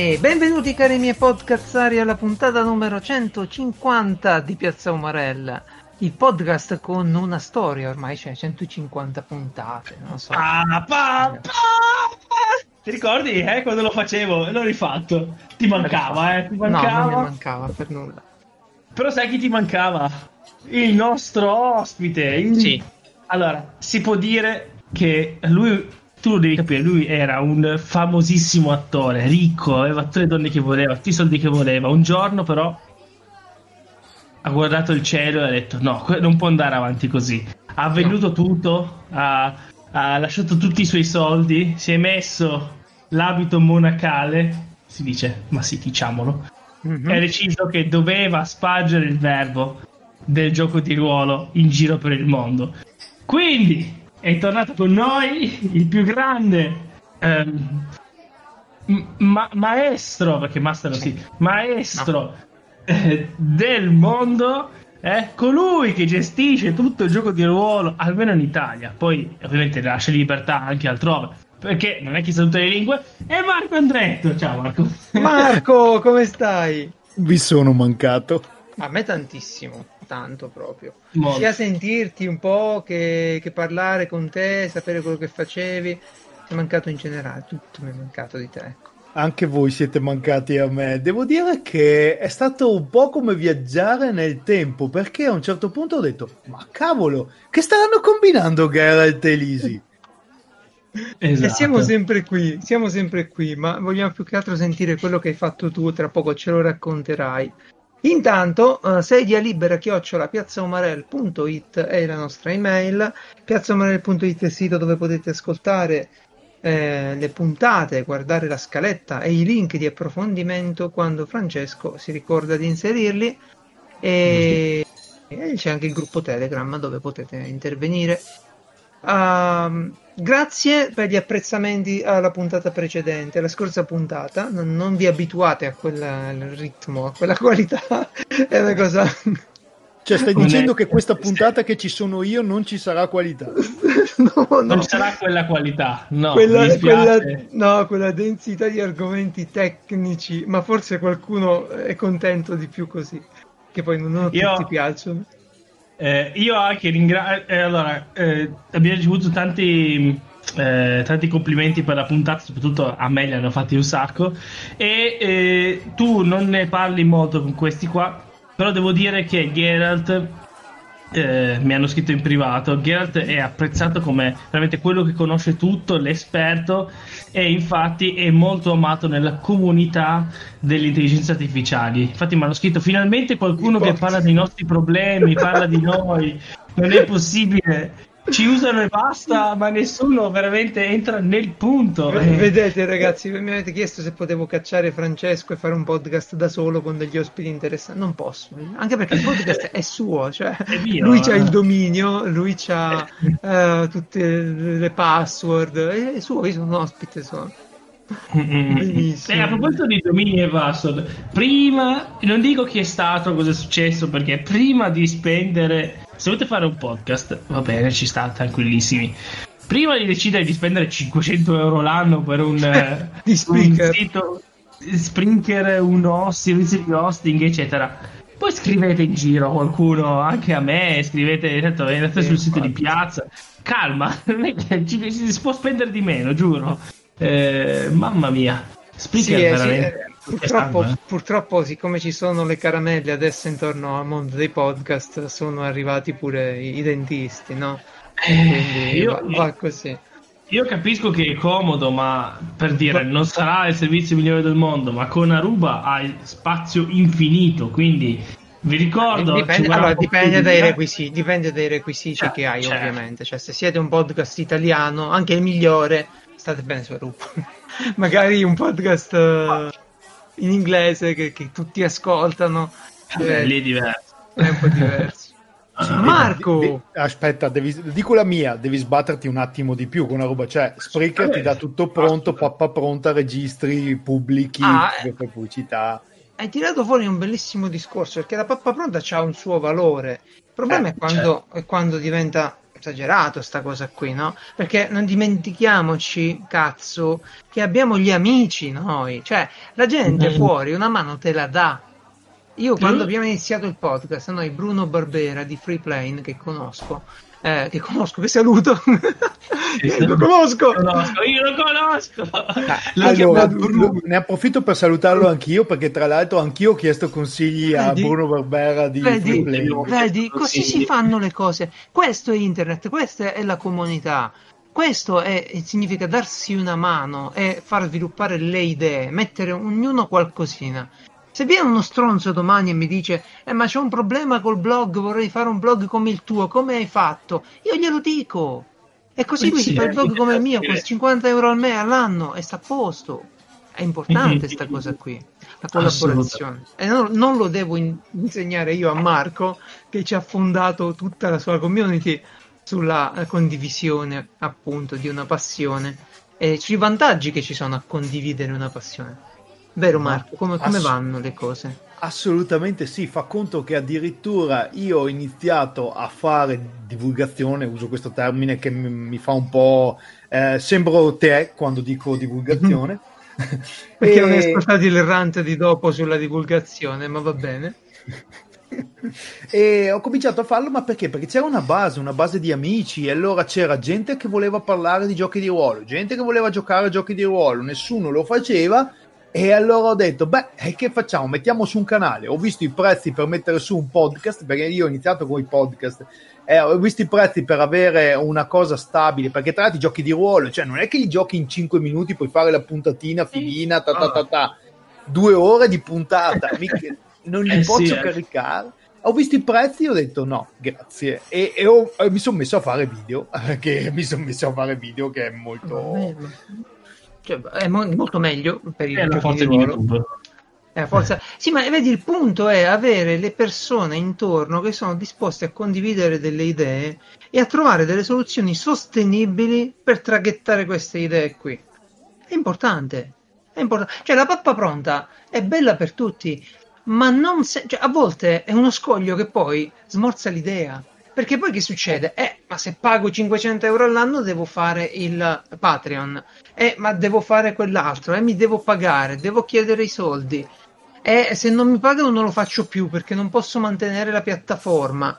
E benvenuti cari miei podcazzari alla puntata numero 150 di Piazza Umarella. Il podcast con una storia ormai, c'è cioè 150 puntate, non so. Ah, pa, pa, Ti ricordi eh, quando lo facevo? L'ho rifatto. Ti mancava, eh? Ti mancava. No, non mi mancava per nulla. Però sai chi ti mancava? Il nostro ospite. Il... Sì. Allora, si può dire che lui tu devi capire, lui era un famosissimo attore, ricco, aveva tutte le donne che voleva, tutti i soldi che voleva. Un giorno però ha guardato il cielo e ha detto no, non può andare avanti così. Ha venduto tutto, ha, ha lasciato tutti i suoi soldi, si è messo l'abito monacale, si dice, ma sì, diciamolo, mm-hmm. e ha deciso che doveva spargere il verbo del gioco di ruolo in giro per il mondo. Quindi è tornato con noi il più grande ehm, ma- maestro, perché master sì, maestro no. eh, del mondo, eh, colui che gestisce tutto il gioco di ruolo, almeno in Italia, poi ovviamente lascia libertà anche altrove, perché non è che sa tutte le lingue, è Marco Andretto, ciao Marco. Marco, come stai? Vi sono mancato. A me tantissimo tanto proprio. Molto. Sia sentirti un po' che, che, parlare con te, sapere quello che facevi. Mi è mancato in generale, tutto mi è mancato di te. Ecco. Anche voi siete mancati a me. Devo dire che è stato un po' come viaggiare nel tempo, perché a un certo punto ho detto: Ma cavolo, che staranno combinando Geralt e Lisi? Esatto. E siamo sempre qui, siamo sempre qui, ma vogliamo più che altro sentire quello che hai fatto tu, tra poco ce lo racconterai. Intanto, uh, sedia libera chiocciola piazzaumarel.it è la nostra email. Piazzaumarel.it è il sito dove potete ascoltare eh, le puntate, guardare la scaletta e i link di approfondimento quando Francesco si ricorda di inserirli. E, e c'è anche il gruppo Telegram dove potete intervenire. Uh, grazie per gli apprezzamenti alla puntata precedente, alla scorsa puntata. Non, non vi abituate a quel ritmo, a quella qualità. È una cosa. Cioè, stai dicendo che questa puntata che ci sono io non ci sarà qualità? no, no. Non sarà quella qualità, no. Quella, quella, no, quella densità di argomenti tecnici, ma forse qualcuno è contento di più così. Che poi non, non io... tutti piacciono. Eh, io anche ringrazio. Eh, allora, eh, abbiamo ricevuto tanti, eh, tanti complimenti per la puntata, soprattutto a me li hanno fatti un sacco. E eh, tu non ne parli molto con questi qua, però devo dire che Geralt eh, mi hanno scritto in privato. Geralt è apprezzato come veramente quello che conosce tutto, l'esperto, e infatti è molto amato nella comunità delle intelligenze artificiali. Infatti, mi hanno scritto finalmente qualcuno che parla dei nostri problemi, parla di noi. Non è possibile ci usano e basta, ma nessuno veramente entra nel punto. Vedete, ragazzi, mi avete chiesto se potevo cacciare Francesco e fare un podcast da solo con degli ospiti interessanti. Non posso, anche perché il podcast è suo, cioè è mio, lui ha il dominio, lui ha uh, tutte le password, è suo, io sono un ospite solo. Eh, a proposito di domini e password, prima non dico chi è stato, cosa è successo, perché prima di spendere se volete fare un podcast, va bene, ci sta, tranquillissimi. Prima di decidere di spendere 500 euro l'anno per un, di un sito, Springer, un servizio di hosting, eccetera. Poi scrivete in giro qualcuno, anche a me, scrivete, tanto, andate sul sito di piazza. Calma, ci, si può spendere di meno, giuro. Eh, mamma mia, Spreaker sì, veramente. Sì, Purtroppo, eh? purtroppo, siccome ci sono le caramelle adesso intorno al mondo dei podcast, sono arrivati pure i, i dentisti, no? Quindi io, va, va, così. Io capisco che è comodo, ma per dire, non sarà il servizio migliore del mondo, ma con Aruba hai spazio infinito, quindi vi ricordo. Dipende, allora, dipende dai, requisiti, dipende dai requisiti cioè, che hai, certo. ovviamente. Cioè, se siete un podcast italiano, anche il migliore, state bene su Aruba. Magari un podcast. In inglese che, che tutti ascoltano. Eh, lì è diverso. È un po' diverso. Marco, de- de- aspetta, devi, dico la mia, devi sbatterti un attimo di più con una roba, cioè Spreaker ti dà tutto pronto, pappa pronta, registri, pubblichi, ah, eh. pubblicità. Hai tirato fuori un bellissimo discorso perché la pappa pronta ha un suo valore. Il problema eh, è, quando, certo. è, quando, diventa esagerato sta cosa qui, no? Perché non dimentichiamoci, cazzo, che abbiamo gli amici noi, cioè la gente mm. fuori una mano te la dà. Io quando abbiamo iniziato il podcast, noi Bruno Barbera di Free Plane, che conosco, eh, che conosco, che saluto. lo conosco. conosco. Io lo conosco. Ah, allora, Bruno, ne approfitto per salutarlo anch'io perché tra l'altro anch'io ho chiesto consigli a vedi? Bruno Barbera di vedi, vedi così si fanno le cose. Questo è internet, questa è la comunità. Questo è, significa darsi una mano e far sviluppare le idee, mettere ognuno qualcosina. Se viene uno stronzo domani e mi dice eh, ma c'è un problema col blog, vorrei fare un blog come il tuo, come hai fatto? Io glielo dico. E così lui si fa il blog come il mio, con 50 euro al mese all'anno e sta a posto. È importante questa cosa qui, la collaborazione. E non, non lo devo in- insegnare io a Marco, che ci ha fondato tutta la sua community sulla condivisione appunto di una passione e sui vantaggi che ci sono a condividere una passione. Vero Marco, come, come Ass- vanno le cose? Assolutamente sì, fa conto che addirittura io ho iniziato a fare divulgazione, uso questo termine che mi, mi fa un po'... Eh, sembro te quando dico divulgazione. Perché e... non è stato il rant di dopo sulla divulgazione, ma va bene. e ho cominciato a farlo, ma perché? Perché c'era una base, una base di amici, e allora c'era gente che voleva parlare di giochi di ruolo, gente che voleva giocare a giochi di ruolo, nessuno lo faceva e allora ho detto, beh, che facciamo? Mettiamo su un canale. Ho visto i prezzi per mettere su un podcast, perché io ho iniziato con i podcast. Eh, ho visto i prezzi per avere una cosa stabile, perché tra l'altro i giochi di ruolo, cioè non è che li giochi in 5 minuti, puoi fare la puntatina finina, ta ta ta ta. Due ore di puntata, mica, non li eh posso sì, eh. caricare. Ho visto i prezzi e ho detto no, grazie. E, e, ho, e mi sono messo a fare video, che mi sono messo a fare video che è molto... Cioè, è mo- molto meglio per il è forza di, di YouTube. È forza... Sì, ma vedi, il punto è avere le persone intorno che sono disposte a condividere delle idee e a trovare delle soluzioni sostenibili per traghettare queste idee qui. È importante. È importante. Cioè, la pappa pronta è bella per tutti, ma non se... cioè, a volte è uno scoglio che poi smorza l'idea. Perché poi che succede? Eh, ma se pago 500 euro all'anno devo fare il Patreon, eh, ma devo fare quell'altro, eh, mi devo pagare, devo chiedere i soldi. Eh, se non mi pagano non lo faccio più perché non posso mantenere la piattaforma.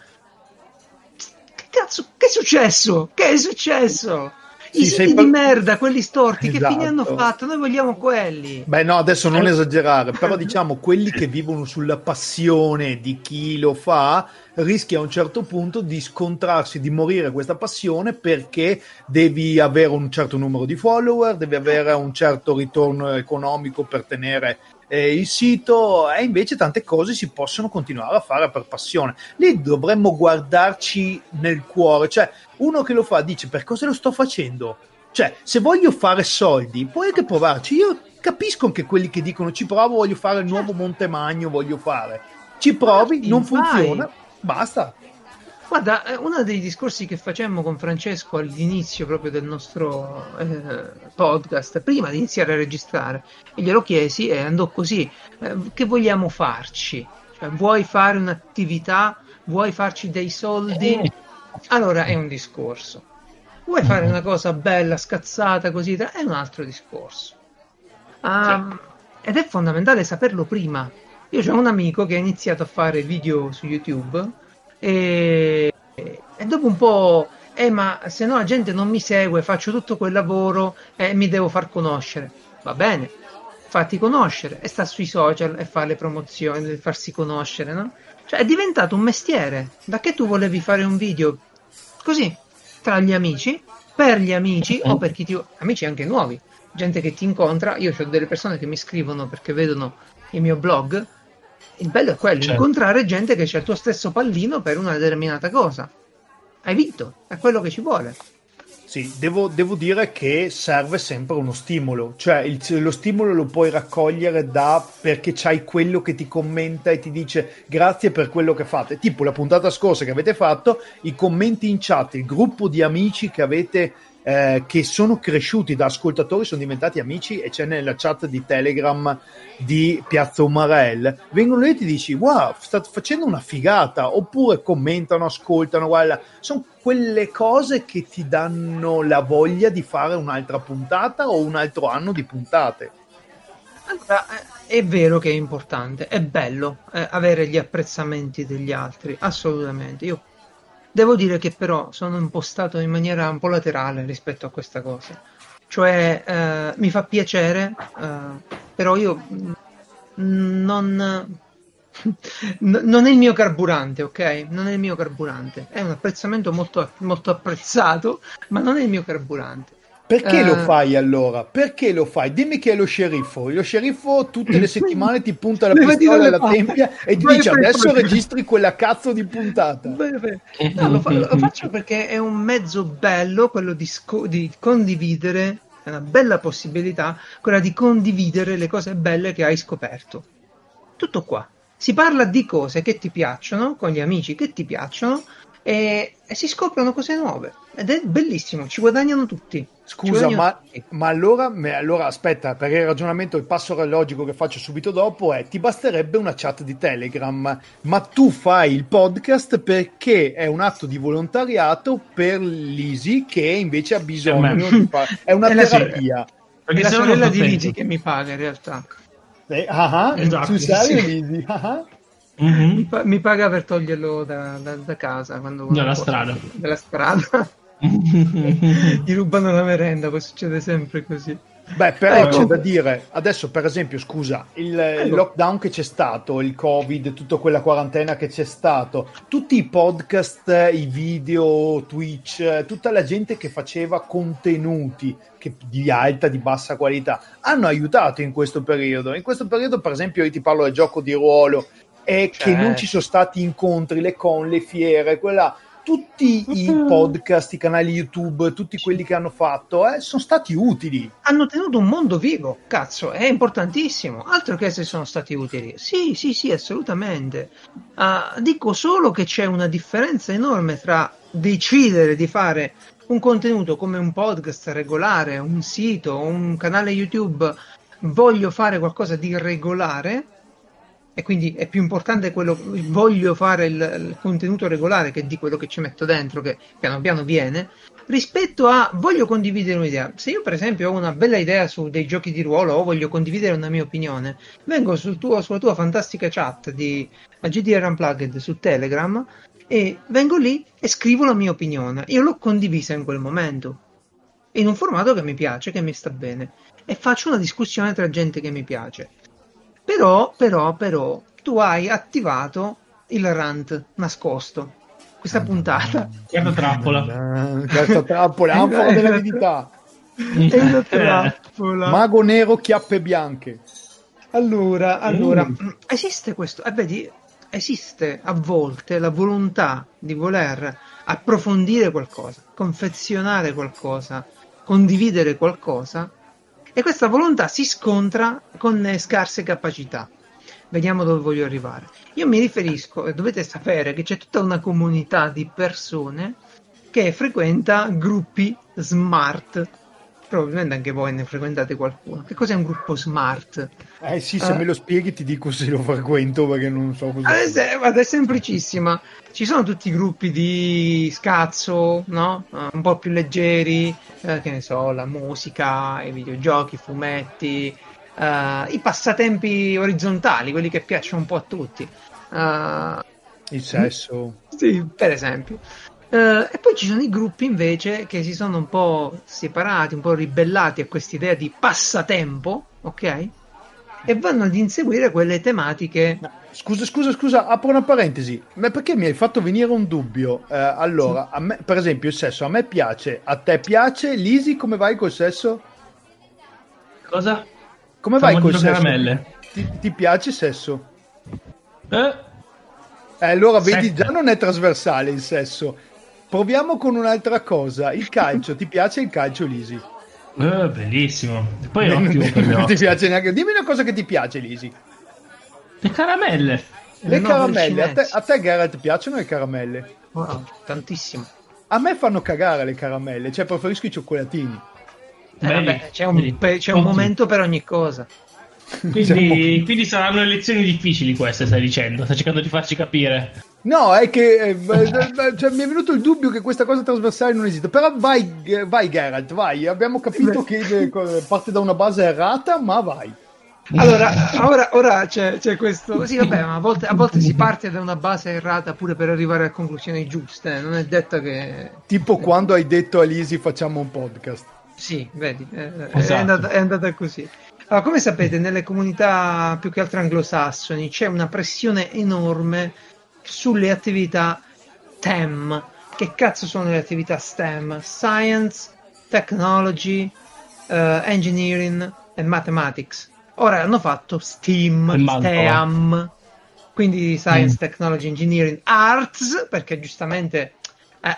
Che cazzo, che è successo? Che è successo? I sì, siti par- di merda, quelli storti, esatto. che fine hanno esatto. fatto? Noi vogliamo quelli. Beh, no, adesso non eh. esagerare, però diciamo quelli che vivono sulla passione di chi lo fa rischia a un certo punto di scontrarsi, di morire questa passione perché devi avere un certo numero di follower, devi avere un certo ritorno economico per tenere eh, il sito e invece tante cose si possono continuare a fare per passione. Lì dovremmo guardarci nel cuore, cioè uno che lo fa dice per cosa lo sto facendo? Cioè, se voglio fare soldi, puoi anche provarci. Io capisco anche quelli che dicono ci provo, voglio fare il nuovo Montemagno, voglio fare. Ci provi, non funziona, Basta. Guarda, eh, uno dei discorsi che facemmo con Francesco all'inizio proprio del nostro eh, podcast, prima di iniziare a registrare, e glielo chiesi e andò così, eh, che vogliamo farci? Cioè, vuoi fare un'attività? Vuoi farci dei soldi? Allora è un discorso. Vuoi fare una cosa bella, scazzata, così? È un altro discorso. Um, ed è fondamentale saperlo prima, io ho un amico che ha iniziato a fare video su YouTube e, e dopo un po', eh ma se no la gente non mi segue, faccio tutto quel lavoro e mi devo far conoscere. Va bene, fatti conoscere e sta sui social e fa le promozioni, farsi conoscere, no? Cioè è diventato un mestiere. Da che tu volevi fare un video così, tra gli amici, per gli amici o per chi ti... amici anche nuovi, gente che ti incontra. Io ho delle persone che mi scrivono perché vedono il mio blog il bello è quello, certo. incontrare gente che c'è il tuo stesso pallino per una determinata cosa. Hai vinto, è quello che ci vuole. Sì, devo, devo, dire che serve sempre uno stimolo, cioè il, lo stimolo lo puoi raccogliere da perché c'hai quello che ti commenta e ti dice grazie per quello che fate. Tipo la puntata scorsa che avete fatto, i commenti in chat, il gruppo di amici che avete eh, che sono cresciuti da ascoltatori, sono diventati amici e c'è nella chat di Telegram di Piazza Umarell, vengono lì e ti dici wow, state facendo una figata, oppure commentano, ascoltano, guarda, sono quelle cose che ti danno la voglia di fare un'altra puntata o un altro anno di puntate. Allora, eh, è vero che è importante, è bello eh, avere gli apprezzamenti degli altri, assolutamente. Io Devo dire che però sono impostato in maniera un po' laterale rispetto a questa cosa. Cioè, eh, mi fa piacere, eh, però io non, non è il mio carburante, ok? Non è il mio carburante. È un apprezzamento molto, molto apprezzato, ma non è il mio carburante. Perché uh, lo eh. fai allora? Perché lo fai? Dimmi che è lo sceriffo. Lo sceriffo tutte le settimane ti punta la pistola alla tempia e ti dice adesso registri quella cazzo di puntata. No, lo, fa, lo, faccio perché è un mezzo bello quello di, sco- di condividere, è una bella possibilità quella di condividere le cose belle che hai scoperto. Tutto qua. Si parla di cose che ti piacciono, con gli amici che ti piacciono, e, e, si scoprono cose nuove ed è bellissimo, ci guadagnano tutti. Scusa, ma, ma allora, allora, aspetta, perché il ragionamento, il passo logico che faccio subito dopo è ti basterebbe una chat di Telegram, ma tu fai il podcast perché è un atto di volontariato per l'Isi che invece ha bisogno di fare... È una è terapia. Perché è la sorella di Lisi che mi paga in realtà. Eh, ah, ah, esatto, tu sai sì. Lisi? Ah, ah. Mm-hmm. Mi, pa- mi, paga per toglierlo da, da, da casa quando dalla strada. Dalla strada. Gli rubano la merenda, poi succede sempre così. Beh, però ecco. c'è da dire, adesso per esempio, scusa, il, il, lockdown che c'è stato, il covid, tutta quella quarantena che c'è stato, tutti i podcast, i video, Twitch, tutta la gente che faceva contenuti che, di alta, di bassa qualità, hanno aiutato in questo periodo. In questo periodo, per esempio, io ti parlo del gioco di ruolo, è cioè... che non ci sono stati incontri, le con, le fiere, quella tutti i mm. podcast, i canali YouTube, tutti quelli che hanno fatto, eh, sono stati utili. Hanno tenuto un mondo vivo, cazzo, è importantissimo. Altro che se sono stati utili. Sì, sì, sì, assolutamente. Uh, dico solo che c'è una differenza enorme tra decidere di fare un contenuto come un podcast regolare, un sito, un canale YouTube, voglio fare qualcosa di regolare e quindi è più importante quello voglio fare il, il, contenuto regolare che di quello che ci metto dentro che piano piano viene rispetto a voglio condividere un'idea. Se io per esempio ho una bella idea su dei giochi di ruolo o voglio condividere una mia opinione vengo sul tuo, sulla tua fantastica chat di GDR Unplugged su Telegram e vengo lì e scrivo la mia opinione. Io l'ho condivisa in quel momento in un formato che mi piace, che mi sta bene. E faccio una discussione tra gente che mi piace però, però, però, tu hai attivato il rant nascosto. Questa puntata. Carta trappola. Carta trappola, anfora una trappola. Mago nero, chiappe bianche. Allora, allora, mm. esiste questo, eh, vedi, esiste a volte la volontà di voler approfondire qualcosa, confezionare qualcosa, condividere qualcosa e questa volontà si scontra con scarse capacità. Vediamo dove voglio arrivare. Io mi riferisco, e dovete sapere che c'è tutta una comunità di persone che frequenta gruppi smart. Probabilmente anche voi ne frequentate qualcuno. Che cos'è un gruppo smart? Eh sì, se uh, me lo spieghi ti dico se lo frequento perché non so cosa. È, è semplicissima. Ci sono tutti i gruppi di scazzo, no? Uh, un po' più leggeri, uh, che ne so, la musica, i videogiochi, i fumetti, i passatempi orizzontali, quelli che piacciono un po' a tutti. Il sesso. Sì, per esempio. Uh, e poi ci sono i gruppi invece che si sono un po' separati, un po' ribellati a quest'idea di passatempo, ok? e vanno ad inseguire quelle tematiche. Scusa, scusa, scusa, apro una parentesi. Ma perché mi hai fatto venire un dubbio? Eh, allora, sì. me, per esempio, il sesso a me piace, a te piace? Lisi, come vai col sesso? Cosa? Come Stiamo vai col sesso? Caramelle. Ti, ti piace il sesso? Eh? eh allora vedi, Sette. già non è trasversale il sesso. Proviamo con un'altra cosa. Il calcio, ti piace il calcio, Lisi? Uh, bellissimo. Poi è ottimo Non ti piace neanche. Dimmi una cosa che ti piace, Lisi. Le caramelle. Le, le caramelle. A te, a te, Garrett, piacciono le caramelle? Wow, tantissimo. A me fanno cagare le caramelle, cioè preferisco i cioccolatini. Eh, vabbè, c'è un, c'è un momento per ogni cosa. Quindi, quindi, saranno elezioni difficili queste, stai dicendo? Stai cercando di farci capire. No, è che eh, cioè, mi è venuto il dubbio che questa cosa trasversale non esista. Però vai, vai Geralt, vai. Abbiamo capito che eh, parte da una base errata, ma vai. Allora, ora, ora c'è, c'è, questo. Sì, vabbè, ma a volte, a volte, si parte da una base errata pure per arrivare a conclusioni giuste. Non è detto che. Tipo quando hai detto a Lisi facciamo un podcast. Sì, vedi, eh, esatto. è, andata, è andata così. Allora, come sapete, nelle comunità più che altro anglosassoni c'è una pressione enorme sulle attività STEM. Che cazzo sono le attività STEM? Science, Technology, uh, Engineering e Mathematics. Ora hanno fatto STEAM, STEAM, quindi Science, mm. Technology, Engineering, Arts, perché giustamente eh,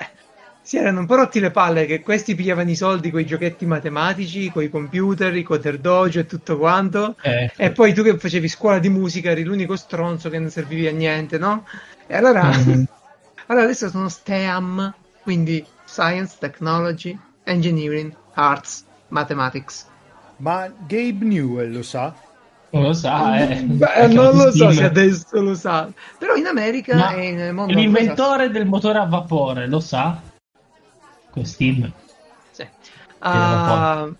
si erano un po' rotti le palle che questi pigliavano i soldi con i giochetti matematici, con i computer, i Coder Dojo e tutto quanto. Eh, e poi tu che facevi scuola di musica eri l'unico stronzo che non servivi a niente, no? E allora, mm-hmm. allora adesso sono STEAM, quindi Science, Technology, Engineering, Arts, Mathematics. Ma Gabe Newell lo sa? Non lo sa, eh. Beh, non lo so se adesso lo sa. Però in America Ma e nel mondo l'inventore del motore a vapore lo sa? Con Steam. Sì. Uh,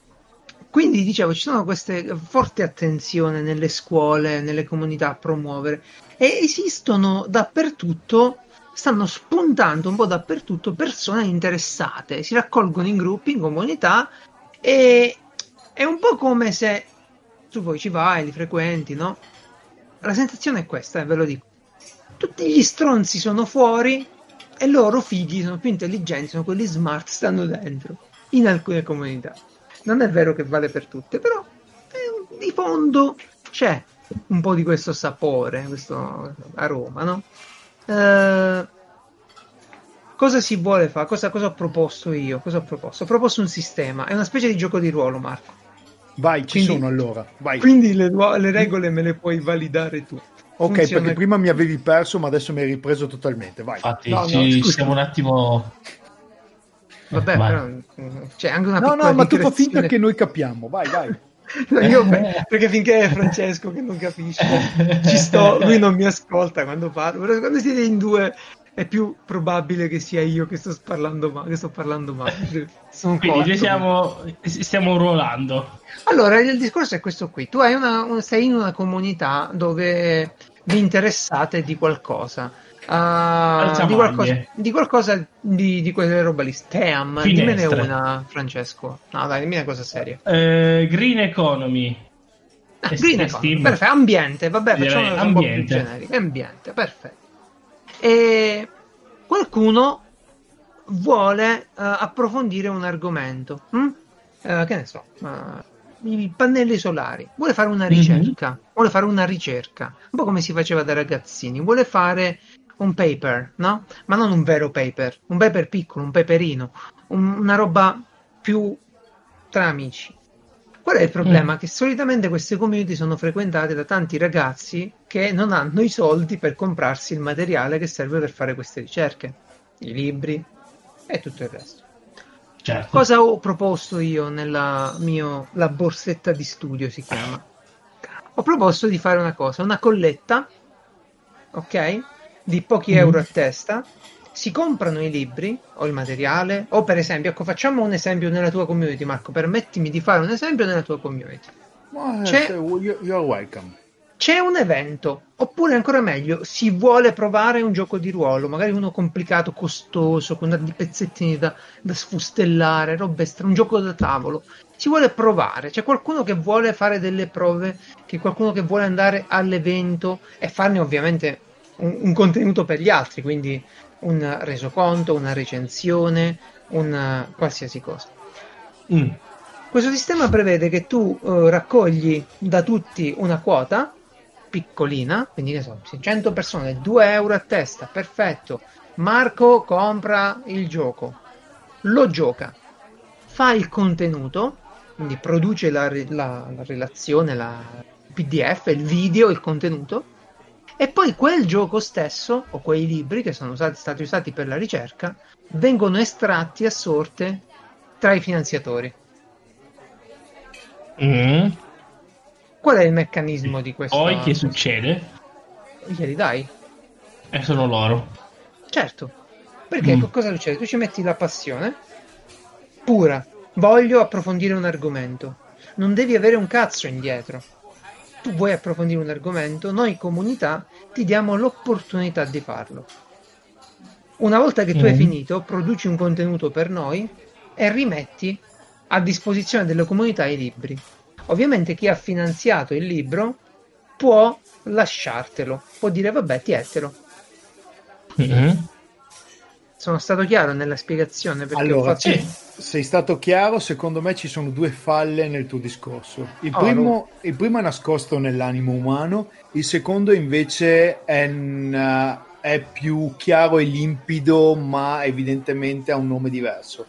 quindi dicevo, ci sono queste forti attenzione nelle scuole, nelle comunità a promuovere e esistono dappertutto, stanno spuntando un po' dappertutto persone interessate, si raccolgono in gruppi, in comunità e è un po' come se tu poi ci vai, li frequenti, no? La sensazione è questa, eh, ve lo dico. Tutti gli stronzi sono fuori e loro fighi sono più intelligenti, sono quelli smart, stanno dentro in alcune comunità. Non è vero che vale per tutte, però eh, di fondo c'è un po' di questo sapore, questo aroma, no? Eh, cosa si vuole fare? Cosa, cosa, ho proposto io? Cosa ho proposto? Ho proposto un sistema, è una specie di gioco di ruolo, Marco. Vai, ci quindi, sono allora. Vai. Quindi le, le regole me le puoi validare tu. Ok, Funziona... perché prima mi avevi perso, ma adesso mi hai ripreso totalmente. Vai. Infatti, no, ci no, siamo un attimo. Vabbè, vai. però c'è anche una No, no, ma tu fa finta che noi capiamo. Vai, vai. No, io, perché finché è Francesco che non capisce, ci sto, lui non mi ascolta quando parlo. Però quando siete in due è più probabile che sia io che sto parlando male. Che sto parlando male. Sono Quindi siamo, stiamo ruolando. Allora, il discorso è questo qui. Tu una, sei in una comunità dove vi interessate di qualcosa. Uh, di qualcosa, di, qualcosa di, di, quelle robe lì. Steam, dimmene una, Francesco. No, dai, dimmi una cosa seria. Uh, green Economy. Ah, green Economy, perfetto. Ambiente, vabbè, facciamo una un po' più generica. Ambiente, perfetto. E qualcuno vuole uh, approfondire un argomento. Hm? Uh, che ne so, i pannelli solari, vuole fare una mhm. ricerca, mm-hmm. vuole fare una ricerca, un po' come si faceva da ragazzini, vuole fare un paper, no? Ma non un vero paper, un paper piccolo, un paperino, un, una roba più tra amici. Qual è il problema? Mm. Che solitamente queste community sono frequentate da tanti ragazzi che non hanno i soldi per comprarsi il materiale che serve per fare queste ricerche, i libri e tutto il resto. Certo. Cosa ho proposto io nella mia la borsetta di studio si chiama? Ho proposto di fare una cosa, una colletta, ok? Di pochi mm. euro a testa. Si comprano i libri o il materiale, o per esempio, ecco, facciamo un esempio nella tua community, Marco. Permettimi di fare un esempio nella tua community. C'è... You're welcome c'è un evento, oppure ancora meglio, si vuole provare un gioco di ruolo, magari uno complicato, costoso, con tanti pezzettini da, da sfustellare, robe strane, un gioco da tavolo. Si vuole provare, c'è qualcuno che vuole fare delle prove, c'è qualcuno che vuole andare all'evento e farne ovviamente un, un contenuto per gli altri, quindi un resoconto, una recensione, un qualsiasi cosa. Mm. Questo sistema prevede che tu uh, raccogli da tutti una quota piccolina, quindi ne so, 100 persone, 2 euro a testa, perfetto. Marco compra il gioco, lo gioca, fa il contenuto, quindi produce la, la, la relazione, la PDF, il video, il contenuto, E poi quel gioco stesso, o quei libri che sono usati, stati usati per la ricerca, vengono estratti a sorte tra i finanziatori. Mm. Qual è il meccanismo di questo? Poi che succede? Glieli dai? E sono loro. Certo. Perché mm. cosa succede? Tu ci metti la passione pura. Voglio approfondire un argomento. Non devi avere un cazzo indietro. Tu vuoi approfondire un argomento, noi comunità ti diamo l'opportunità di farlo. Una volta che tu mm. hai finito, produci un contenuto per noi e rimetti a disposizione delle comunità i libri. Ovviamente chi ha finanziato il libro può lasciartelo, può dire vabbè, tietelo. Mm-hmm. Sono stato chiaro nella spiegazione perché allora, fatto... sì, sei stato chiaro, secondo me ci sono due falle nel tuo discorso. Il, oh, primo, il primo, è nascosto nell'animo umano, il secondo invece è, uh, è più chiaro e limpido, ma evidentemente ha un nome diverso.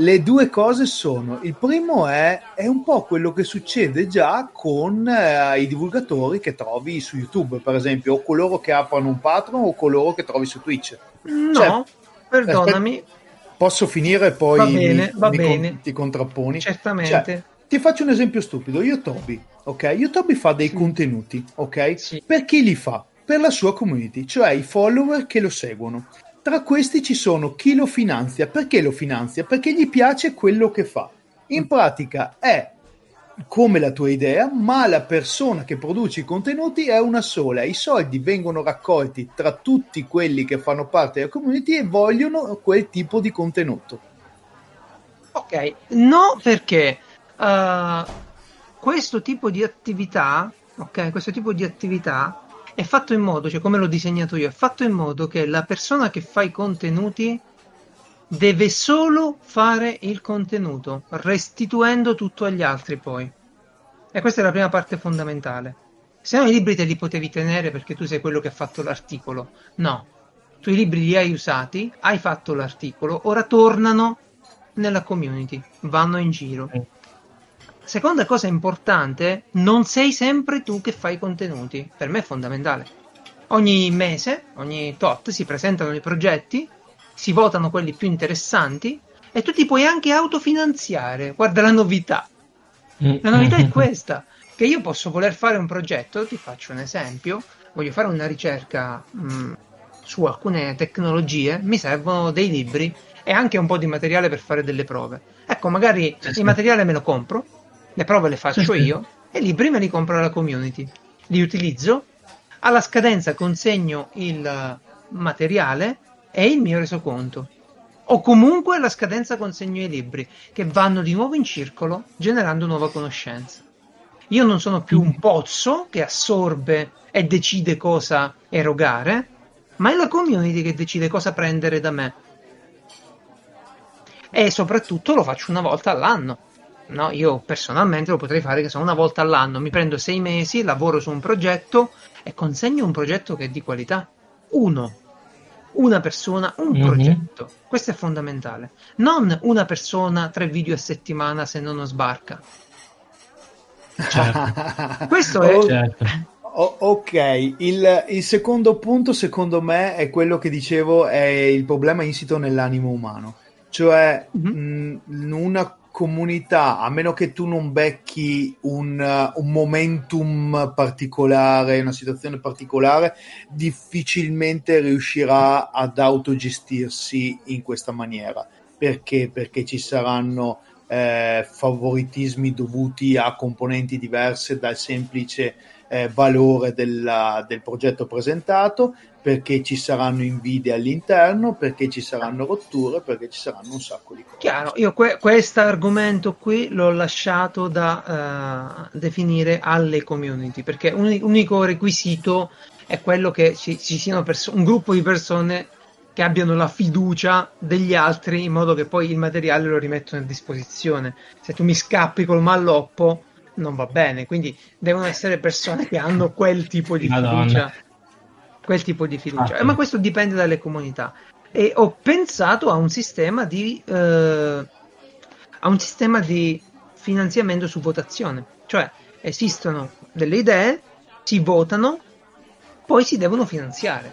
Le due cose sono, il primo è, è un po' quello che succede già con eh, i divulgatori che trovi su YouTube, per esempio, o coloro che aprono un Patreon o coloro che trovi su Twitch. No, cioè, perdonami. Aspetta, posso finire e poi va bene, mi, va mi bene. Con, ti contrapponi? Certamente. Cioè, ti faccio un esempio stupido, YouTube, ok? YouTube fa dei sì. contenuti, ok? Sì. Per chi li fa? Per la sua community, cioè i follower che lo seguono. Tra questi ci sono chi lo finanzia. Perché lo finanzia? Perché gli piace quello che fa. In pratica è come la tua idea, ma la persona che produce i contenuti è una sola. I soldi vengono raccolti tra tutti quelli che fanno parte della community e vogliono quel tipo di contenuto. Ok, no perché uh, questo tipo di attività, ok, questo tipo di attività è fatto in modo, cioè come l'ho disegnato io, è fatto in modo che la persona che fa i contenuti deve solo fare il contenuto, restituendo tutto agli altri poi. E questa è la prima parte fondamentale. Se no i libri te li potevi tenere perché tu sei quello che ha fatto l'articolo. No, tu i libri li hai usati, hai fatto l'articolo, ora tornano nella community, vanno in giro. Seconda cosa importante, non sei sempre tu che fai i contenuti. Per me è fondamentale. Ogni mese, ogni tot, si presentano i progetti, si votano quelli più interessanti e tu ti puoi anche autofinanziare. Guarda la novità. La novità è questa, che io posso voler fare un progetto, ti faccio un esempio, voglio fare una ricerca mh, mm, su alcune tecnologie, mi servono dei libri e anche un po' di materiale per fare delle prove. Ecco, magari il materiale me lo compro, le prove le faccio io e lì prima li compro alla community, li utilizzo, alla scadenza consegno il materiale e il mio resoconto. O comunque alla scadenza consegno i libri che vanno di nuovo in circolo generando nuova conoscenza. Io non sono più un pozzo che assorbe e decide cosa erogare, ma è la community che decide cosa prendere da me. E soprattutto lo faccio una volta all'anno No, io personalmente lo potrei fare che sono una volta all'anno, mi prendo sei mesi, lavoro su un progetto e consegno un progetto che è di qualità. Uno, una persona, un mm-hmm. progetto. Questo è fondamentale. Non una persona, tre video a settimana se non sbarca. Certo. Questo è... Certo. Ok, il, il, secondo punto secondo me è quello che dicevo, è il problema insito nell'animo umano. Cioè, mm-hmm. mh, una comunità, a meno che tu non becchi un, uh, un, momentum particolare, una situazione particolare, difficilmente riuscirà ad autogestirsi in questa maniera. Perché? Perché ci saranno eh, favoritismi dovuti a componenti diverse dal semplice eh, valore della, del progetto presentato, perché ci saranno invidie all'interno, perché ci saranno rotture, perché ci saranno un sacco di cose. Chiaro, io que- questo argomento qui l'ho lasciato da uh, definire alle community, perché un unico requisito è quello che ci, ci siano perso- un gruppo di persone che abbiano la fiducia degli altri in modo che poi il materiale lo rimettono a disposizione. Se tu mi scappi col malloppo non va bene, quindi devono essere persone che hanno quel tipo di Madonna. fiducia quel tipo di fiducia. Ah, sì. Ma questo dipende dalle comunità. E ho pensato a un sistema di, eh, a un sistema di finanziamento su votazione. Cioè esistono delle idee, si votano poi si devono finanziare.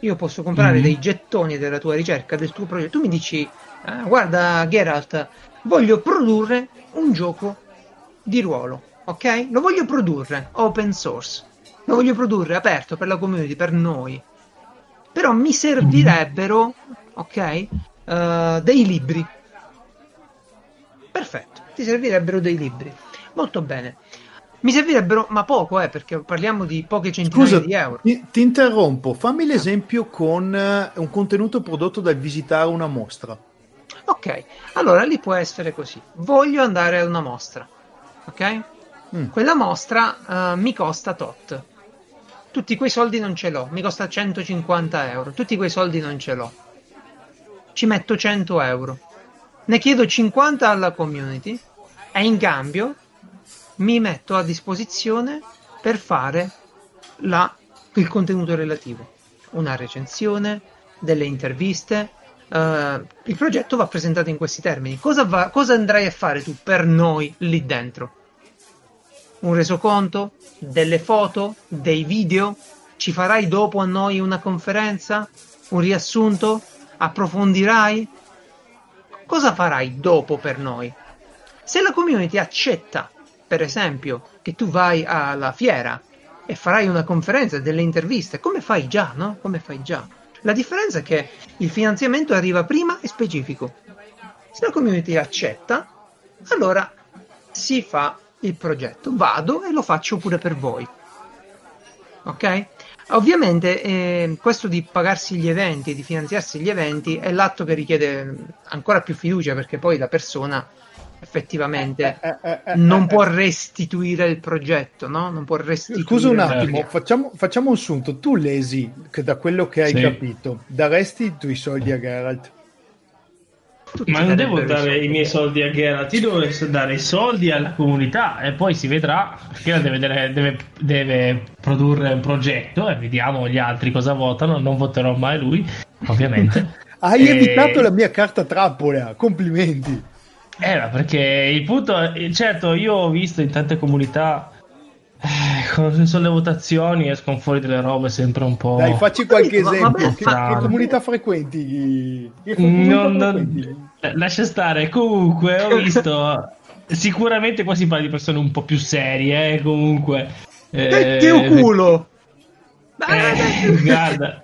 Io posso comprare mm-hmm. dei gettoni della tua ricerca, del tuo progetto. Tu mi dici, ah, guarda Geralt, voglio produrre un gioco di ruolo, ok? Lo voglio produrre open source, lo voglio produrre aperto per la community, per noi. Però mi servirebbero, ok, uh, dei libri. Perfetto, ti servirebbero dei libri. Molto bene. Mi servirebbero, ma poco, eh, perché parliamo di poche centinaia Scusa, di euro. Ti, ti interrompo, fammi l'esempio con uh, un contenuto prodotto dal visitare una mostra. Ok, allora lì può essere così. Voglio andare a una mostra, ok? Mm. Quella mostra uh, mi costa tot. Tutti quei soldi non ce l'ho, mi costa 150 euro. Tutti quei soldi non ce l'ho. Ci metto 100 euro. Ne chiedo 50 alla community e in cambio mi metto a disposizione per fare la, il contenuto relativo. Una recensione, delle interviste. Uh, il progetto va presentato in questi termini. Cosa, va, cosa andrai a fare tu per noi lì dentro? Un resoconto? Delle foto? Dei video? Ci farai dopo a noi una conferenza? Un riassunto? Approfondirai? Cosa farai dopo per noi? Se la community accetta per esempio, che tu vai alla fiera e farai una conferenza, delle interviste, come fai già, no? Come fai già. La differenza è che il finanziamento arriva prima e specifico. Se la community accetta, allora si fa il progetto. Vado e lo faccio pure per voi. Ok? Ovviamente eh, questo di pagarsi gli eventi, di finanziarsi gli eventi, è l'atto che richiede ancora più fiducia perché poi la persona effettivamente eh, eh, eh, non può restituire il progetto, no? Non può restituire. Scusa un attimo, facciamo, facciamo, un sunto. Tu lesi che da quello che hai sì. capito, daresti i tuoi soldi a Geralt? Tutti Ma non devo dare i miei soldi a Geralt, io devo dare i soldi alla comunità e poi si vedrà. Geralt deve, deve, deve, produrre un progetto e vediamo gli altri cosa votano. Non voterò mai lui, ovviamente. Hai e... evitato la mia carta trappola, complimenti. Eh, perché il punto, è, certo, io ho visto in tante comunità eh, quando sono le votazioni escono fuori delle robe sempre un po'. Dai, facci qualche ma, esempio. Ma, che, che, comunità frequenti? Che non, non, lascia stare. Comunque, ho visto. sicuramente qua si parla di persone un po' più serie. Eh, comunque, eh, che culo! Eh, guarda.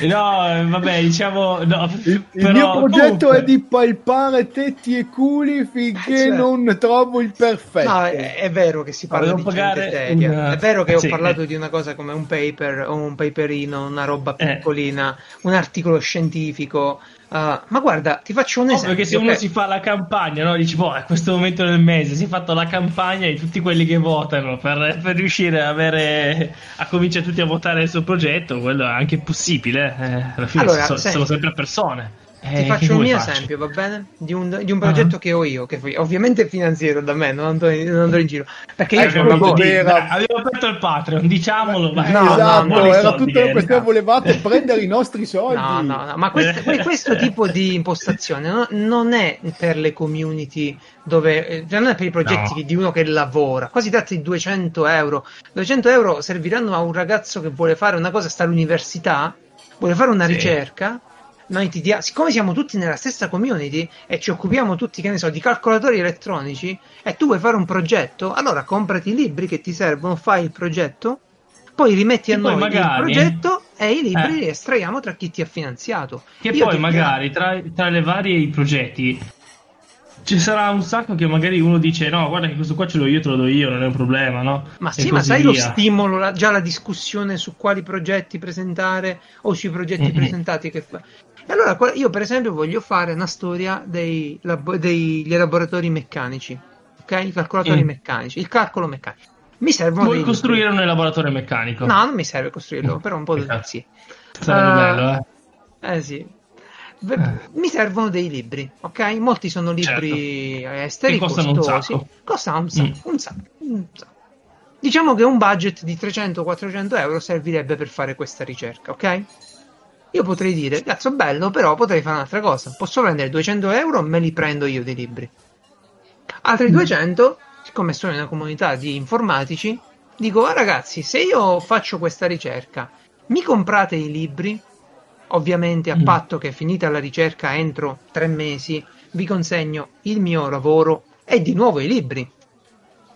No, vabbè, diciamo. No, il, però, il mio progetto comunque... è di palpare tetti e culi finché cioè... non trovo il perfetto. No, è, è vero che si parla di gente seria. Una... È vero che sì, ho parlato eh. di una cosa come un paper o un paperino, una roba eh. piccolina, eh. un articolo scientifico. Uh, ma guarda, ti faccio un esempio. perché se uno si fa la campagna, no? dici, boh, a questo momento del mese si è fatto la campagna di tutti quelli che votano per, per riuscire a, avere, a cominciare tutti a votare il suo progetto, quello è anche possibile. Eh, alla fine allora, sono, sono sempre persone. Ti eh, faccio un mio faccio? esempio, va bene? Di un, di un progetto uh-huh. che ho io, che ovviamente è finanziario da me, non andrò, in, non andrò in giro. Perché io eh, lavoro. Era... Avevo aperto il Patreon, diciamolo. Ma... No, esatto, no, no, era tutta una questione, volevate prendere i nostri soldi. No, no, no, ma questo, questo tipo di impostazione no, non è per le community dove eh, cioè non è per i progetti no. di uno che lavora. Qua si tratta di 200 euro. 200 euro serviranno a un ragazzo che vuole fare una cosa, sta all'università, vuole fare una sì. ricerca noi ti dia- siccome siamo tutti nella stessa community e ci occupiamo tutti, che ne so, di calcolatori elettronici e tu vuoi fare un progetto, allora comprati i libri che ti servono, fai il progetto, poi rimetti e a noi magari, il progetto e i libri eh. li estraiamo tra chi ti ha finanziato. Che Io poi magari tra, tra le varie progetti ci sarà un sacco che magari uno dice no guarda che questo qua ce l'ho io te lo do io non è un problema no ma sì ma sai via. lo stimolo la, già la discussione su quali progetti presentare o sui progetti mm-hmm. presentati che fa e allora io per esempio voglio fare una storia dei, degli elaboratori meccanici, ok? I calcolatori mm. meccanici, il calcolo meccanico. Mi servono Vuoi costruire libri. un elaboratore meccanico? No, non mi serve costruirlo, però un po' di sì. Sarebbe uh, bello, eh? Eh sì. Mi servono dei libri, ok? Molti sono libri certo. esteri che costano costosi. un sacco. Costano un sacco, mm. un sacco, un sacco. Diciamo che un budget di 300-400 euro servirebbe per fare questa ricerca, ok? Io potrei dire, cazzo bello, però potrei fare un'altra cosa. Posso prendere 200 euro, me li prendo io dei libri. Altri 200, siccome sono in una comunità di informatici, dico, ah, ragazzi, se io faccio questa ricerca mi comprate i libri, ovviamente a mm. patto che finita la ricerca entro tre mesi vi consegno il mio lavoro e di nuovo i libri.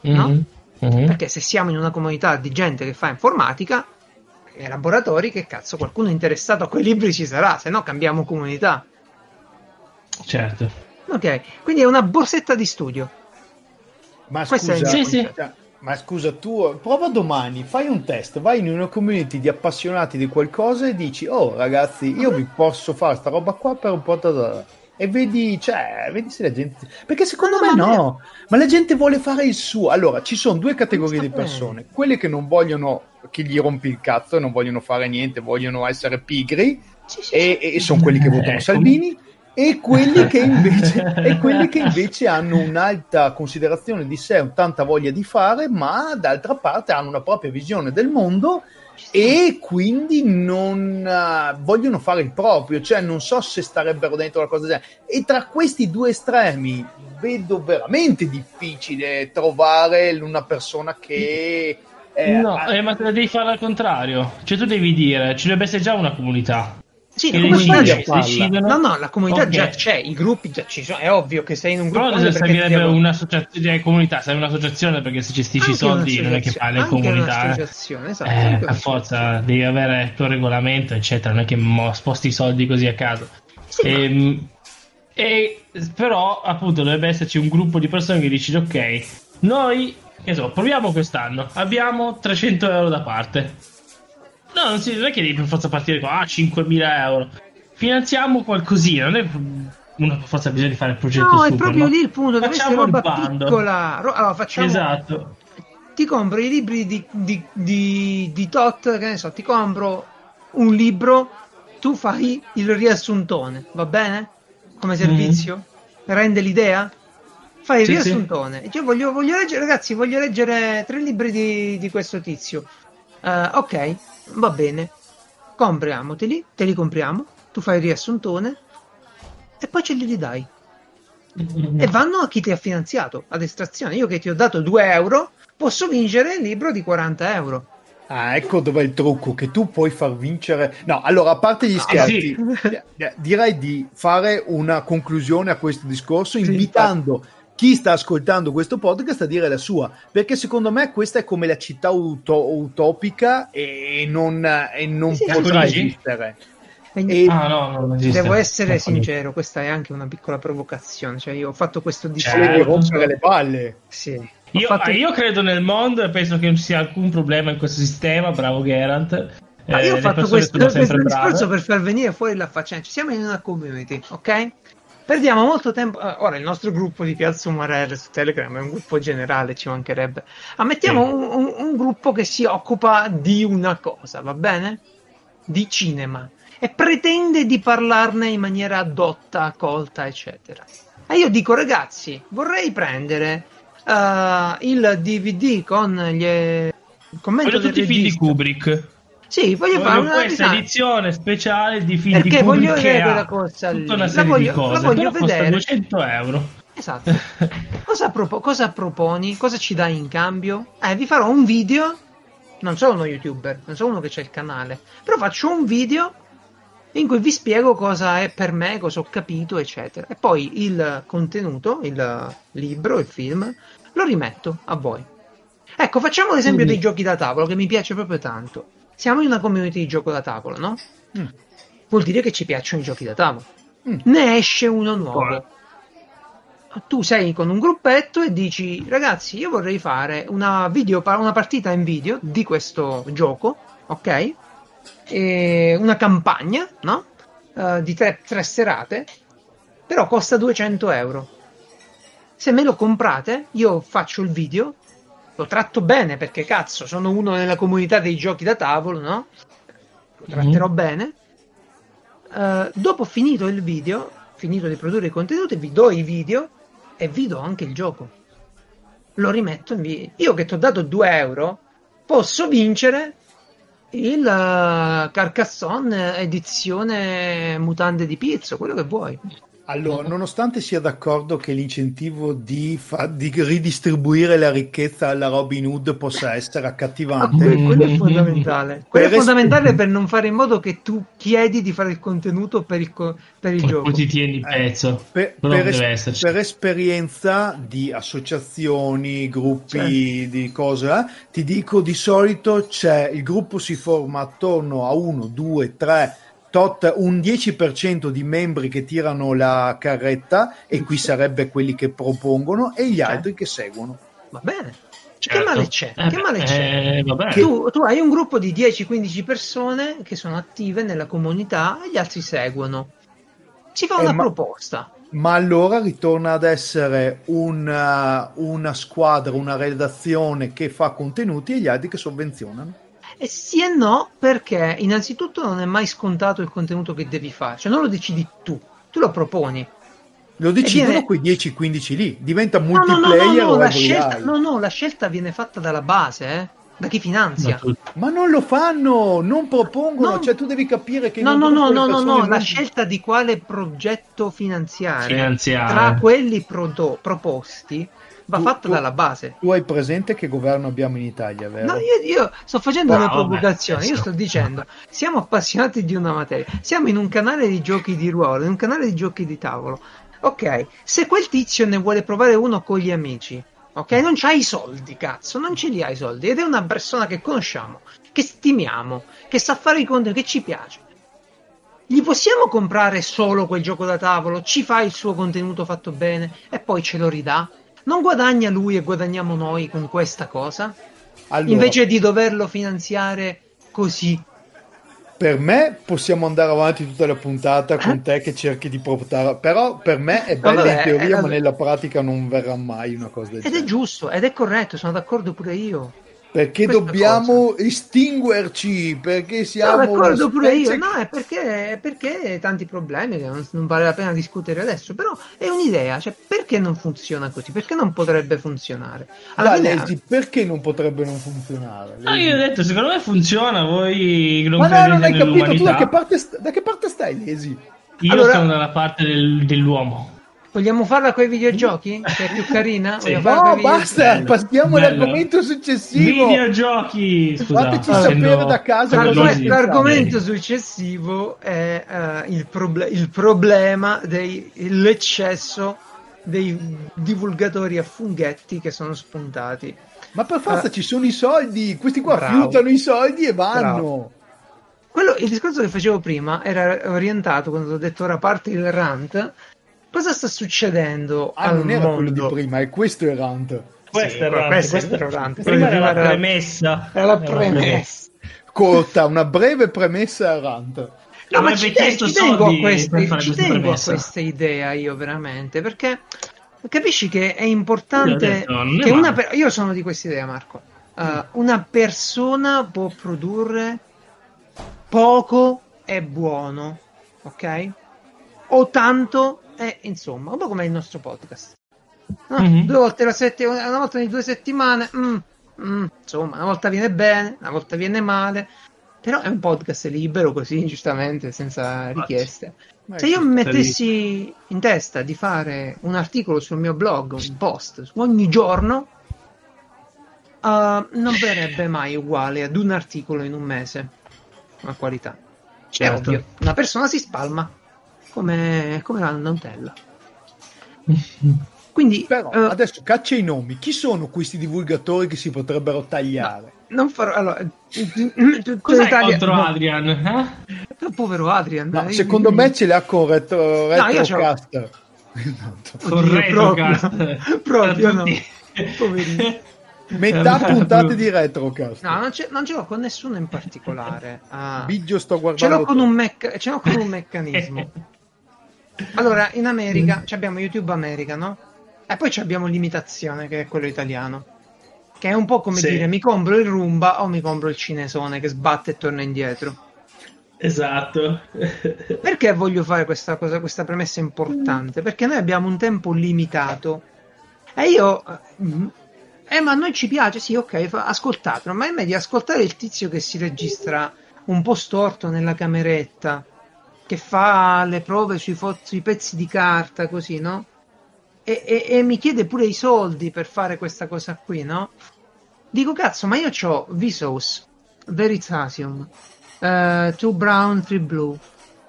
No? Mm-hmm. Mm-hmm. Perché se siamo in una comunità di gente che fa informatica, e laboratori, che cazzo, qualcuno interessato a quei libri ci sarà, se no cambiamo comunità. Certo. Ok, quindi è una borsetta di studio. Ma Questa scusa, sì, sì. ma scusa, tu prova domani, fai un test, vai in una community di appassionati di qualcosa e dici, oh ragazzi, io vi posso fare sta roba qua per un po' da e vedi, cioè, vedi se la gente. Perché secondo no, me no, no, ma la gente vuole fare il suo. Allora, ci sono due categorie di persone: quelle che non vogliono che gli rompi il cazzo e non vogliono fare niente, vogliono essere pigri, sì, sì, e, e, sono quelli che votano eh, Salvini. E quelli, che invece, e quelli che invece hanno un'alta considerazione di sé, tanta voglia di fare, ma d'altra parte hanno una propria visione del mondo e quindi non uh, vogliono fare il proprio, cioè non so se starebbero dentro una cosa del genere. E tra questi due estremi vedo veramente difficile trovare una persona che... Eh, no, ha... eh, ma te la devi fare al contrario, cioè tu devi dire, ci dovrebbe essere già una comunità sì, la comunità già decidono... No, no, la comunità okay. già c'è, i gruppi già ci sono, è ovvio che sei in un gruppo. Però servirebbe devo... un'associazione, comunità, sei un'associazione perché se gestisci i soldi non è che fai le comunità. Esatto, eh, a forza devi avere il tuo regolamento, eccetera, non è che sposti i soldi così a caso. Sì, e, ehm, e, però appunto dovrebbe esserci un gruppo di persone che dici ok, noi che so, proviamo quest'anno, abbiamo 300 euro da parte No, non, si, non è che devi per forza partire con ah, 5.000 euro. Finanziamo qualcosina, non è una per forza bisogno di fare il progetto No, super, è proprio lì il punto, essere roba piccola. Allora, facciamo... Esatto. Ti compro i libri di, di, di, di Tot, che ne so, ti compro un libro, tu fai il riassuntone, va bene? Come servizio? Mm. Rende l'idea? Fai il sì, riassuntone. Sì. Io voglio, voglio, leggere, ragazzi, voglio leggere tre libri di, di questo tizio. Uh, ok, va bene, compriamoteli, te li compriamo, tu fai il riassuntone e poi ce li ridai. E vanno a chi ti ha finanziato ad estrazione. Io che ti ho dato 2 euro posso vincere il libro di 40 euro. Ah, ecco dov'è il trucco, che tu puoi far vincere... No, allora, a parte gli scherzi, ah, sì. direi di fare una conclusione a questo discorso invitando... Sì, chi sta ascoltando questo podcast a dire la sua, perché secondo me questa è come la città uto- utopica e non, e non sì, potrà esistere. E ah, no, no, devo essere sincero, questa è anche una piccola provocazione. Cioè, io ho fatto questo discorso. Cioè, rompere le palle. Sì. Io, fatto... io, credo nel mondo e penso che non ci sia alcun problema in questo sistema. Bravo Gerant. Ma io ho eh, fatto questo, questo discorso per far venire fuori la faccenda. Ci siamo in una community, ok? Perdiamo molto tempo. Eh, ora, il nostro gruppo di Piazza Umarelle su Telegram è un gruppo generale, ci mancherebbe. Ammettiamo sì. un, un, un, gruppo che si occupa di una cosa, va bene? Di cinema. E pretende di parlarne in maniera adotta, colta, eccetera. E io dico, ragazzi, vorrei prendere uh, il DVD con gli. Il commento tutti i film di Kubrick. Sì, voglio, voglio fare una questa risata. edizione speciale di film Perché di voglio vedere la cosa lì. Tutta una serie la voglio, di cose, la voglio vedere. 200 euro. Esatto. cosa, propo- cosa proponi? Cosa ci dai in cambio? Eh, vi farò un video. Non sono uno youtuber, non sono uno che c'è il canale, però faccio un video in cui vi spiego cosa è per me, cosa ho capito, eccetera. E poi il contenuto, il libro, il film, lo rimetto a voi. Ecco, facciamo l'esempio Quindi... dei giochi da tavolo, che mi piace proprio tanto siamo in una community di gioco da tavolo, no? Mm. Vuol dire che ci piacciono i giochi da tavolo. Mm. Ne esce uno nuovo. Tu sei con un gruppetto e dici, ragazzi, io vorrei fare una, video, una partita in video di questo gioco, ok? E una campagna, no? Uh, di tre, tre serate, però costa 200 euro. Se me lo comprate, io faccio il video, lo tratto bene perché cazzo, sono uno nella comunità dei giochi da tavolo, no? Lo tratterò mm-hmm. bene. Uh, dopo finito il video, finito di produrre i contenuti, vi do i video e vi do anche il gioco. Lo rimetto in video. Io che ti ho dato 2 euro, posso vincere il uh, Carcassonne edizione mutande di pizzo, quello che vuoi. Allora, nonostante sia d'accordo che l'incentivo di, fa- di ridistribuire la ricchezza alla Robin Hood possa essere accattivante, ah, quello è fondamentale. Quello per è fondamentale es- per non fare in modo che tu chiedi di fare il contenuto per il, co- per il gioco. Poi ti tieni il pezzo. Eh, per, per, es- per, esperienza di associazioni, gruppi certo. di cose, eh, ti dico di solito c'è il gruppo si forma attorno a uno, due, tre tot un 10% di membri che tirano la carretta e qui sarebbe quelli che propongono e gli altri che seguono. Va bene. Certo. Che male c'è? Eh, che male c'è? Eh, tu, tu, hai un gruppo di 10-15 persone che sono attive nella comunità e gli altri seguono. Si fa eh, una ma, proposta. Ma allora ritorna ad essere una, una squadra, una redazione che fa contenuti e gli altri che sovvenzionano. E sì e no, perché innanzitutto non è mai scontato il contenuto che devi fare, cioè non lo decidi tu, tu lo proponi. Lo decidono viene... quei 10-15 lì, diventa multiplayer no, no, no, no, la scelta, no, no, la scelta viene fatta dalla base, eh? da chi finanzia. Ma non lo fanno, non propongono, no. cioè tu devi capire che... No, no, no, no, no, no, non... la scelta di quale progetto finanziare, finanziare. tra quelli pro- proposti va tu, fatta tu, dalla base. Tu hai presente che governo abbiamo in Italia, vero? No, io, io sto facendo una provocazione, io sto dicendo, siamo appassionati di una materia, siamo in un canale di giochi di ruolo, in un canale di giochi di tavolo. Ok, se quel tizio ne vuole provare uno con gli amici, ok, non c'hai i soldi, cazzo, non ce li hai i soldi, ed è una persona che conosciamo, che stimiamo, che sa fare i conti, che ci piace. Gli possiamo comprare solo quel gioco da tavolo? Ci fa il suo contenuto fatto bene e poi ce lo ridà? Non guadagna lui e guadagniamo noi con questa cosa? Allora, Invece di doverlo finanziare così. Per me possiamo andare avanti tutta la puntata con eh? te che cerchi di portare, però per me è bella Vabbè, in teoria, è... ma nella pratica non verrà mai una cosa del ed genere. Ed è giusto, ed è corretto, sono d'accordo pure io. Perché dobbiamo cosa. estinguerci? Perché siamo. No, d'accordo pure io. No, è perché, perché tanti problemi che non, non, vale la pena discutere adesso. Però è un'idea. Cioè, perché non funziona così? Perché non potrebbe funzionare? Alla fine... Lesi, perché non potrebbe non funzionare? Ah, io ho detto, secondo me funziona. Voi non Ma no, non hai capito tu da che, parte, da che parte stai, Lesi? Io allora... sono dalla parte del, dell'uomo. Vogliamo farla con i videogiochi? Che è più carina? Sì. No, basta, bello, passiamo bello. all'argomento successivo. Videogiochi! Scusate, Fateci sapere da casa L'argomento, l'argomento successivo è uh, il, proble- il, problema dell'eccesso dei divulgatori a funghetti che sono spuntati. Ma per forza uh, ci sono i soldi, questi qua bravo. fiutano i soldi e vanno. Quello, il discorso che facevo prima era orientato, quando ho detto ora parte il rant, Cosa sta succedendo ah, al non era mondo? quello di prima, è questo il rant. Questo sì, è rant, questo, questo è rant. Prima era la premessa. Era la premessa. Corta, una breve premessa al rant. No, ma ci, te- ci tengo, a queste, ci tengo a questa idea io veramente, perché capisci che è importante detto, che una per- io sono di questa idea Marco uh, una persona può produrre poco e buono ok o tanto e insomma, un po' come il nostro podcast. No? Mm-hmm. Due volte la settimana, una volta ogni due settimane, mm, mm, insomma, una volta viene bene, una volta viene male. Però è un podcast libero così, giustamente, senza richieste. Se io mi mettessi in testa di fare un articolo sul mio blog, un post ogni giorno, uh, non verrebbe mai uguale ad un articolo in un mese. Una qualità. Certo. È ovvio. Una persona si spalma come, come la Nutella. Quindi, Però uh, adesso caccia i nomi. Chi sono questi divulgatori che si potrebbero tagliare? Non farò. Allora, cos'è Italia... contro no. Adrian? Eh? povero Adrian. No, secondo io... me ce l'ha con retro, retrocaster. No, con retrocaster. Proprio, proprio no. Poverino. Metà puntate di retrocast. No, non ce, non ce l'ho con nessuno in particolare. Ah. Biggio sto guardando. Ce l'ho con un, mecca- ce l'ho con un meccanismo. Allora, in America mm. abbiamo YouTube America, no? E poi abbiamo l'imitazione, che è quello italiano. Che è un po' come sì. dire mi compro il Roomba o mi compro il cinesone che sbatte e torna indietro. Esatto. Perché voglio fare questa cosa, questa premessa importante? Perché noi abbiamo un tempo limitato. E io. Eh, ma a noi ci piace, sì, ok, ascoltatelo. Ma è meglio ascoltare il tizio che si registra un po' storto nella cameretta che fa le prove sui, fo- sui pezzi di carta, così, no? E, e, e, mi chiede pure i soldi per fare questa cosa qui, no? Dico, cazzo, ma io ho Vsauce, Veritasium, uh, Two Brown, Three Blue.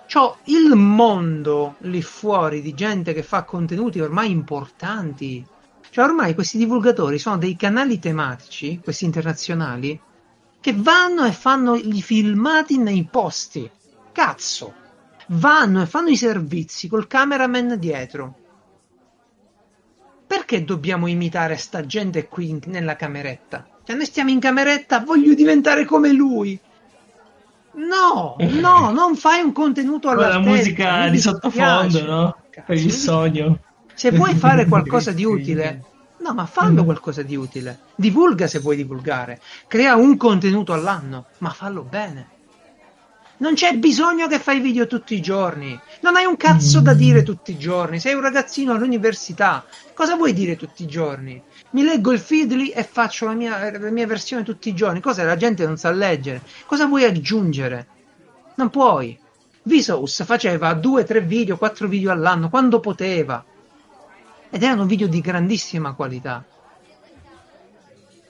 C'ho il mondo lì fuori di gente che fa contenuti ormai importanti. Cioè, ormai questi divulgatori sono dei canali tematici, questi internazionali, che vanno e fanno i filmati nei posti. Cazzo! Vanno e fanno i servizi col cameraman dietro. Perché dobbiamo imitare sta gente qui nella cameretta? Cioè, noi stiamo in cameretta, voglio diventare come lui. No, no, non fai un contenuto alla La musica di sottofondo, no? Cazzo, per il sogno. Se vuoi fare qualcosa di utile, no, ma fallo qualcosa di utile. Divulga se vuoi divulgare. Crea un contenuto all'anno, ma fallo bene. Non c'è bisogno che fai video tutti i giorni. Non hai un cazzo da dire tutti i giorni. Sei un ragazzino all'università. Cosa vuoi dire tutti i giorni? Mi leggo il Feedly e faccio la mia, la mia versione tutti i giorni. Cosa la gente non sa leggere? Cosa vuoi aggiungere? Non puoi. Vsauce faceva due, tre video, quattro video all'anno quando poteva. Ed erano video di grandissima qualità.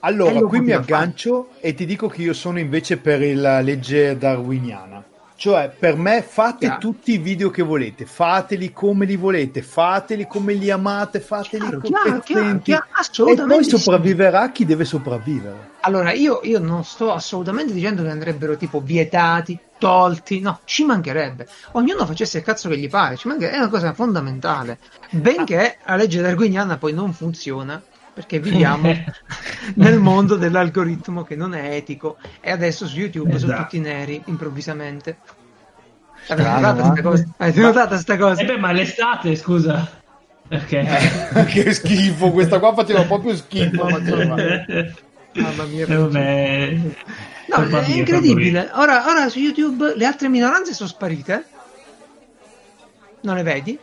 Allora, qui mi aggancio fare. e ti dico che io sono invece per la legge darwiniana. Cioè, per me fate chiaro. tutti i video che volete, fateli come li volete, fateli come li amate, fateli chiaro, competenti. Chiaro, chiaro, e poi sopravviverà sì. chi deve sopravvivere. Allora, io, io, non sto assolutamente dicendo che andrebbero tipo vietati, tolti, no, ci mancherebbe. Ognuno facesse il cazzo che gli pare, ci mancherebbe, è una cosa fondamentale. Benché la legge darwiniana poi non funziona, perché viviamo nel mondo dell'algoritmo che non è etico e adesso su YouTube esatto. sono tutti neri improvvisamente. Avete notata questa cosa? Eh beh, ma l'estate, scusa. Okay. Eh, che schifo, questa qua faceva proprio schifo. Mamma mia. Eh, no, è incredibile. Ora, ora su YouTube le altre minoranze sono sparite. Non le vedi?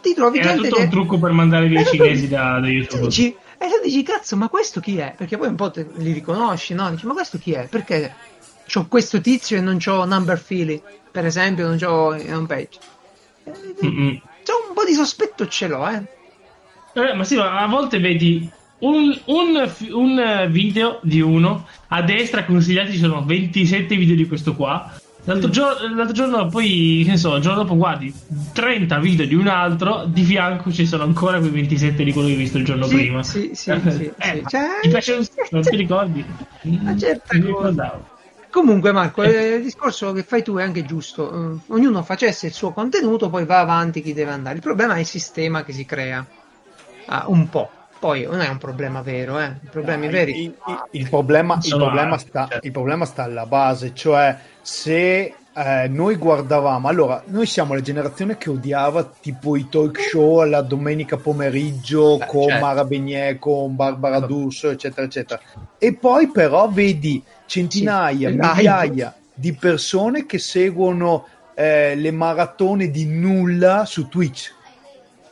Ti trovi Era gente tutto che... un trucco per mandare via i cinesi da, da YouTube. Dici, e tu dici, cazzo, ma questo chi è? Perché poi un po' te, li riconosci, no? Dici, ma questo chi è? Perché ho questo tizio e non ho number feeling, per esempio, non ho home page. Mm-mm. C'è un po' di sospetto ce l'ho, eh. eh ma sì, ma a volte vedi un, un, un, video di uno, a destra consigliati ci sono 27 video di questo qua, L'altro, giorno, l'altro giorno, poi, che ne so, il giorno dopo guardi 30 video di un altro, di fianco ci sono ancora quei 27 di quello che hai visto il giorno sì, prima. Sì, sì, eh, sì, eh, Cioè, ti piace un non ti ricordi? Ma certo. Comunque, Marco, eh. il discorso che fai tu è anche giusto. Uh, ognuno facesse il suo contenuto, poi va avanti chi deve andare. Il problema è il sistema che si crea. Uh, un po'. Poi non è un problema vero, eh. problemi no, veri. Il, il, il, problema, il, problema sta, certo. il, problema, sta, alla base, cioè se eh, noi guardavamo, allora noi siamo la generazione che odiava tipo i talk show alla domenica pomeriggio Beh, con certo. Mara Beignet, con Barbara D'Urso, eccetera, eccetera. E poi però vedi centinaia, sì. migliaia di persone che seguono eh, le maratone di nulla su Twitch.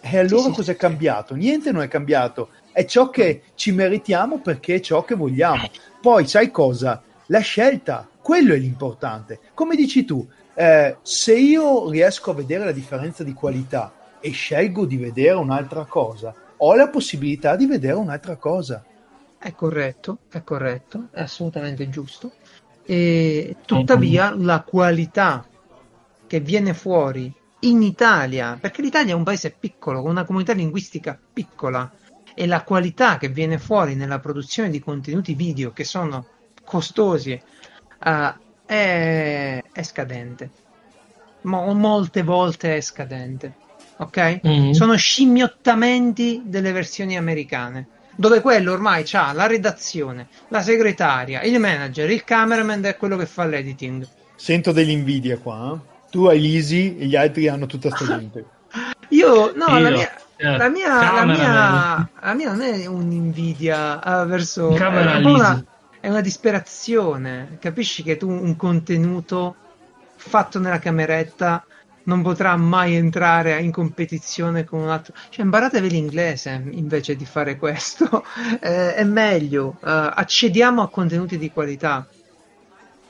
E allora sì, cosa è cambiato? Niente non è cambiato è ciò che ci meritiamo perché è ciò che vogliamo. Poi sai cosa? La scelta, quello è l'importante. Come dici tu, eh, se io riesco a vedere la differenza di qualità e scelgo di vedere un'altra cosa, ho la possibilità di vedere un'altra cosa. È corretto, è corretto, è assolutamente giusto. E tuttavia la qualità che viene fuori in Italia, perché l'Italia è un paese piccolo, con una comunità linguistica piccola, e la qualità che viene fuori nella produzione di contenuti video che sono costosi uh, è, è, scadente. Mo- molte volte è scadente. Ok? Mm-hmm. Sono scimmiottamenti delle versioni americane dove quello ormai ha la redazione, la segretaria, il manager, il cameraman è quello che fa l'editing. Sento dell'invidia qua. Eh? Tu hai l'Easy e gli altri hanno tutta sta gente. Io, no, Io. la mia, eh, la mia, la, mia, la mia, non è un'invidia uh, verso... È una, è una disperazione. Capisci che tu un contenuto fatto nella cameretta non potrà mai entrare in competizione con un altro. Cioè, imparatevi l'inglese invece di fare questo. eh, è meglio. Uh, accediamo a contenuti di qualità.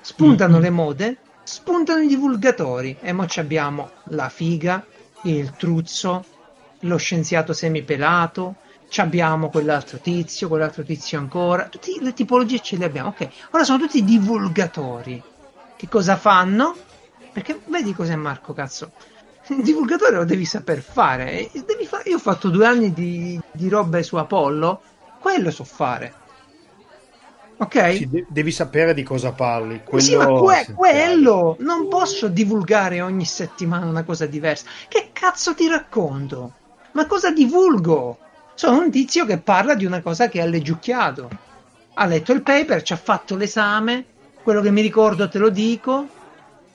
Spuntano mm-hmm. le mode, spuntano i divulgatori e mo abbiamo la figa, il truzzo, lo scienziato semipelato, abbiamo quell'altro tizio, quell'altro tizio ancora, tutte le tipologie ce le abbiamo, ok. Ora sono tutti divulgatori. Che cosa fanno? Perché vedi cos'è Marco, cazzo? Il divulgatore lo devi saper fare. Devi fa- Io ho fatto due anni di, di robe su Apollo, quello so fare. Ok? Sì, de- devi sapere di cosa parli. Quello sì, ma que- quello non posso divulgare ogni settimana una cosa diversa. Che cazzo ti racconto? Ma cosa divulgo? Sono un tizio che parla di una cosa che ha leggiucchiato. Ha letto il paper, ci ha fatto l'esame, quello che mi ricordo te lo dico.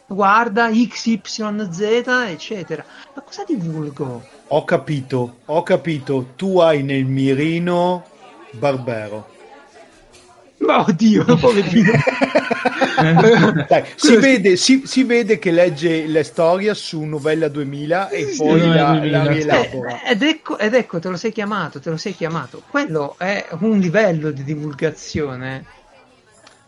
Guarda, XYZ, eccetera. Ma cosa divulgo? Ho capito, ho capito. Tu hai nel mirino Barbero. Ma oddio, poverino. Dai, si, vede, si, si, vede, che legge la storia su Novella 2000 e sì, poi la, 2000. la rielabora. Eh, ed, ecco, ed ecco, te lo sei chiamato, te lo sei chiamato. Quello è un livello di divulgazione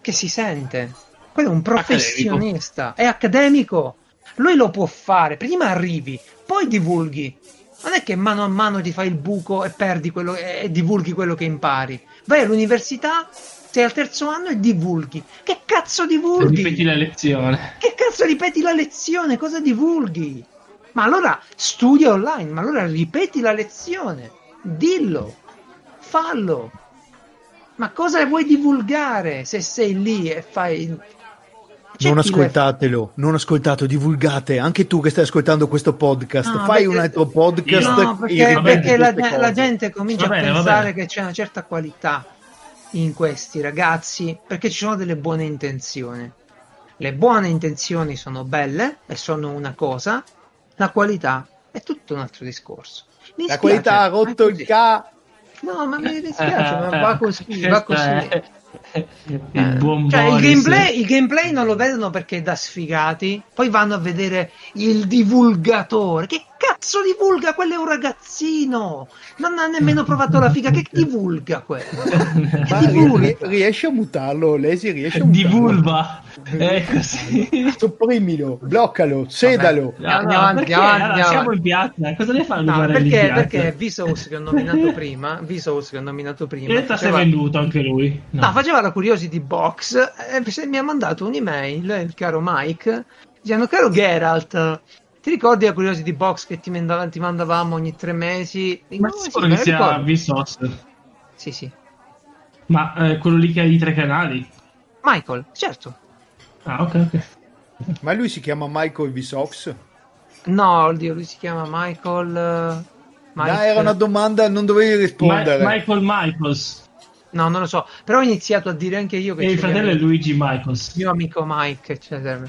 che si sente. Quello è un professionista, accademico. è accademico. Lui lo può fare, prima arrivi, poi divulghi. Non è che mano a mano ti fai il buco e perdi quello e divulghi quello che impari. Vai all'università, sei al terzo anno e divulghi. Che cazzo divulghi? Ripeti la lezione. Che cazzo ripeti la lezione? Cosa divulghi? Ma allora studia online, ma allora ripeti la lezione. Dillo. Fallo. Ma cosa vuoi divulgare se sei lì e fai c'è non ascoltatelo, le... non ascoltate, divulgate. Anche tu che stai ascoltando questo podcast, no, fai perché... un altro podcast. No, perché, perché la, la, gente comincia bene, a pensare che c'è una certa qualità in questi ragazzi perché ci sono delle buone intenzioni. Le buone intenzioni sono belle e sono una cosa, la qualità è tutto un altro discorso. Mi la qualità ha rotto il ca. No, ma mi dispiace, ma va così, va così. Il, eh, buon cioè, il, gameplay, il, gameplay, non lo vedono perché è da sfigati, poi vanno a vedere il divulgatore. Che cazzo divulga? Quello è un ragazzino, non ha nemmeno provato la figa. Che divulga quello? Che divulga? riesce a mutarlo? Lei si riesce a mutarlo? Divulva, è così. Sopprimilo, bloccalo, sedalo. No, no, no, perché, allora, siamo in piazza, cosa ne fanno? No, perché, perché Vsauce che ho nominato prima, Vsauce che ho nominato prima. In realtà faceva... si è venduto anche lui. No. no, faceva la Curiosity Box e mi ha mandato un'email, il caro Mike, dicendo, caro Geralt, ti ricordi la Curiosity Box che ti, mandava, ti mandavamo ogni tre mesi? Ma no, sicuro sì, che sia Vsauce. Sì, sì. Ma eh, quello lì che ha i tre canali? Michael, certo. Ah, ok, ok. Ma lui si chiama Michael Visox? No, oddio, lui si chiama Michael... Mike... No, era una domanda, non dovevi rispondere. Ma- Michael Michaels. No, non lo so, però ho iniziato a dire anche io che... E il fratello è Luigi Michaels. Mio amico Mike, eccetera.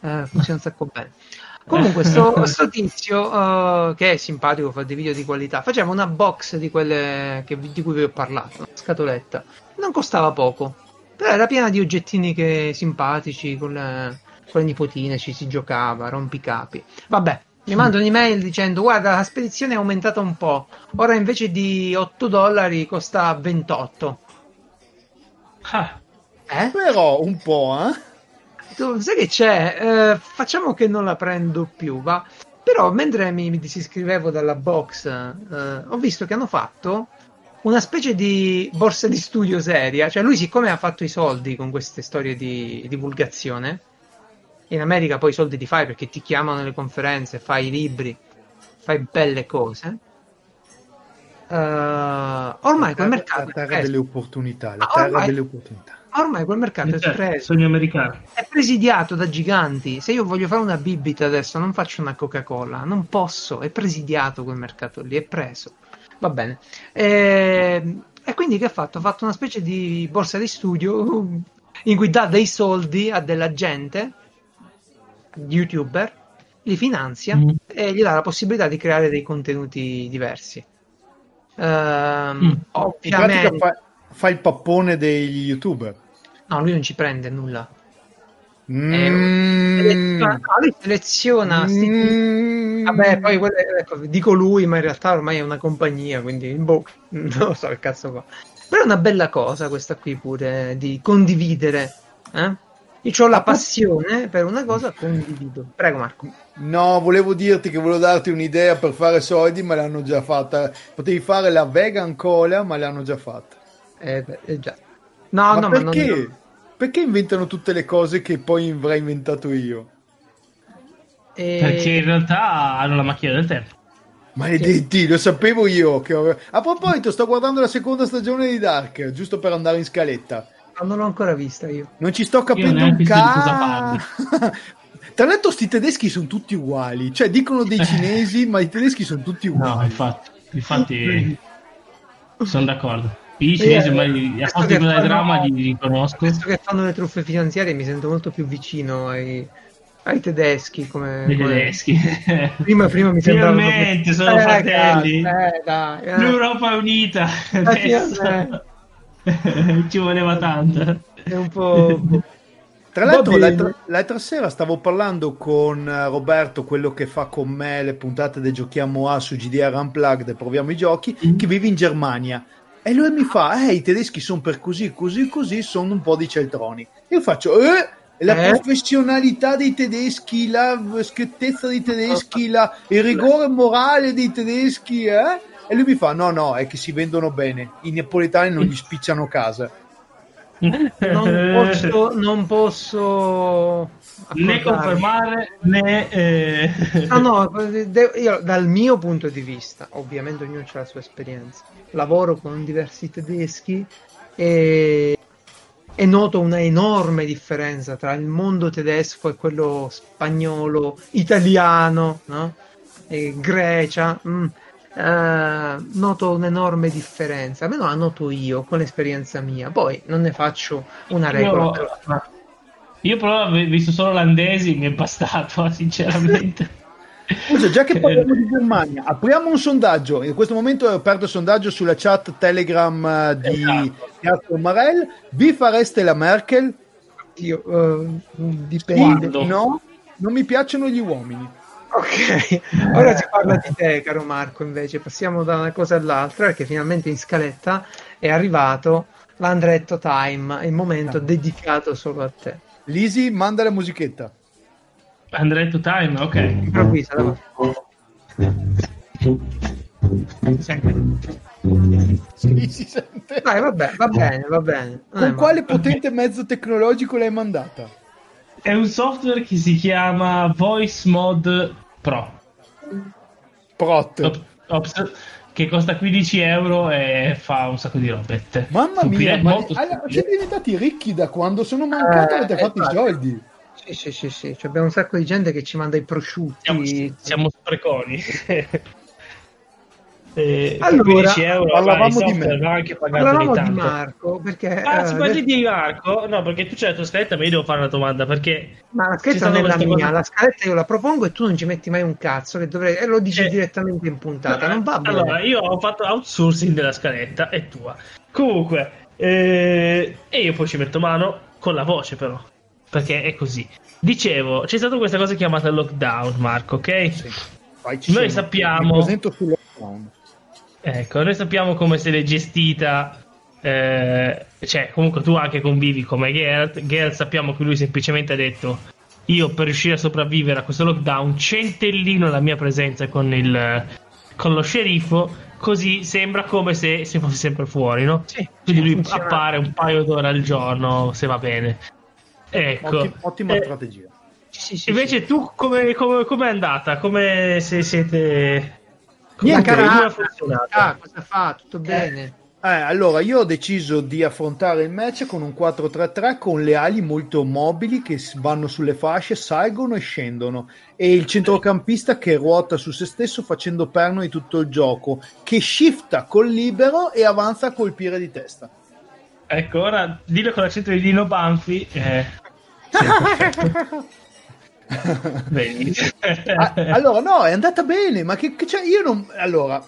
Eh, funziona un sacco bene. Comunque, sto, sto tizio uh, che è simpatico, fa dei video di qualità. Faceva una box di quelle che, di cui vi ho parlato, una scatoletta. Non costava poco, però era piena di oggettini che, simpatici. Con le, con le nipotine ci si giocava, rompicapi. Vabbè, mi manda un'email dicendo: Guarda, la spedizione è aumentata un po'. Ora invece di 8 dollari costa 28. Ah, eh? Però un po', eh? sai che c'è? Eh, facciamo che non la prendo più, va. Però mentre mi, mi disiscrivevo dalla box, eh, ho visto che hanno fatto una specie di borsa di studio seria. Cioè, lui, siccome ha fatto i soldi con queste storie di divulgazione, in America poi i soldi ti fai perché ti chiamano alle conferenze, fai i libri, fai belle cose. Uh, ormai quel mercato la terra delle opportunità, la terra ormai, delle opportunità ormai quel mercato è, preso, sogno americano. è presidiato da giganti. Se io voglio fare una bibita adesso, non faccio una Coca-Cola, non posso. È presidiato quel mercato lì, è preso. Va bene. E, ehm, e quindi che ha fatto? Ha fatto una specie di borsa di studio in cui dà dei soldi a della gente, youtuber, li finanzia mm. e gli dà la possibilità di creare dei contenuti diversi. Uh, mm. Ovviamente. Fa, fa il pappone degli youtuber. No, lui non ci prende nulla. Mm. Eh, lui seleziona. Mm. Vabbè, poi ecco, dico lui, ma in realtà ormai è una compagnia, quindi boh, non lo so che cazzo fa. Però è una bella cosa questa qui pure di condividere. Eh? Io ho la passione per una cosa, condivido. Prego Marco. No, volevo dirti che volevo darti un'idea per fare soldi, ma l'hanno già fatta. Potevi fare la vegan cola, ma l'hanno già fatta. Eh, beh, eh già. No, ma no, perché? ma non... Perché inventano tutte le cose che poi avrei inventato io? E... Perché in realtà hanno la macchina del tempo. Maledetti, lo sapevo io. Che. A proposito, sto guardando la seconda stagione di Dark, giusto per andare in scaletta. Non l'ho ancora vista io. Non ci sto capendo un cazzo. Tra l'altro, sti tedeschi sono tutti uguali. Cioè, dicono dei cinesi, ma i tedeschi sono tutti uguali. No, infatti, infatti sono d'accordo. I cinesi, ma a parte fanno, dramma, li riconosco. Visto che fanno le truffe finanziarie, mi sento molto più vicino ai, ai tedeschi. Come, I come... tedeschi. Prima, prima mi sembrava. Finalmente sono eh, fratelli. Eh, dai, eh. L'Europa è unita. Adesso... Ci voleva tanto. È un po'. Tra l'altro, l'altra, l'altra, sera stavo parlando con eh, Roberto, quello che fa con me le puntate del Giochiamo A su GDR Unplugged, proviamo i giochi, mm. che vive in Germania. E lui mi fa: Eh, i tedeschi sono per così, così, così, sono un po' di celtroni. Io faccio: Eh, la eh? professionalità dei tedeschi, la schiettezza dei tedeschi, la, il rigore morale dei tedeschi, eh? E lui mi fa: No, no, è che si vendono bene. I napoletani non gli spicciano casa. Non posso, non posso né confermare né. Eh... No, no, io, dal mio punto di vista, ovviamente ognuno ha la sua esperienza. Lavoro con diversi tedeschi e, e noto una enorme differenza tra il mondo tedesco e quello spagnolo, italiano, no? E Grecia. Mm eh, noto un'enorme differenza, almeno la noto io con l'esperienza mia, poi non ne faccio una regola. Io, io però, visto solo olandesi, mi è bastato, sinceramente. Scusa, già che parliamo di Germania, apriamo un sondaggio. In questo momento ho aperto il sondaggio sulla chat Telegram eh, di esatto. Marel. Vi fareste la Merkel? Io, uh, dipende. Sì, no, non mi piacciono gli uomini. Ok, ora si parla di te, caro Marco. Invece passiamo da una cosa all'altra perché finalmente in scaletta è arrivato l'Andretto Time, il momento dedicato solo a te. Lisi, manda la musichetta. Andretto Time, ok. Improvvisa. Sì, si sente. Dai, vabbè, va bene, va bene. Con quale potente mezzo tecnologico l'hai mandata? È un software che si chiama Voice Mod Pro. Prot. Op- ops, che costa 15 euro e fa un sacco di robette. Mamma mia, ma siete diventati ricchi da quando sono mancato e avete eh, fatto i soldi. Sì, sì, sì, sì. Cioè, abbiamo un sacco di gente che ci manda i prosciutti. Siamo, siamo spreconi. Eh, allora, euro, parlavamo di me. Anche parlavamo di Marco perché ah, si parli di Marco? No, perché tu c'hai la tua scaletta, ma io devo fare una domanda perché ma la scaletta non è la mia, cosa... la scaletta io la propongo e tu non ci metti mai un cazzo che dovrei... e lo dici eh, direttamente in puntata, non va bene. Allora, io ho fatto outsourcing della scaletta, è tua. Comunque, eh, e io poi ci metto mano con la voce però, perché è così. Dicevo, c'è stata questa cosa chiamata lockdown, Marco, ok? Sì. Noi sappiamo... Mi presento sul lockdown Ecco, noi sappiamo come se l'è gestita. Eh, cioè, comunque tu anche convivi come Geralt. Geralt sappiamo che lui semplicemente ha detto: Io per riuscire a sopravvivere a questo lockdown centellino la mia presenza con, il, con lo sceriffo. Così sembra come se, se fosse sempre fuori, no? Sì, Quindi lui funziona. appare un paio d'ore al giorno, se va bene. Ecco. Ottima, ottima eh, strategia. Sì, sì, invece tu come, come, come è andata? Come se siete Niente, ha funzionato. Ah, cosa fa? Tutto eh. bene. Eh, allora, io ho deciso di affrontare il match con un 4-3-3 con le ali molto mobili che vanno sulle fasce, salgono e scendono e il centrocampista che ruota su se stesso facendo perno di tutto il gioco, che shifta col libero e avanza a colpire di testa. Ecco, ora dillo con l'accento di Dino Banfi. Eh. Ah, allora, no, è andata bene, ma che, che cioè, io non. Allora,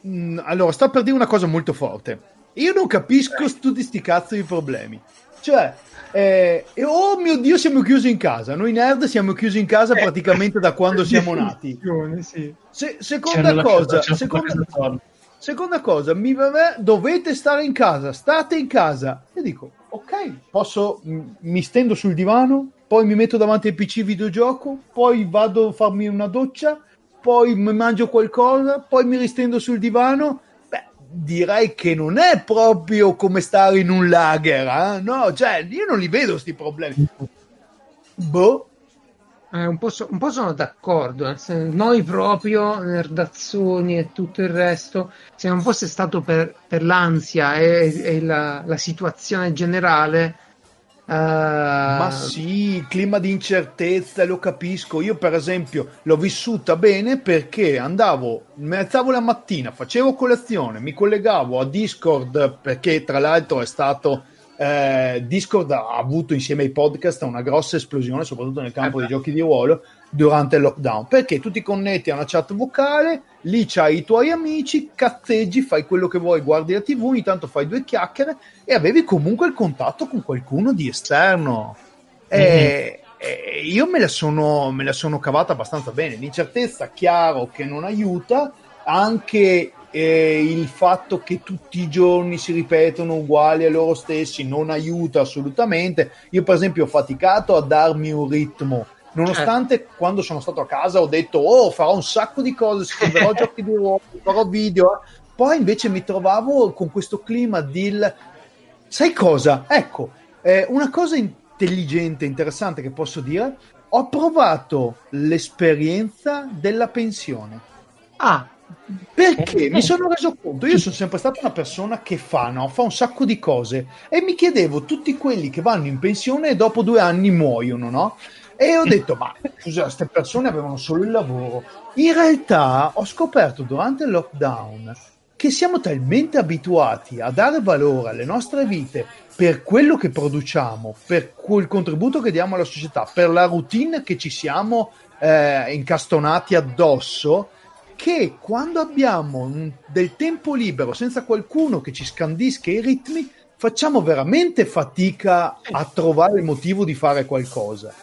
mh, mm, allora, sto per dire una cosa molto forte. Io non capisco tutti sti cazzo di problemi. Cioè, eh, oh mio dio, siamo chiusi in casa. Noi nerd siamo chiusi in casa eh. praticamente da quando siamo nati. Sì. Se, seconda cosa, seconda, seconda cosa, mi, dovete stare in casa, state in casa. E dico, ok, posso, mi stendo sul divano, poi mi metto davanti al PC videogioco, poi vado a farmi una doccia, poi mangio qualcosa, poi mi ristendo sul divano. Beh, direi che non è proprio come stare in un lager, eh? no? Cioè, io non li vedo questi problemi. Boh, eh, un, po so, un, po sono d'accordo, eh. noi proprio, nerdazzoni e tutto il resto, se non fosse stato per, per l'ansia e, e la, la, situazione generale... Uh... Ma sì, clima di incertezza, lo capisco. Io per esempio l'ho vissuta bene perché andavo, mi alzavo la mattina, facevo colazione, mi collegavo a Discord perché tra l'altro è stato eh, Discord ha avuto insieme ai podcast una grossa esplosione, soprattutto nel campo eh dei giochi di ruolo, durante il lockdown, perché tu ti connetti a una chat vocale, lì c'hai i tuoi amici, cazzeggi, fai quello che vuoi, guardi la tv, ogni tanto fai due chiacchiere e avevi comunque il contatto con qualcuno di esterno. Mm-hmm. E, e io me la, sono, me la sono cavata abbastanza bene. L'incertezza, chiaro che non aiuta, anche eh, il fatto che tutti i giorni si ripetono uguali a loro stessi non aiuta assolutamente. Io, per esempio, ho faticato a darmi un ritmo. Nonostante eh. quando sono stato a casa ho detto oh farò un sacco di cose, scriverò giochi di ruolo, farò video, poi invece mi trovavo con questo clima di sai cosa? Ecco, eh, una cosa intelligente, interessante che posso dire, ho provato l'esperienza della pensione. Ah, perché mi sono reso conto, io sono sempre stata una persona che fa, no? fa un sacco di cose e mi chiedevo tutti quelli che vanno in pensione e dopo due anni muoiono, no? E ho detto, ma scusa, queste persone avevano solo il lavoro. In realtà ho scoperto durante il lockdown che siamo talmente abituati a dare valore alle nostre vite per quello che produciamo, per quel contributo che diamo alla società, per la routine che ci siamo eh, incastonati addosso, che quando abbiamo del tempo libero senza qualcuno che ci scandisca i ritmi, facciamo veramente fatica a trovare il motivo di fare qualcosa.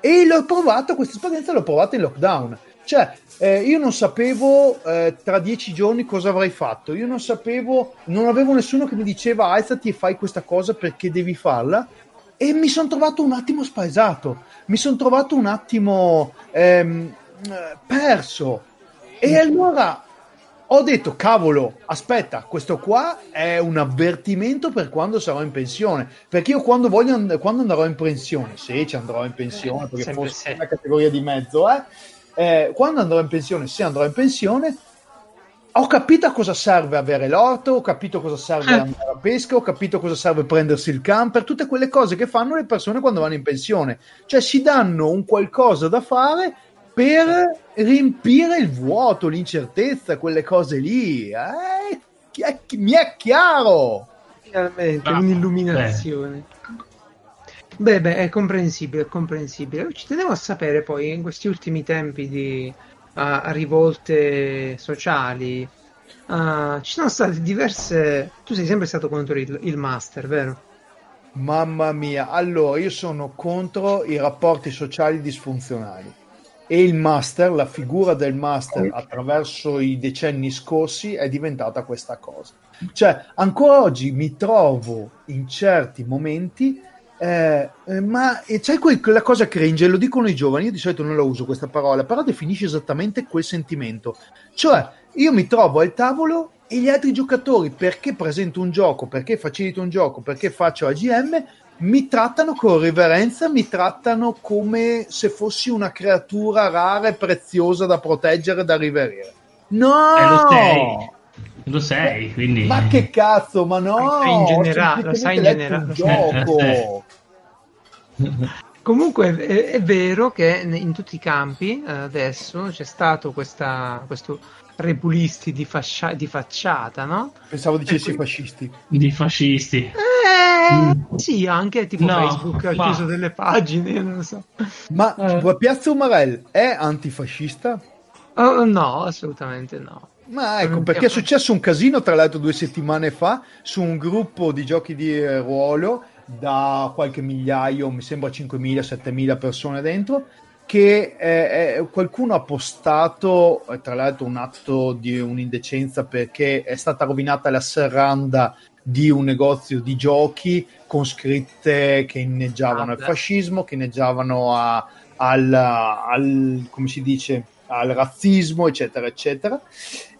E l'ho provato, questa esperienza l'ho provata in lockdown. Cioè, eh, io non sapevo eh, tra dieci giorni cosa avrei fatto, io non sapevo, non avevo nessuno che mi diceva alzati e fai questa cosa perché devi farla. E mi sono trovato un attimo spaesato, mi sono trovato un attimo ehm, perso e allora ho detto, cavolo, aspetta, questo qua è un avvertimento per quando sarò in pensione. Perché io quando, voglio, quando andrò in pensione, se ci andrò in pensione, eh, perché forse è una categoria di mezzo, eh, eh, quando andrò in pensione, se andrò in pensione, ho capito a cosa serve avere l'orto, ho capito cosa serve eh. andare a pesca, ho capito cosa serve prendersi il camper, tutte quelle cose che fanno le persone quando vanno in pensione. Cioè si danno un qualcosa da fare per riempire il vuoto, l'incertezza, quelle cose lì. Eh, è, mi è chiaro. Finalmente, ah, un'illuminazione. Beh. beh, è comprensibile, è comprensibile. Ci tenevo a sapere poi, in questi ultimi tempi di uh, rivolte sociali, uh, ci sono state diverse... Tu sei sempre stato contro il, il master, vero? Mamma mia, allora io sono contro i rapporti sociali disfunzionali e il master, la figura del master attraverso i decenni scorsi è diventata questa cosa. Cioè, ancora oggi mi trovo in certi momenti, eh, eh, ma c'è quella cosa cringe, lo dicono i giovani, io di solito non la uso questa parola, però definisce esattamente quel sentimento. Cioè, io mi trovo al tavolo e gli altri giocatori, perché presento un gioco, perché facilito un gioco, perché faccio AGM, mi trattano con riverenza, mi trattano come se fossi una creatura rara e preziosa da proteggere e da riverire. No! Eh, lo sei. Lo sei, quindi... Ma che cazzo, ma no! In generale, lo sai in generale. Gioco. Comunque è, è, vero che in tutti i campi eh, adesso c'è stato questa, questo repulisti di, fascia- di facciata, no? Pensavo dicessi qui... fascisti. Di fascisti. Eh, mm. Sì, anche tipo no, Facebook ha ma... chiuso delle pagine, non lo so. Ma eh. Piazza Umarell è antifascista? Oh, no, assolutamente no. Ma ecco, perché è successo un casino, tra l'altro, due settimane fa, su un gruppo di giochi di ruolo da qualche migliaio, mi sembra 5.000-7.000 persone dentro, che eh, eh, qualcuno ha postato, tra l'altro un atto di un'indecenza perché è stata rovinata la serranda di un negozio di giochi con scritte che inneggiavano ah, al fascismo, che inneggiavano a, al, al, come si dice, al razzismo, eccetera, eccetera.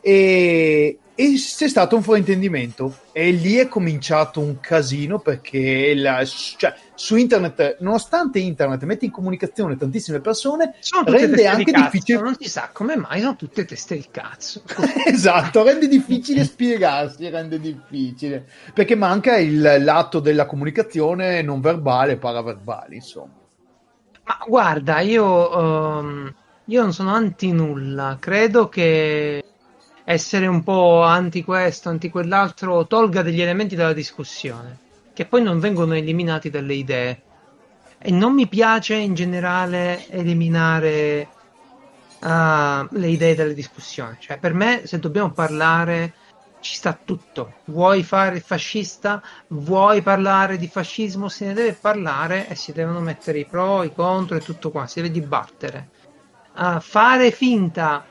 E, e c'è stato un fraintendimento e lì è cominciato un casino perché la, cioè, su internet, nonostante internet mette in comunicazione tantissime persone, rende anche difficile. Non si sa come mai sono tutte teste di cazzo. esatto, rende difficile spiegarsi, rende difficile perché manca il lato della comunicazione non verbale, paraverbale, insomma. Ma guarda, io, um, io non sono anti nulla, credo che essere un po' anti questo, anti quell'altro, tolga degli elementi dalla discussione, che poi non vengono eliminati dalle idee. E non mi piace in generale eliminare uh, le idee dalle discussioni. Cioè, per me, se dobbiamo parlare, ci sta tutto. Vuoi fare il fascista? Vuoi parlare di fascismo? Se ne deve parlare e si devono mettere i pro, i contro e tutto qua. Si deve dibattere. Uh, fare finta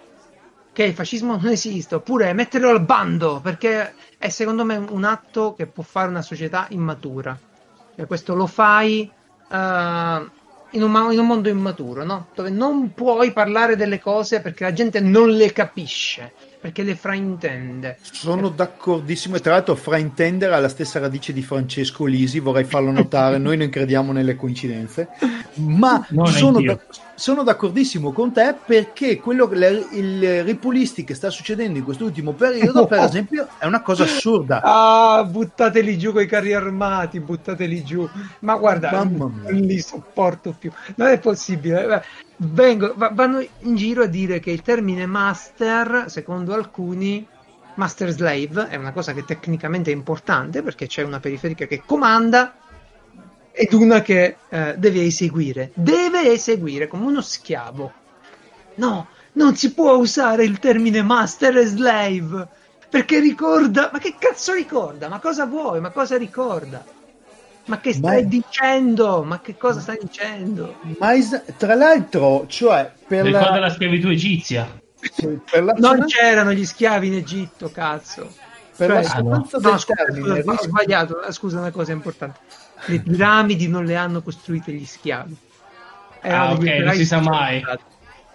che il fascismo non esiste, oppure metterlo al bando, perché è secondo me un atto che può fare una società immatura. E questo lo fai uh, in, un, in, un, mondo immaturo, no? dove non puoi parlare delle cose perché la gente non le capisce perché le fraintende. Sono d'accordissimo e tra l'altro fraintendere ha la stessa radice di Francesco Lisi, vorrei farlo notare, noi non crediamo nelle coincidenze, ma sono, da, sono, d'accordissimo con te perché quello, le, il ripulisti che sta succedendo in quest'ultimo periodo, per esempio, è una cosa assurda. Ah, buttateli giù con i carri armati, buttateli giù. Ma guarda, non li sopporto più. Non è possibile vengo, vanno in giro a dire che il termine master, secondo alcuni, master slave è una cosa che tecnicamente è importante perché c'è una periferica che comanda ed una che eh, deve eseguire. Deve eseguire come uno schiavo. No, non si può usare il termine master e slave perché ricorda. Ma che cazzo ricorda? Ma cosa vuoi? Ma cosa ricorda? Ma che stai ma... dicendo? Ma che cosa stai dicendo? Ma is... tra l'altro, cioè, per Ricorda la... la schiavitù egizia. La... Non c'erano gli schiavi in Egitto, cazzo. Per cioè, la ah, no. no scusa, termine, ho sbagliato, scusa una cosa importante. Le piramidi non le hanno costruite gli schiavi. Erano ah, ok, non si sa mai.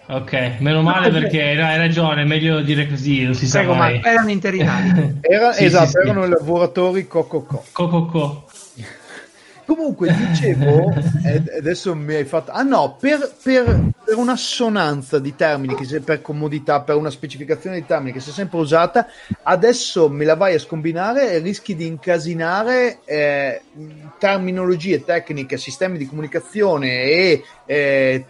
Ok, meno male no, perché hai ragione, è meglio dire così, non si Prego, sa mai. erano interinali. Era, sì, esatto, sì, erano sì. lavoratori cococò. Cococò. Comunque dicevo, adesso mi hai fatto... Ah no, per, per, per un'assonanza di termini, che per comodità, per una specificazione di termini che si è sempre usata, adesso me la vai a scombinare e rischi di incasinare eh, terminologie tecniche, sistemi di comunicazione e... Eh,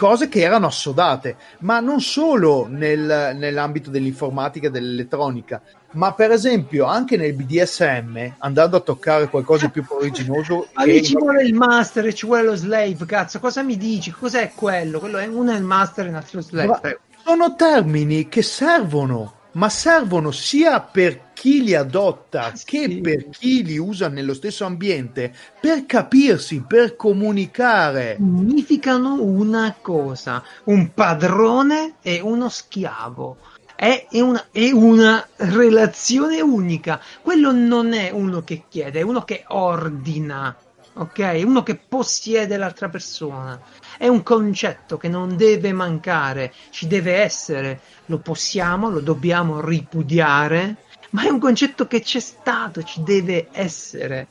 cose che erano assodate, ma non solo nel, nell'ambito dell'informatica e dell'elettronica, ma per esempio anche nel BDSM, andando a toccare qualcosa di più originoso. Ma lì ci vuole il master e ci vuole lo slave, cazzo, cosa mi dici? Cos'è quello? quello è, uno è il master e l'altro è lo slave. Sono termini che servono, ma servono sia per chi li adotta ah, che sì. per chi li usa nello stesso ambiente per capirsi, per comunicare. Significano una cosa: un padrone e uno schiavo è una, è una relazione unica. Quello non è uno che chiede, è uno che ordina ok? Uno che possiede l'altra persona. È un concetto che non deve mancare, ci deve essere, lo possiamo, lo dobbiamo ripudiare, ma è un concetto che c'è stato, ci deve essere,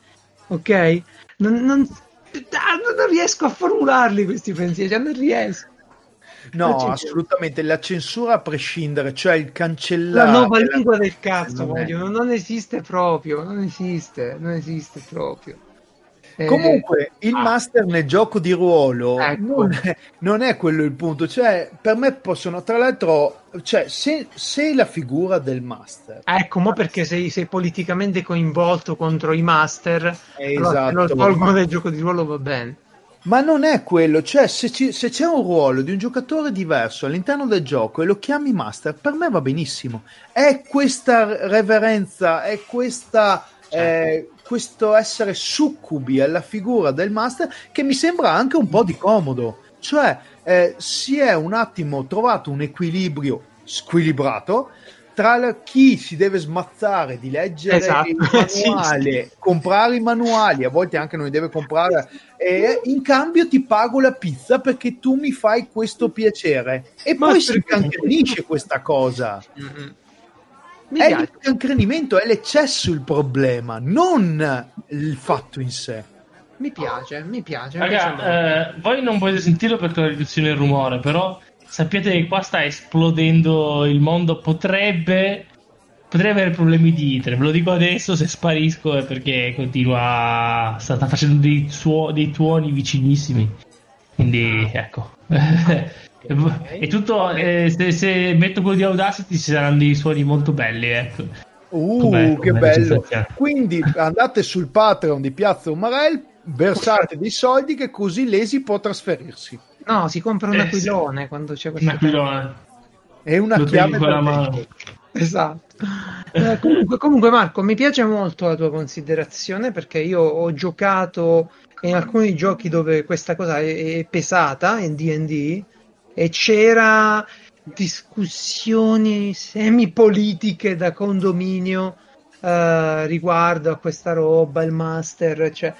ok? Non, non, non riesco a formularli questi pensieri, cioè non riesco. No, assolutamente, la censura a prescindere, cioè il cancellare... La nuova lingua del cazzo, non, voglio, non esiste proprio, non esiste, non esiste proprio. Eh, Comunque, il ah. master nel gioco di ruolo ecco. non, è, non, è, quello il punto. Cioè, per me possono, tra l'altro, cioè, se, se la figura del master. Ecco, ma perché sei, sei, politicamente coinvolto contro i master, esatto. allora, lo tolgono dal gioco di ruolo va bene. Ma non è quello, cioè se, ci, se, c'è un ruolo di un giocatore diverso all'interno del gioco e lo chiami master, per me va benissimo. È questa reverenza, è questa, certo. eh, questo essere succubi alla figura del master che mi sembra anche un po' di comodo. Cioè eh, si è un attimo trovato un equilibrio squilibrato tra chi si deve smazzare di leggere esatto. il manuale, sì, sì. comprare i manuali, a volte anche non li deve comprare, e in cambio ti pago la pizza perché tu mi fai questo piacere. E Ma poi si cancrenisce questa cosa. Mm-hmm. è piace. il cancrenimento, è l'eccesso il problema, non il fatto in sé. Mi piace, mi piace. Raga, eh, voi non potete sentirlo perché la riduzione del rumore, però sappiate che qua sta esplodendo il mondo, potrebbe, potrebbe avere problemi di itere. Ve lo dico adesso, se sparisco è perché continua, sta, sta facendo dei, suo, dei tuoni vicinissimi. Quindi ecco. e tutto, eh, se, se, metto quello di Audacity ci saranno dei suoni molto belli, ecco. Uh, com'è, che com'è bello! Quindi andate sul Patreon di Piazza Umarell, versate dei soldi che così Lesi può trasferirsi. No, si compra un eh, aquilone sì. quando c'è questo. Un aquilone. È una Lo chiave con la mano. Esatto. Eh, comunque, comunque, Marco, mi piace molto la tua considerazione perché io ho giocato in alcuni giochi dove questa cosa è, è pesata in D&D e c'era discussioni semi-politiche da condominio uh, riguardo a questa roba, il master, cioè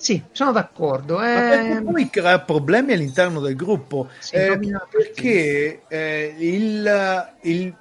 sì, sono d'accordo. Eh... poi crea problemi all'interno del gruppo sì, eh, perché eh, il, il,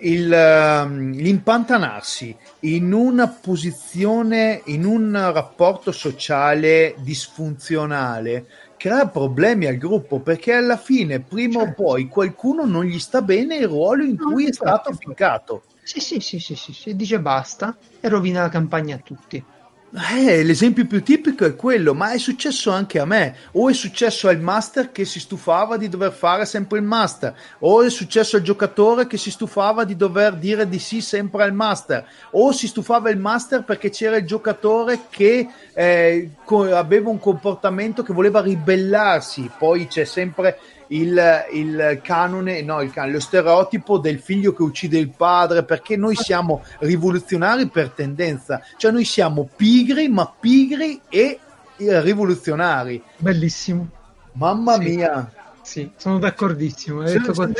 il, um, l'impantanarsi in una posizione, in un rapporto sociale disfunzionale crea problemi al gruppo perché alla fine, prima certo. o poi, qualcuno non gli sta bene il ruolo in cui no, è stato ficcato. Sì, sì, sì, sì, sì, sì, dice basta e rovina la campagna a tutti. Eh, l'esempio più tipico è quello, ma è successo anche a me. O è successo al master che si stufava di dover fare sempre il master, o è successo al giocatore che si stufava di dover dire di sì sempre al master, o si stufava il master perché c'era il giocatore che eh, aveva un comportamento che voleva ribellarsi. Poi c'è sempre il, il canone, no, il canone, lo stereotipo del figlio che uccide il padre, perché noi siamo rivoluzionari per tendenza, cioè noi siamo pigri, ma pigri e rivoluzionari. Bellissimo. Mamma sì. mia. Sì, sono d'accordissimo. Siamo,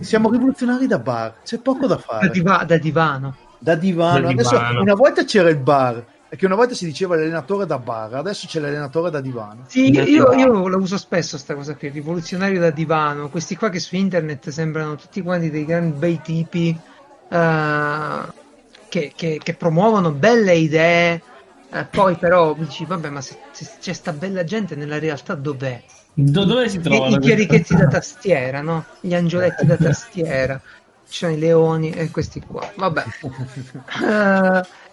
siamo rivoluzionari da bar, c'è poco da fare. Da, diva- da divano. Da divano. Da Adesso, divano. una volta c'era il bar, perché una volta si diceva l'allenatore da bar, adesso c'è l'allenatore da divano. Sì, io, io la uso spesso questa cosa qui, rivoluzionario da divano. Questi qua che su internet sembrano tutti quanti dei grandi bei tipi uh, che, che, che, promuovono belle idee, uh, poi però dici, vabbè, ma se, se c'è sta bella gente nella realtà dov'è? Do, dove si trova? I, i chierichetti da tastiera, no? Gli angioletti da tastiera. Ci sono i leoni e questi qua. Vabbè. Uh,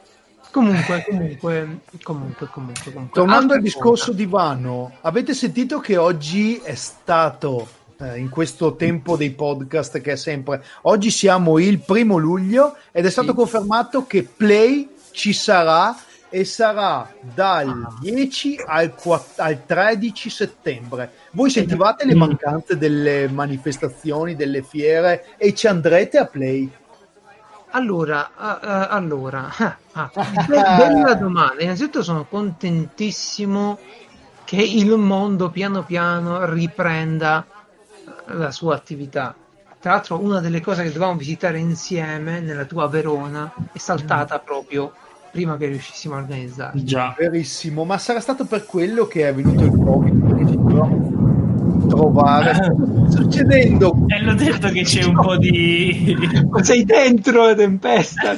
Comunque, comunque, comunque, comunque, comunque. Tornando al discorso cosa. divano, avete sentito che oggi è stato eh, in questo tempo dei podcast che è sempre oggi siamo il primo luglio ed è stato sì. confermato che Play ci sarà e sarà dal ah. 10 al, 4, al 13 settembre. Voi sentivate le mancanze delle manifestazioni, delle fiere e ci andrete a Play? Allora, uh, uh, allora, ah, bella domanda. Innanzitutto sono contentissimo che il mondo piano piano riprenda la sua attività. Tra l'altro, una delle cose che dovevamo visitare insieme nella tua Verona è saltata mm. proprio prima che riuscissimo a organizzare. Già, verissimo, ma sarà stato per quello che è venuto il Covid trovare. succedendo? E hanno detto che c'è un po' di. Sei dentro la tempesta. no,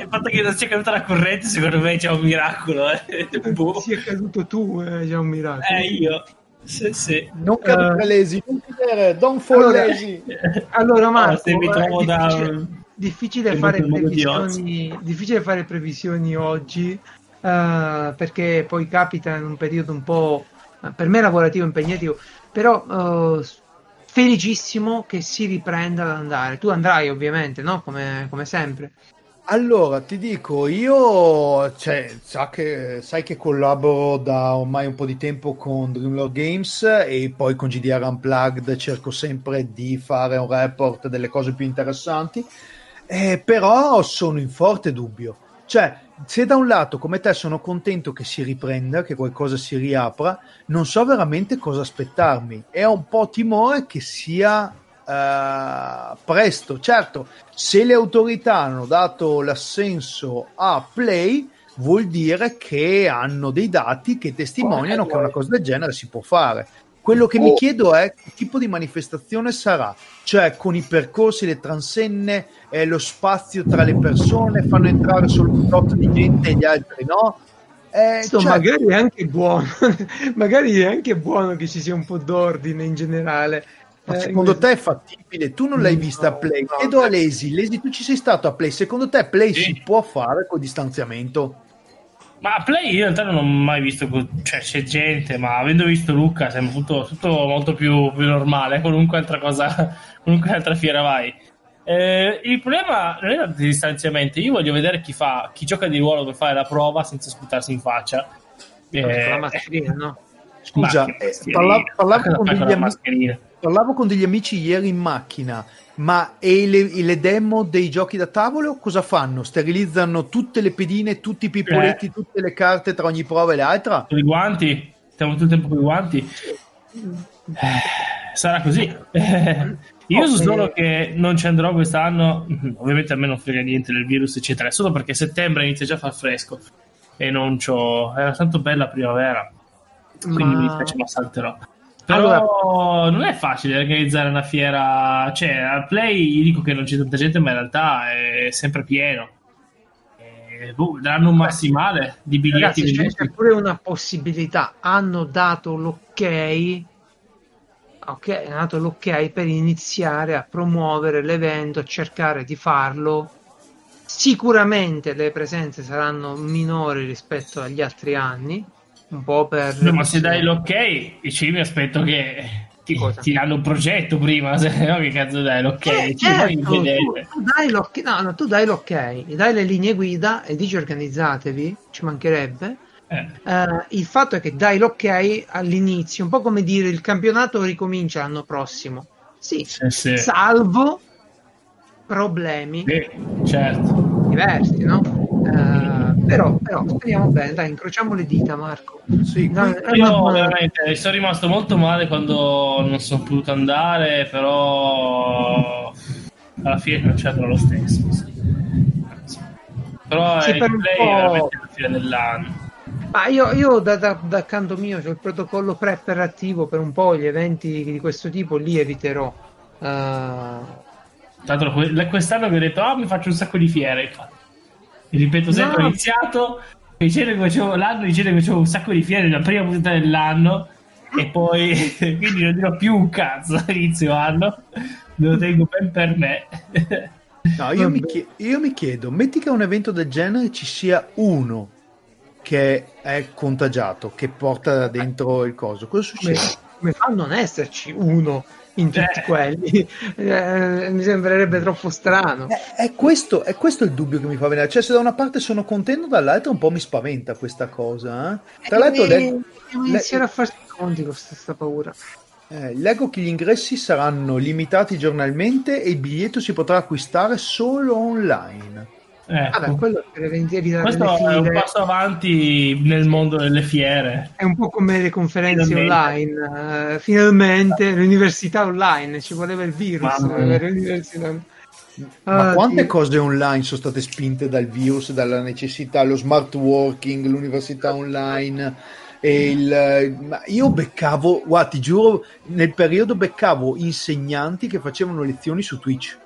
il fatto che non sia caduta la corrente, secondo me c'è un miracolo. Eh. Boh. Sia caduto tu, eh, c'è un miracolo. Eh, io. Sì, sì. Non cadere uh, lesi, non cadere, don't fall allora, lesi. Allora, Marco, no, mi trovo eh, da... difficile, difficile fare previsioni, difficile fare previsioni oggi uh, perché poi capita in un periodo un po' per me lavorativo impegnativo, però uh, felicissimo che si riprenda ad andare. Tu andrai ovviamente, no? Come, come sempre. Allora, ti dico, io cioè, sa che, sai che collaboro da ormai un po' di tempo con Dreamlord Games e poi con GDR Unplugged cerco sempre di fare un report delle cose più interessanti, eh, però sono in forte dubbio. Cioè, se da un lato come te sono contento che si riprenda, che qualcosa si riapra, non so veramente cosa aspettarmi e ho un po' timore che sia uh, presto. Certo, se le autorità hanno dato l'assenso a Play, vuol dire che hanno dei dati che testimoniano che una cosa del genere si può fare. Quello che oh. mi chiedo è che tipo di manifestazione sarà, cioè con i percorsi, le transenne, eh, lo spazio tra le persone, fanno entrare solo un tot di gente e gli altri no. Eh, so, cioè... Magari è anche buono, magari è anche buono che ci sia un po' d'ordine in generale. Ma eh, secondo te è fattibile? Tu non l'hai vista no, a Play? No, Chiedo a Lesi, Lesi, tu ci sei stato a Play? Secondo te Play sì. si può fare con distanziamento? Ma Play in realtà non ho mai visto, cioè c'è gente, ma avendo visto Luca sembra tutto, tutto molto più, più, normale, qualunque altra cosa, qualunque altra fiera vai. Eh, il problema non è il distanziamento, io voglio vedere chi, fa, chi gioca di ruolo per fare la prova senza sputarsi in faccia. Eh, la mascherina, no? Scusa, eh, parlavo, parlavo, con amici, parlavo, con degli amici ieri in macchina ma e le, le, demo dei giochi da tavolo cosa fanno? Sterilizzano tutte le pedine, tutti i pipoletti, eh. tutte le carte tra ogni prova e l'altra? Con i guanti? Stiamo tutto il tempo con i guanti? Eh, sarà così. Io okay. so solo che non ci andrò quest'anno. Ovviamente a me non frega niente del virus, eccetera. Solo perché settembre inizia già a far fresco e non c'ho. Era tanto bella primavera. Quindi ma... mi dispiace, ma salterò. Però allora, non è facile organizzare una fiera, cioè al play dico che non c'è tanta gente, ma in realtà è sempre pieno. E, boh, daranno un massimale di biglietti. Ragazzi, c'è, c'è pure una possibilità, hanno dato l'ok, ok, hanno dato l'ok per iniziare a promuovere l'evento, a cercare di farlo. Sicuramente le presenze saranno minori rispetto agli altri anni un po' per... No, ma se dai l'ok, ci mi aspetto che ti, ti danno un progetto prima, se no che cazzo dai l'ok? Eh, certo, tu, tu, dai l'ok, no, no, tu dai l'ok, dai le linee guida e dici organizzatevi, ci mancherebbe. Eh. Uh, il fatto è che dai l'ok all'inizio, un po' come dire il campionato ricomincia l'anno prossimo. Sì, sì, sì. salvo problemi certo. diversi, no? Uh, però, però speriamo bene, dai, incrociamo le dita, Marco. Sì, no, io veramente sono rimasto molto male quando non sono potuto andare, però alla fine non c'era lo stesso. Sì. Però sì, il play è veramente la fine dell'anno. Ma io, io da, da, da, canto mio c'ho il protocollo prep attivo per un po' gli eventi di questo tipo, lì eviterò. Uh... Tanto quest'anno vi ho detto, ah, mi faccio un sacco di fiere. Infatti ripeto sempre, no. ho iniziato dicendo che facevo l'anno dicendo che facevo un sacco di fiere nella prima puntata dell'anno e poi quindi non dirò più un cazzo all'inizio anno me lo tengo ben per me no, io, mi chiedo, io mi chiedo metti che a un evento del genere ci sia uno che è contagiato che porta dentro il coso cosa succede? come, come fa a non esserci uno in tutti eh. quelli. Eh, mi sembrerebbe troppo strano. È, è, questo, è, questo, il dubbio che mi fa venire. Cioè, se da una parte sono contento, dall'altra un po' mi spaventa questa cosa. Eh? Tra l'altro, eh, le, devo iniziare a farsi conti con questa paura. Eh, leggo che gli ingressi saranno limitati giornalmente e il biglietto si potrà acquistare solo online. Eh, Vabbè, quello questo è un passo avanti nel mondo delle fiere. È un po' come le conferenze finalmente. online. Uh, finalmente l'università online, ci voleva il virus. Ma ah, quante Dio. cose online sono state spinte dal virus, dalla necessità, lo smart working, l'università online? Il, io beccavo, guarda, ti giuro, nel periodo beccavo insegnanti che facevano lezioni su Twitch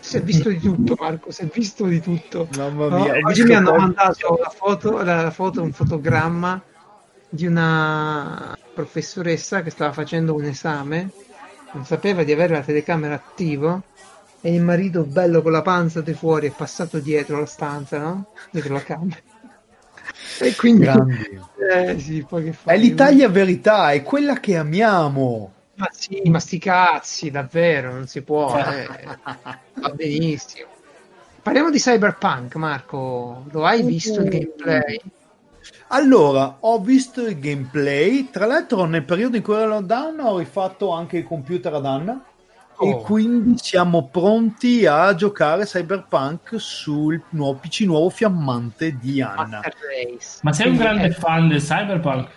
si è visto di tutto, Marco. Si è visto di tutto. Mamma mia, no? Oggi mi hanno mandato la foto, la foto, un fotogramma di una professoressa che stava facendo un esame, non sapeva di avere la telecamera attiva e il marito bello con la panza di fuori è passato dietro la stanza, no? Dietro la camera. E quindi eh, sì, è l'Italia verità, è quella che amiamo. Ma sì, ma sti cazzi, davvero, non si può. Eh. Va benissimo. Parliamo di Cyberpunk, Marco. Lo hai visto il gameplay? Allora, ho visto il gameplay. Tra l'altro, nel periodo in cui ero lockdown, ho rifatto anche il computer ad Anna. Oh. E quindi siamo pronti a giocare Cyberpunk sul nuovo PC nuovo fiammante di Anna. Ma sei un grande fan del Cyberpunk?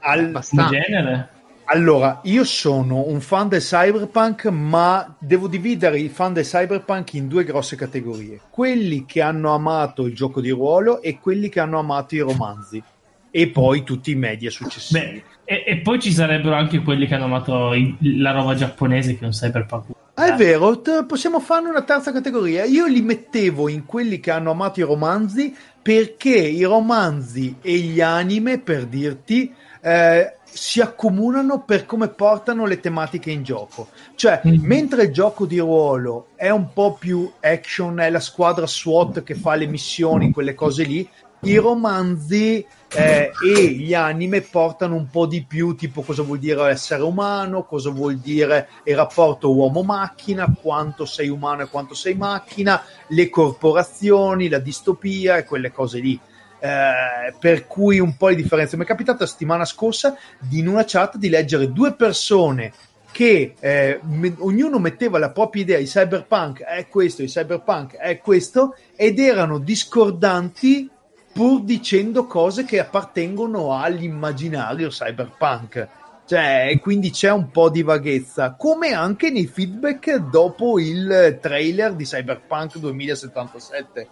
Al... Abbastanza. genere? Allora, io sono un fan del cyberpunk, ma devo dividere i fan del cyberpunk in due grosse categorie. Quelli che hanno amato il gioco di ruolo e quelli che hanno amato i romanzi. E poi tutti i media successivi. Beh, e, e, poi ci sarebbero anche quelli che hanno amato i, la roba giapponese che è un cyberpunk. Ah, è vero, t- possiamo farne una terza categoria. Io li mettevo in quelli che hanno amato i romanzi perché i romanzi e gli anime, per dirti, eh, si accomunano per come portano le tematiche in gioco. Cioè, mm. mentre il gioco di ruolo è un po' più action, è la squadra SWAT che fa le missioni, quelle cose lì, i romanzi eh, e gli anime portano un po' di più, tipo cosa vuol dire essere umano, cosa vuol dire il rapporto uomo-macchina, quanto sei umano e quanto sei macchina, le corporazioni, la distopia e quelle cose lì. Eh, per cui un po' di differenza. Mi è capitato la settimana scorsa di in una chat di leggere due persone che eh, me, ognuno metteva la propria idea, il cyberpunk è questo, il cyberpunk è questo, ed erano discordanti pur dicendo cose che appartengono all'immaginario cyberpunk. Cioè, quindi c'è un po' di vaghezza, come anche nei feedback dopo il trailer di Cyberpunk 2077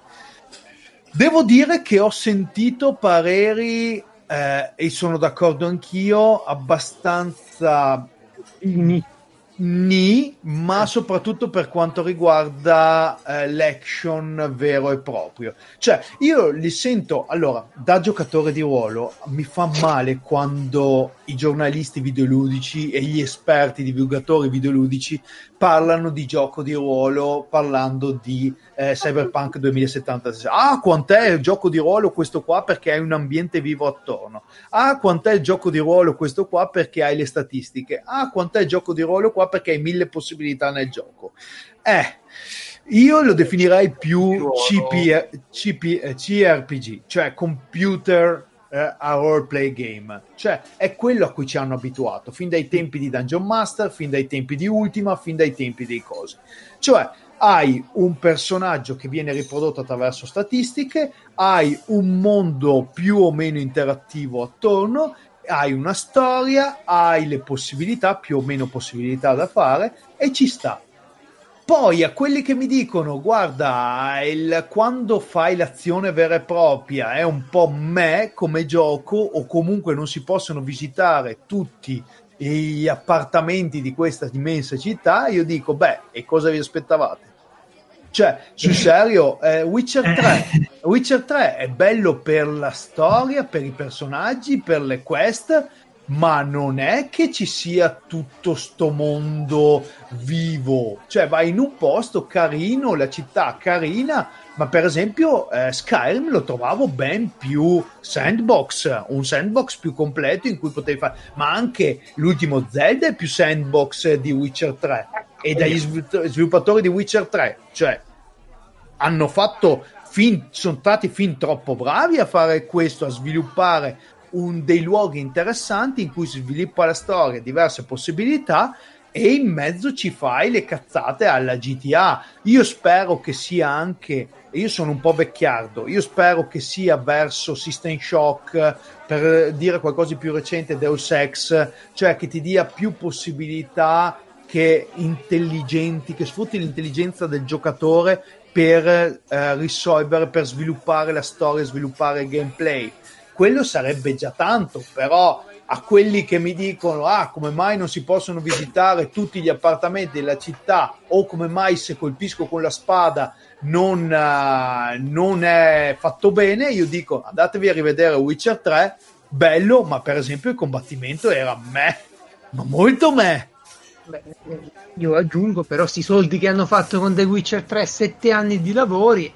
Devo dire che ho sentito pareri, eh, e sono d'accordo anch'io, abbastanza Ni, ma soprattutto per quanto riguarda eh, l'action vero e proprio. Cioè, io li sento, allora, da giocatore di ruolo, mi fa male quando i giornalisti videoludici e gli esperti divulgatori videoludici parlano di gioco di ruolo parlando di eh, Cyberpunk 2076. Ah, quant'è il gioco di ruolo questo qua perché hai un ambiente vivo attorno. Ah, quant'è il gioco di ruolo questo qua perché hai le statistiche. Ah, quant'è il gioco di ruolo qua perché hai mille possibilità nel gioco. Eh, io lo definirei più CP, CP, CRPG, cioè Computer eh, a roleplay game, cioè è quello a cui ci hanno abituato fin dai tempi di Dungeon Master, fin dai tempi di Ultima, fin dai tempi dei cosi. Cioè hai un personaggio che viene riprodotto attraverso statistiche, hai un mondo più o meno interattivo attorno, hai una storia, hai le possibilità, più o meno possibilità da fare e ci sta. Poi a quelli che mi dicono, guarda, il, quando fai l'azione vera e propria è un po' me come gioco o comunque non si possono visitare tutti gli appartamenti di questa immensa città, io dico, beh, e cosa vi aspettavate? Cioè, sul serio, eh, Witcher 3, Witcher 3 è bello per la storia, per i personaggi, per le quest, ma non è che ci sia tutto sto mondo vivo. Cioè, vai in un posto carino, la città carina, ma per esempio eh, Skyrim lo trovavo ben più sandbox, un sandbox più completo in cui potevi fare, ma anche l'ultimo Zelda è più sandbox di Witcher 3 e dagli sviluppatori di Witcher 3, cioè hanno fatto fin, sono stati fin troppo bravi a fare questo, a sviluppare un, dei luoghi interessanti in cui sviluppa la storia, diverse possibilità e in mezzo ci fai le cazzate alla GTA. Io spero che sia anche, io sono un po' vecchiardo, io spero che sia verso System Shock, per dire qualcosa di più recente, Deus Ex, cioè che ti dia più possibilità che intelligenti, che sfrutti l'intelligenza del giocatore per eh, risolvere, per sviluppare la storia, sviluppare il gameplay quello sarebbe già tanto, però a quelli che mi dicono ah come mai non si possono visitare tutti gli appartamenti della città? O come mai se colpisco con la spada non, uh, non è fatto bene? Io dico andatevi a rivedere Witcher 3 bello ma per esempio il combattimento era me ma molto me. Beh, io aggiungo però sti soldi che hanno fatto con The Witcher 3 sette anni di lavori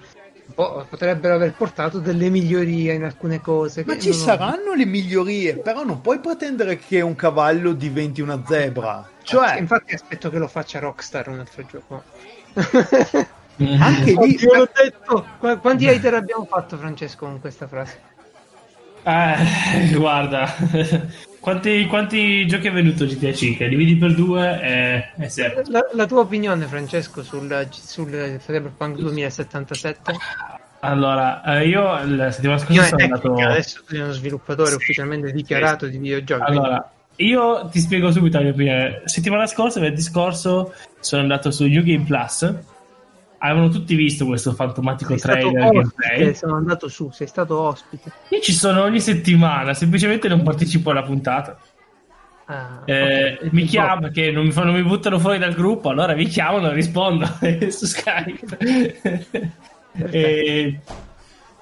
potrebbero aver portato delle migliorie in alcune cose. Ma ci saranno ho... le migliorie, però non puoi pretendere che un cavallo diventi una zebra. Cioè... Infatti aspetto che lo faccia Rockstar un altro gioco. Anche lì... Io l'ho detto. Qu- quanti hater abbiamo fatto Francesco con questa frase? Eh, guarda, quanti, quanti, giochi è venuto GTA 5? Dividi per due e, e la, la, tua opinione, Francesco, sul, sul Cyberpunk 2077? Allora, eh, io la settimana scorsa sono andato... Adesso sei uno sviluppatore sì, ufficialmente dichiarato sì. di videogiochi. Allora, io ti spiego subito la mia opinione. Settimana scorsa, venerdì scorso, sono andato su New Game Plus. Avevano tutti visto questo fantomatico sei trailer gameplay. Sono andato su, sei stato ospite. Io ci sono ogni settimana, semplicemente non partecipo alla puntata. Ah, eh, okay. Mi chiamano perché non mi, non mi, buttano fuori dal gruppo, allora mi chiamano e rispondo su Skype. e,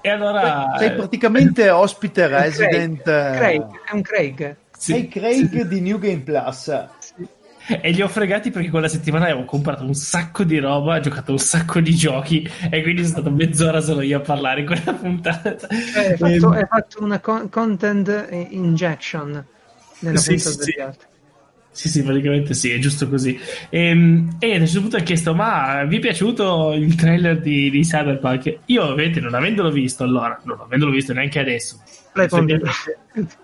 e, allora sei praticamente ospite resident. Craig. È un Craig. Sì, sei Craig sì. di New Game Plus. Sì. E li ho fregati perché quella settimana avevo comprato un sacco di roba, ho giocato un sacco di giochi e quindi sono stato mezz'ora solo io a parlare in quella puntata. Eh, hai, fatto, hai fatto una con- content injection nella sì, puntata sì, degli altri. Sì, sì, praticamente sì, è giusto così. Ehm, e, e a un certo punto ha chiesto: Ma vi è piaciuto il trailer di, di Cyberpunk? Io, ovviamente, non avendolo visto allora, non avendolo visto neanche adesso,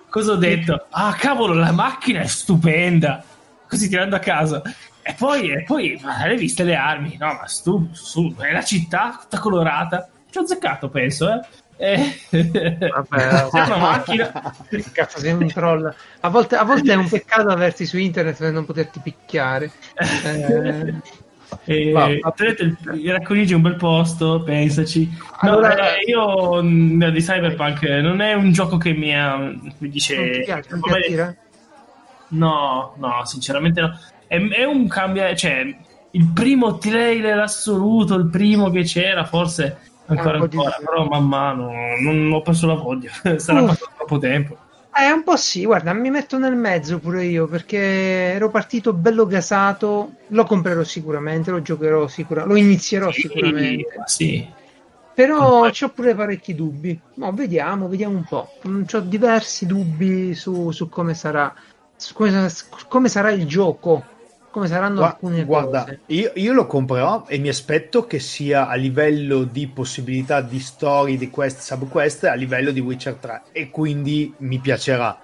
cosa ho detto? Ah, cavolo, la macchina è stupenda! Così tirando a casa. E poi, e poi ma hai visto le armi? No, ma stu, su, è la città tutta colorata. Ci ho azzeccato, penso, eh. Eh, Vabbè, sei una macchina. Cazzo, sei un troll. A volte, a volte è un peccato averti su internet per non poterti picchiare. Eh, e, Va, il, il racconigi un bel posto, pensaci. No, allora, eh, io no, di Cyberpunk non è un gioco che mi, ha, mi dice. Non ti piace, non ti No, no, sinceramente no. È, è un cambio. Cioè, il primo trailer assoluto, il primo che c'era, forse ancora ancora, però man mano non ho perso la voglia, sarà passato troppo tempo. Eh, un po' sì, guarda, mi metto nel mezzo pure io perché ero partito bello gasato, lo comprerò sicuramente, lo giocherò sicuramente, lo inizierò sì, sicuramente. Sì. Però ho pure parecchi dubbi. No, vediamo, vediamo un po'. Mm, ho diversi dubbi su, su come sarà su come, sarà il gioco come saranno Gua- alcune guarda, cose. Io, io, lo comprerò e mi aspetto che sia a livello di possibilità di story, di quest, subquest, a livello di Witcher 3 e quindi mi piacerà.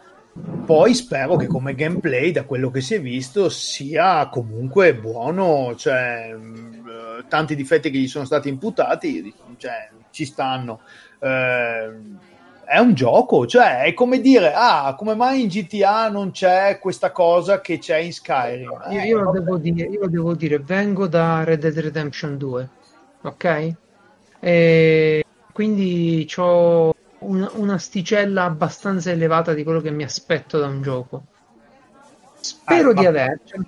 Poi spero che come gameplay, da quello che si è visto, sia comunque buono, cioè tanti difetti che gli sono stati imputati, cioè, ci stanno. Eh, è un gioco, cioè è come dire, ah, come mai in GTA non c'è questa cosa che c'è in Skyrim? Io, io, lo, devo dire, io lo devo dire, vengo da Red Dead Redemption 2, ok? E quindi ho un, un'asticella abbastanza elevata di quello che mi aspetto da un gioco. Spero ah, di avercelo.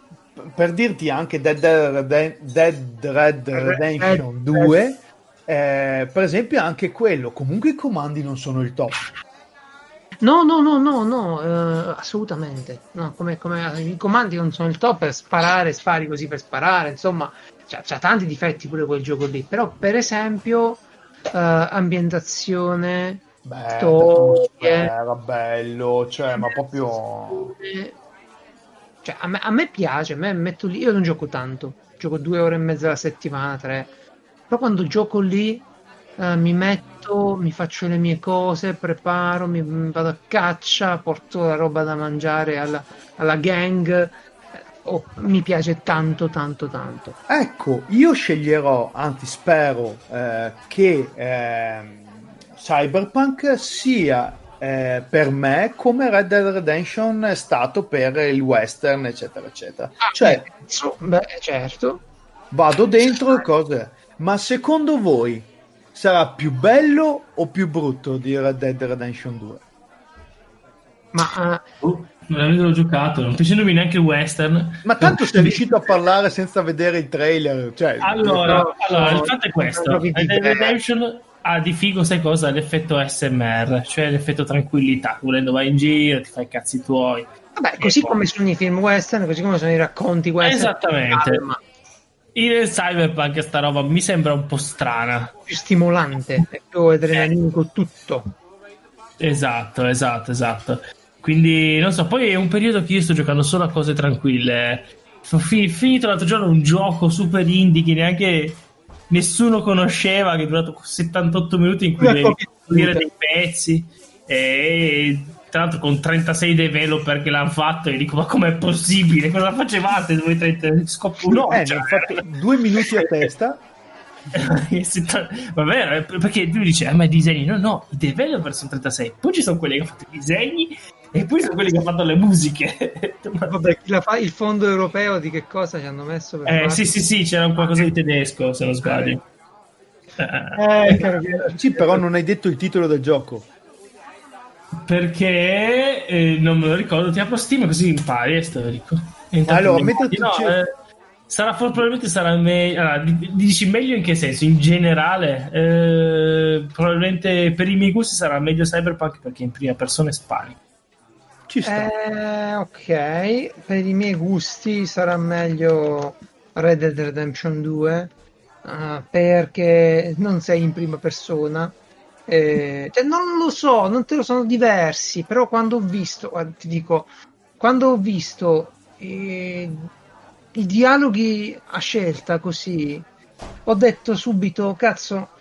Per dirti anche Dead, Dead, Dead Red Redemption Red, 2 eh, per esempio anche quello, comunque i comandi non sono il top. No, no, no, no, no, eh, assolutamente. No, come, come, I comandi non sono il top per sparare, spari così per sparare, insomma, c'ha, c'ha tanti difetti pure quel gioco lì. Però, per esempio, eh, ambientazione, Beh, storie, era bello, cioè, ma proprio... Cioè, a me, a me piace, a me metto lì, io non gioco tanto, gioco due ore e mezza alla settimana, tre però quando gioco lì eh, mi metto, mi faccio le mie cose, preparo, mi, mi vado a caccia, porto la roba da mangiare alla, alla gang. Eh, oh, mi piace tanto, tanto, tanto. Ecco, io sceglierò, anzi spero eh, che eh, Cyberpunk sia eh, per me come Red Dead Redemption è stato per il western, eccetera, eccetera. Ah, cioè, beh, certo. Vado dentro cose ma secondo voi sarà più bello o più brutto di Red Dead Redemption 2? Ma uh, non avevo giocato, non piacendomi neanche il western. Ma tanto sei riuscito a parlare senza vedere il trailer. Cioè, allora, no, allora no, il fatto è questo: Red Dead Redemption ha di figo, sai cosa? L'effetto SMR, cioè l'effetto tranquillità. Volendo vai in giro, ti fai i cazzi tuoi. Vabbè, così poi... come sono i film western, così come sono i racconti western. Esattamente. Calma in Cyberpunk sta roba mi sembra un po' strana. Stimolante, è più adrenalinico eh. tutto. Esatto, esatto, esatto. Quindi, non so, poi è un periodo che io sto giocando solo a cose tranquille. Ho finito l'altro giorno un gioco super indie che neanche nessuno conosceva, che è durato 78 minuti in cui devi costruire dei pezzi. E tra l'altro con 36 developer che l'hanno fatto e dico ma com'è possibile cosa facevate voi 30 scoppo no eh, cioè, fatto due minuti a testa Vabbè, perché lui dice, ah, ma i disegni, no, no, i developer sono 36, poi ci sono quelli che hanno fatto i disegni E poi sono quelli che hanno fatto le musiche. Vabbè, fa, il fondo europeo di che cosa ci hanno messo? Per eh, sì, sì, sì, c'era un qualcosa di tedesco, se non sbaglio. Eh, eh, sì, però non hai detto il titolo del gioco. Perché eh, non me lo ricordo, ti apro Steam così impari e storico. Allora, mentre tu no, eh, sarà probabilmente sarà meglio. Allora, dici meglio in che senso? In generale, eh, probabilmente per i miei gusti sarà meglio Cyberpunk perché in prima persona spari. Ci sta. Eh, ok, per i miei gusti sarà meglio Red Dead Redemption 2 uh, eh, perché non sei in prima persona eh, cioè non lo so, non te lo sono diversi, però quando ho visto, ti dico, quando ho visto eh, i dialoghi a scelta così, ho detto subito, cazzo,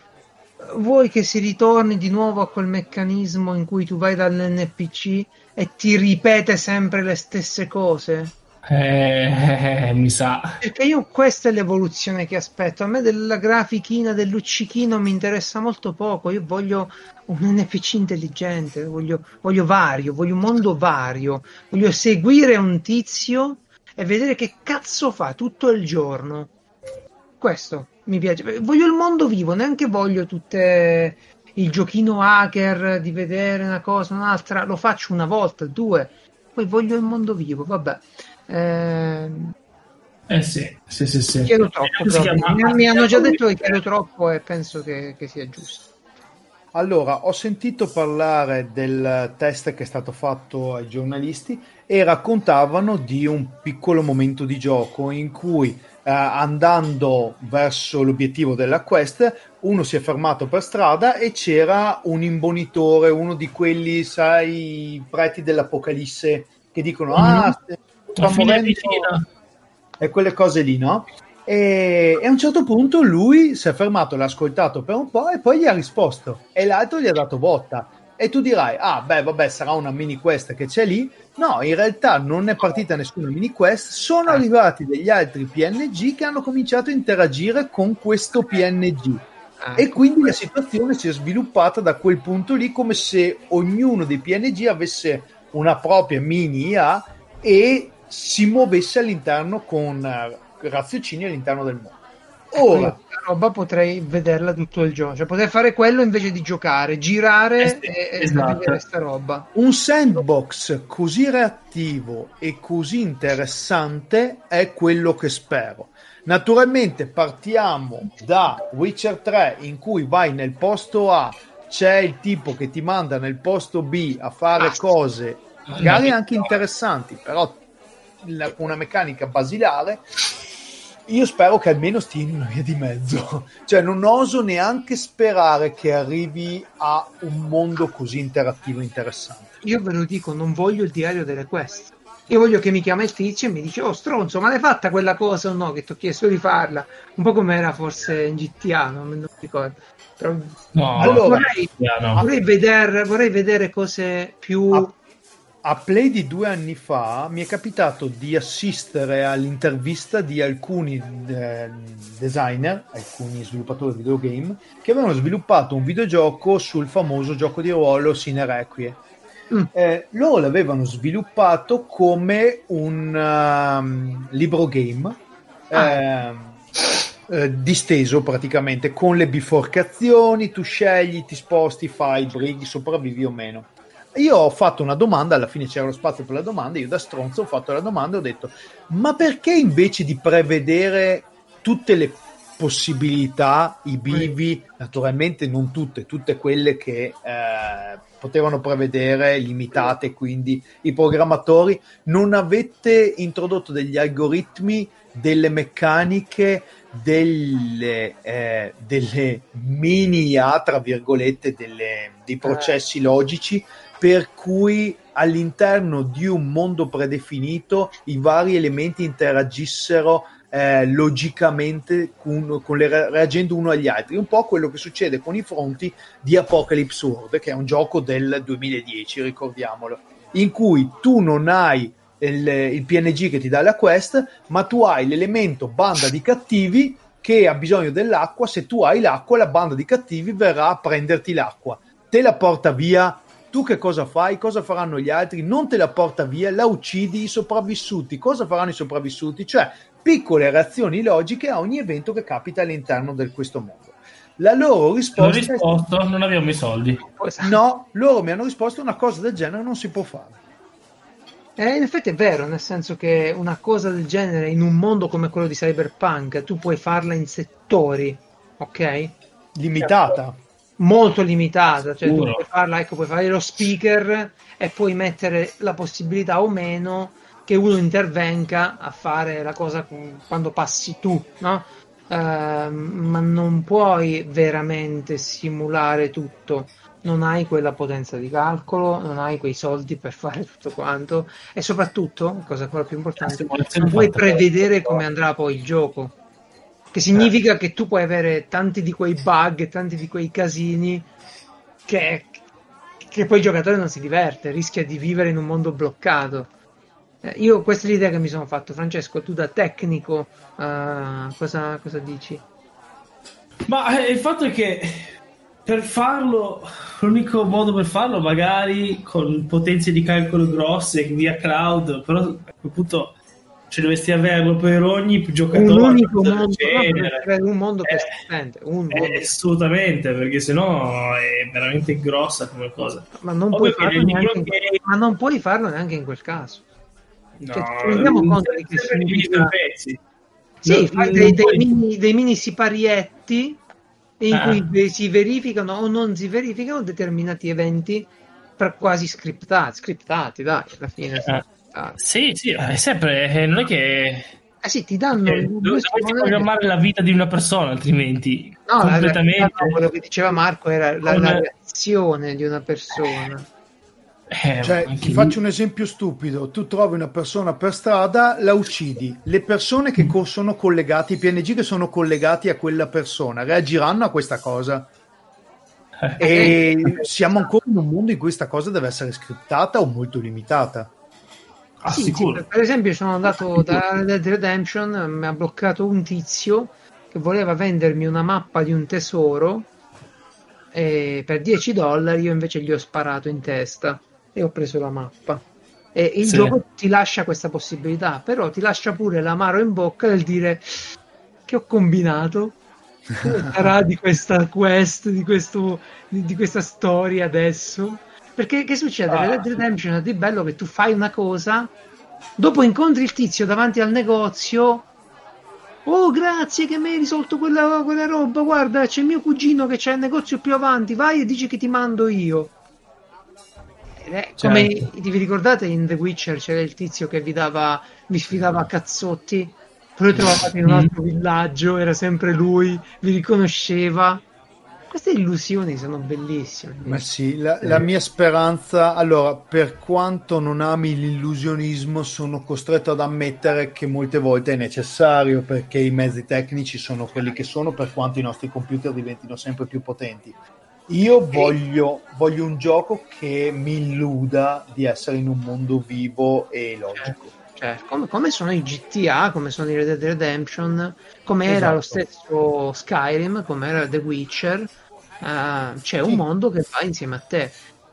vuoi che si ritorni di nuovo a quel meccanismo in cui tu vai dall'NPC e ti ripete sempre le stesse cose? Eh, mi sa. Perché io questa è l'evoluzione che aspetto. A me della grafichina, del luccichino mi interessa molto poco. Io voglio un NPC intelligente, voglio, voglio vario, voglio un mondo vario. Voglio seguire un tizio e vedere che cazzo fa tutto il giorno. Questo mi piace. Voglio il mondo vivo, neanche voglio tutte il giochino hacker di vedere una cosa, un'altra. Lo faccio una volta, due. Poi voglio il mondo vivo, vabbè. Eh, eh sì, sì, sì, sì. Chiedo troppo. Chiama... Mi hanno già detto che chiedo troppo e penso che, che, sia giusto. Allora, ho sentito parlare del test che è stato fatto ai giornalisti e raccontavano di un piccolo momento di gioco in cui eh, andando verso l'obiettivo della quest uno si è fermato per strada e c'era un imbonitore, uno di quelli, sai, preti dell'Apocalisse che dicono mm-hmm. ah, sta morendo e quelle cose lì, no? E, e, a un certo punto lui si è fermato, l'ha ascoltato per un po' e poi gli ha risposto e l'altro gli ha dato botta. E tu dirai, ah beh vabbè sarà una mini quest che c'è lì. No, in realtà non è partita nessuna mini quest, sono ah. arrivati degli altri PNG che hanno cominciato a interagire con questo PNG. Ah. E quindi la situazione si è sviluppata da quel punto lì come se ognuno dei PNG avesse una propria mini IA e si muovesse all'interno con eh, raziocini all'interno del mondo. Ora, ecco, roba potrei vederla tutto il giorno, cioè potrei fare quello invece di giocare, girare eh, e, esatto. e vedere sta roba. Un sandbox così reattivo e così interessante è quello che spero. Naturalmente partiamo da Witcher 3 in cui vai nel posto A, c'è il tipo che ti manda nel posto B a fare ah, cose magari anche interessanti, però una meccanica basilare io spero che almeno stia in una via di mezzo. Cioè non oso neanche sperare che arrivi a un mondo così interattivo e interessante. Io ve lo dico non voglio il diario delle quest. Io voglio che mi chiama il tizio e mi dice oh stronzo ma l'hai fatta quella cosa o no? Che ti ho chiesto di farla. Un po' come era forse in GTA non mi ricordo. Però no, allora, vorrei, no. vorrei, vedere, vorrei vedere cose più a a Play di due anni fa mi è capitato di assistere all'intervista di alcuni eh, designer, alcuni sviluppatori di videogame, che avevano sviluppato un videogioco sul famoso gioco di ruolo Sine Requie. Mm. Eh, loro l'avevano sviluppato come un um, libro game ah. eh, eh, disteso praticamente con le biforcazioni, tu scegli, ti sposti, fai, brighi, sopravvivi o meno io ho fatto una domanda, alla fine c'era lo spazio per la domanda, io da stronzo ho fatto la domanda e ho detto, ma perché invece di prevedere tutte le possibilità, i bivi, naturalmente non tutte, tutte quelle che eh, potevano prevedere, limitate, quindi i programmatori, non avete introdotto degli algoritmi, delle meccaniche, delle, eh, delle mini A, tra virgolette, delle, dei processi logici per cui all'interno di un mondo predefinito i vari elementi interagissero eh, logicamente con, con le, reagendo uno agli altri, un po' quello che succede con i fronti di Apocalypse World, che è un gioco del 2010, ricordiamolo, in cui tu non hai il, il PNG che ti dà la quest, ma tu hai l'elemento banda di cattivi che ha bisogno dell'acqua, se tu hai l'acqua la banda di cattivi verrà a prenderti l'acqua, te la porta via tu che cosa fai? Cosa faranno gli altri? Non te la porta via, la uccidi, i sopravvissuti, cosa faranno i sopravvissuti? Cioè, piccole reazioni logiche a ogni evento che capita all'interno di questo mondo. La loro risposta... Ho risposto, è... non abbiamo i soldi. No, loro mi hanno risposto una cosa del genere non si può fare. Eh, in effetti è vero, nel senso che una cosa del genere in un mondo come quello di Cyberpunk tu puoi farla in settori, ok? Limitata. Molto limitata, cioè tu puoi farla, ecco, puoi fare lo speaker e puoi mettere la possibilità o meno che uno intervenga a fare la cosa quando passi tu, no? Uh, ma non puoi veramente simulare tutto non hai quella potenza di calcolo, non hai quei soldi per fare tutto quanto e soprattutto, cosa ancora più importante, non puoi prevedere come andrà poi il gioco. Che significa che tu puoi avere tanti di quei bug, tanti di quei casini che, che poi il giocatore non si diverte, rischia di vivere in un mondo bloccato. Eh, io questa è l'idea che mi sono fatto. Francesco, tu da tecnico uh, cosa, cosa dici? Ma eh, il fatto è che per farlo, l'unico modo per farlo magari con potenze di calcolo grosse via cloud, però a quel punto ci dovresti avere per ogni giocatore un unico mondo, per un mondo eh, persistente un eh, mondo. assolutamente perché sennò è veramente grossa come cosa ma non, puoi farlo, neanche in, che... ma non puoi farlo neanche in quel caso no, cioè, ci rendiamo conto di che significa sì, no, dei, dei, mini, dei mini siparietti in ah. cui si verificano o non si verificano determinati eventi per quasi scriptati, scriptati dai, alla fine. Sì, sì, è sempre, eh, non è che... Eh sì, ti danno... Eh, dovresti programmare la vita di una persona, altrimenti... No, completamente... no, quello che diceva Marco era la, la reazione di una persona. Eh, cioè, ti lì... faccio un esempio stupido: tu trovi una persona per strada, la uccidi. Le persone che co- sono collegate, i PNG che sono collegati a quella persona, reagiranno a questa cosa. Eh. E siamo ancora in un mondo in cui questa cosa deve essere scriptata o molto limitata. Ah, sì, sì, per esempio, sono andato da Red Dead Redemption, mi ha bloccato un tizio che voleva vendermi una mappa di un tesoro per 10 dollari io invece gli ho sparato in testa e ho preso la mappa. E il sì. gioco ti lascia questa possibilità, però ti lascia pure l'amaro in bocca del dire che ho combinato. sarà di questa quest, di, questo, di, di, questa storia adesso? Perché che succede? Ah. Red Redemption è di bello che tu fai una cosa, dopo incontri il tizio davanti al negozio. Oh, grazie che mi hai risolto quella, quella roba. Guarda, c'è mio cugino che c'è il negozio più avanti. Vai e dici che ti mando io. Eh, come certo. vi ricordate in The Witcher c'era il tizio che vi dava vi sfidava a cazzotti poi trovavate in un altro villaggio era sempre lui vi riconosceva queste illusioni sono bellissime ma sì la, la mia speranza allora per quanto non ami l'illusionismo sono costretto ad ammettere che molte volte è necessario perché i mezzi tecnici sono quelli che sono per quanto i nostri computer diventino sempre più potenti io voglio, voglio, un gioco che mi illuda di essere in un mondo vivo e logico. Cioè, come, come, sono i GTA, come sono i Red Dead Redemption, come esatto. era lo stesso Skyrim, come era The Witcher. Uh, c'è un mondo che va insieme a te.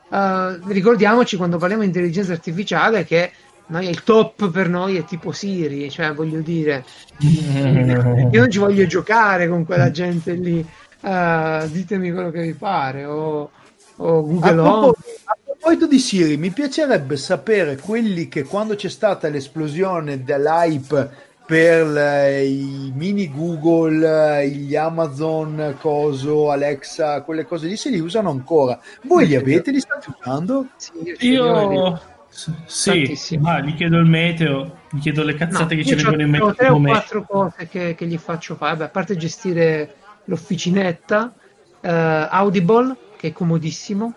Uh, ricordiamoci quando parliamo di intelligenza artificiale che noi, il top per noi è tipo Siri, cioè voglio dire, io non ci voglio giocare con quella gente lì uh, ditemi quello che vi pare o, o Google a Home. A proposito di Siri, mi piacerebbe sapere quelli che quando c'è stata l'esplosione dell'hype per le, i mini Google, gli Amazon, Coso, Alexa, quelle cose lì se li usano ancora. Voi li avete? Li state usando? Sì, io sì, ah, gli chiedo il meteo, gli chiedo le cazzate no, che ci vengono in mente. Ho tre o quattro cose che, che, gli faccio fare. Beh, a parte gestire l'officinetta, uh, Audible, che è comodissimo,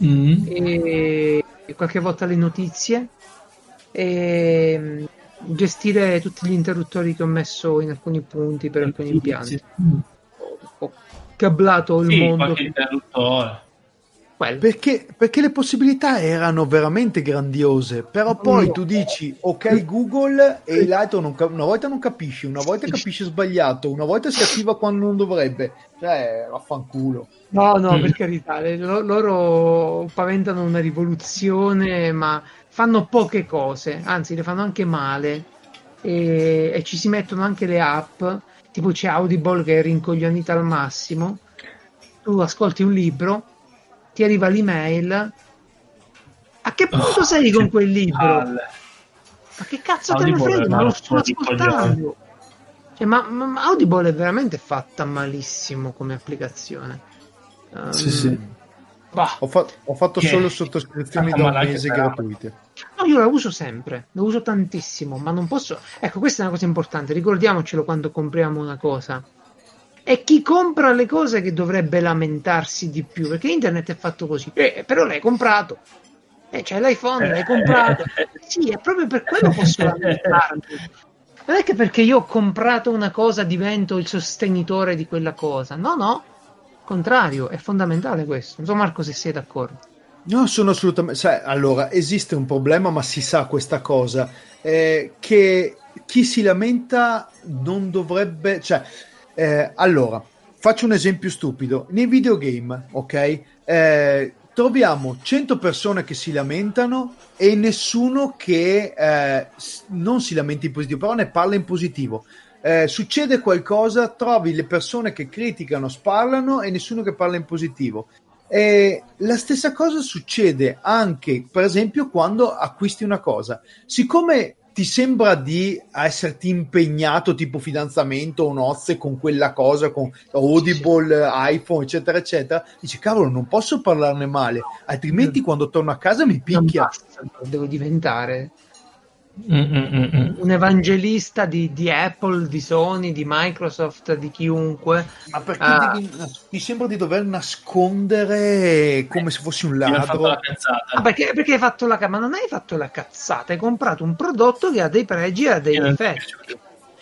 mm. e qualche volta le notizie, e gestire tutti gli interruttori che ho messo in alcuni punti per alcuni impianti. Ho cablato il sì, mondo. interruttore. Perché, perché, le possibilità erano veramente grandiose, però poi tu dici ok Google e l'altro non, una volta non capisci, una volta capisce sbagliato, una volta si attiva quando non dovrebbe, cioè vaffanculo. No, no, mm. per carità, loro paventano una rivoluzione, ma fanno poche cose, anzi le fanno anche male e, e ci si mettono anche le app, tipo c'è Audible che è rincoglionita al massimo, tu ascolti un libro ti arriva l'email. A che punto oh, sei con quel libro? Palle. Ma che cazzo te ne frega? Ma lo sto ascoltando. Cioè, ma, ma, Audible è veramente fatta malissimo come applicazione. Um, sì, sì. Bah, ho, fa- ho, fatto che solo sottoscrizioni da un mese gratuite. No, io la uso sempre, la uso tantissimo, ma non posso. Ecco, questa è una cosa importante. Ricordiamocelo quando compriamo una cosa è chi compra le cose che dovrebbe lamentarsi di più, perché internet è fatto così. Eh, però l'hai comprato. Eh, c'è l'iPhone, l'hai comprato. Sì, è proprio per quello posso lamentarmi. Non è che perché io ho comprato una cosa divento il sostenitore di quella cosa. No, no. Contrario, è fondamentale questo. Non so Marco se sei d'accordo. No, sono assolutamente... Sai, allora, esiste un problema, ma si sa questa cosa, eh, che chi si lamenta non dovrebbe... Cioè, eh, allora, faccio un esempio stupido. Nei videogame, ok? Eh, troviamo 100 persone che si lamentano e nessuno che eh, non si lamenta in positivo, però ne parla in positivo. Eh, succede qualcosa, trovi le persone che criticano, sparlano e nessuno che parla in positivo. E la stessa cosa succede anche, per esempio, quando acquisti una cosa. Siccome ti sembra di esserti impegnato tipo fidanzamento o nozze con quella cosa, con Audible, iPhone, eccetera, eccetera, dici cavolo, non posso parlarne male, altrimenti quando torno a casa mi picchia. Devo diventare Mm-mm-mm. un evangelista di, di, Apple, di Sony, di Microsoft, di chiunque. Ma perché uh, ti, ti, sembra di dover nascondere come se fossi un ladro? Ah, perché, perché, hai fatto la ma non hai fatto la cazzata, hai comprato un prodotto che ha dei pregi e ha dei difetti.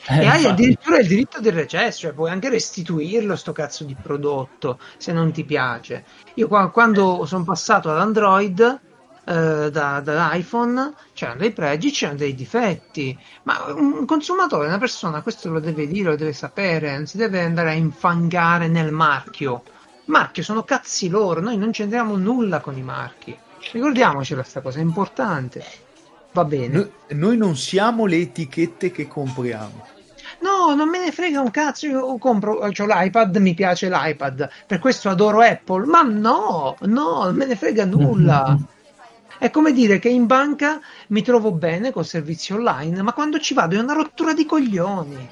Eh, e hai addirittura il diritto di recesso, cioè puoi anche restituirlo sto cazzo di prodotto se non ti piace. Io quando sono passato ad Android eh, da, da, iPhone c'erano dei pregi, c'erano dei difetti, ma un consumatore, una persona, questo lo deve dire, lo deve sapere, non si deve andare a infangare nel marchio. Marchio sono cazzi loro, noi non c'entriamo nulla con i marchi. Ricordiamocela questa cosa, è importante. Va bene. Noi, noi non siamo le etichette che compriamo. No, non me ne frega un cazzo. Io compro, ho l'iPad, mi piace l'iPad, per questo adoro Apple. Ma no, no, non me ne frega nulla. È come dire che in banca mi trovo bene col servizio online, ma quando ci vado è una rottura di coglioni.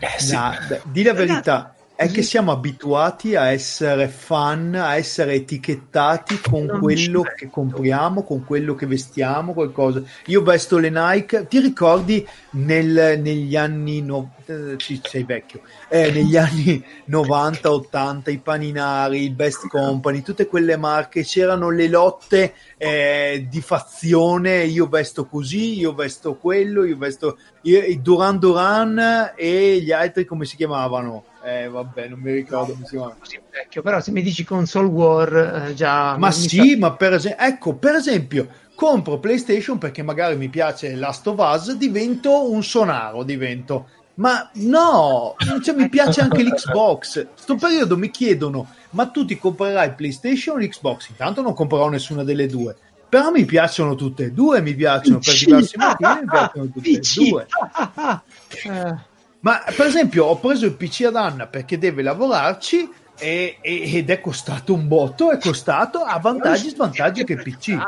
Eh, sì. no, beh, di la verità, è che siamo abituati a essere fan, a essere etichettati con non quello che compriamo, con quello che vestiamo, qualcosa. Io vesto le Nike, ti ricordi nel, negli anni no, eh, sei vecchio, eh, negli anni 90, 80, i paninari, il Best Company, tutte quelle marche, c'erano le lotte eh, di fazione, io vesto così, io vesto quello, io vesto io, Duran Duran e gli altri come si chiamavano? Eh, vabbè, non mi ricordo come si chiama. Così vecchio, però se mi dici console war, eh, già. Ma sì, sa... ma per esempio, ecco, per esempio, compro PlayStation perché magari mi piace Last of Us, divento un sonaro, divento. Ma no, cioè, mi piace anche l'Xbox. Sto periodo mi chiedono, ma tu ti comprerai PlayStation o l'Xbox? Intanto non comprerò nessuna delle due. Però mi piacciono tutte e due, mi piacciono per diversi motivi, mi piacciono tutte e due. eh. Ma per esempio ho preso il PC ad Anna perché deve lavorarci e, e, ed è costato un botto, è costato a vantaggi e svantaggi che il PC.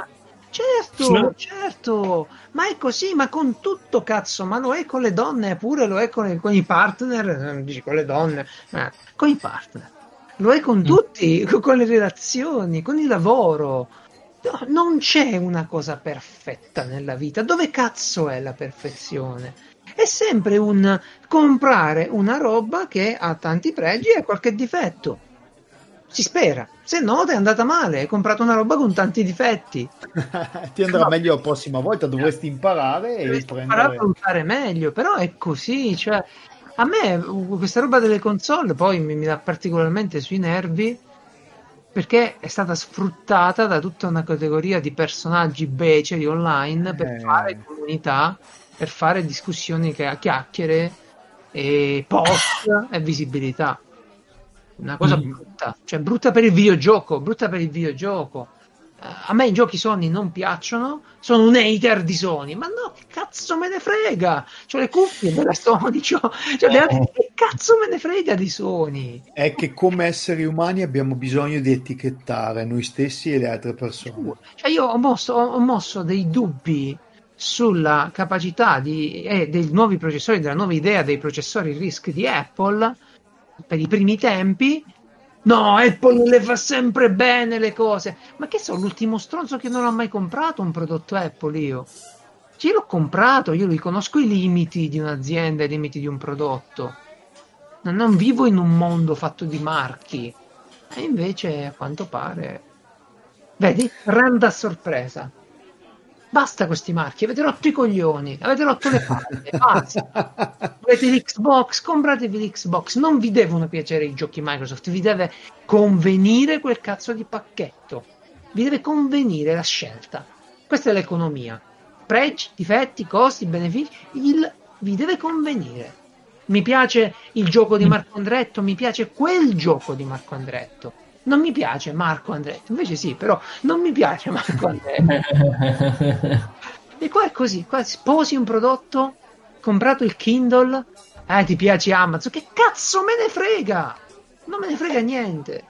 Certo, certo, ma è così, ma con tutto cazzo, ma lo è con le donne, pure lo è con, con i partner, dici con le donne, eh, con i partner, lo è con mm. tutti, con le relazioni, con il lavoro. No, non c'è una cosa perfetta nella vita, dove cazzo è la perfezione? È sempre un comprare una roba che ha tanti pregi e qualche difetto. Si spera, se no ti è andata male, hai comprato una roba con tanti difetti. ti andrà no. meglio la prossima volta, dovresti imparare e dovresti prendere... imparare a valutare meglio, però è così, cioè a me questa roba delle console poi mi, mi dà particolarmente sui nervi perché è stata sfruttata da tutta una categoria di personaggi beceri online per eh. fare comunità, per fare discussioni che a chiacchiere e post e visibilità. Una cosa mm. brutta, cioè brutta per il videogioco, brutta per il videogioco a me i giochi Sony non piacciono, sono un hater di Sony, ma no, che cazzo me ne frega? C'ho le cuffie della Sony, le... Eh. che cazzo me ne frega di Sony? È che come esseri umani abbiamo bisogno di etichettare noi stessi e le altre persone. Cioè io ho mosso, ho mosso dei dubbi sulla capacità di, eh, dei nuovi processori, della nuova idea dei processori RISC di Apple per i primi tempi No, Apple le fa sempre bene le cose. Ma che so, l'ultimo stronzo che non ho mai comprato un prodotto Apple io. Io l'ho comprato, io riconosco i limiti di un'azienda, i limiti di un prodotto. Non vivo in un mondo fatto di marchi. E invece, a quanto pare... Vedi? Randa sorpresa. Basta questi marchi, avete rotto i coglioni, avete rotto le palle, basta. Volete l'Xbox, compratevi l'Xbox. Non vi devono piacere i giochi Microsoft, vi deve convenire quel cazzo di pacchetto. Vi deve convenire la scelta. Questa è l'economia. Pregi, difetti, costi, benefici, il, vi deve convenire. Mi piace il gioco di Marco Andretto, mi piace quel gioco di Marco Andretto non mi piace Marco Andretti, invece sì, però non mi piace Marco Andretti. e qua è così, qua sposi un prodotto, comprato il Kindle, eh ti piace Amazon, che cazzo me ne frega? Non me ne frega niente.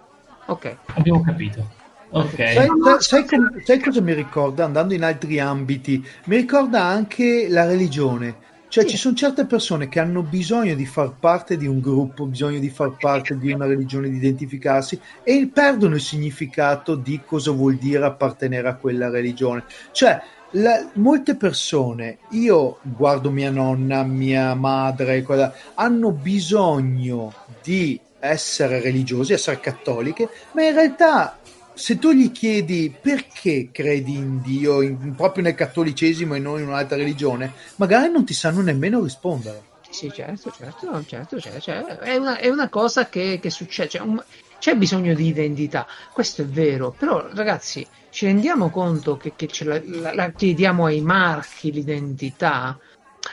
Ok. Abbiamo capito. Okay. Sai, sai, sai, cosa mi ricorda andando in altri ambiti? Mi ricorda anche la religione. Cioè sì. ci sono certe persone che hanno bisogno di far parte di un gruppo, bisogno di far parte di una religione, di identificarsi e perdono il significato di cosa vuol dire appartenere a quella religione. Cioè la, molte persone, io guardo mia nonna, mia madre, quella, hanno bisogno di essere religiosi, essere cattoliche, ma in realtà se tu gli chiedi perché credi in Dio, in, proprio nel cattolicesimo e non in un'altra religione, magari non ti sanno nemmeno rispondere. Sì, certo, certo, certo, certo. È, una, è, una, cosa che, che succede. C'è, un, c'è, bisogno di identità, questo è vero, però ragazzi ci rendiamo conto che, che la, la, la, chiediamo ai marchi l'identità?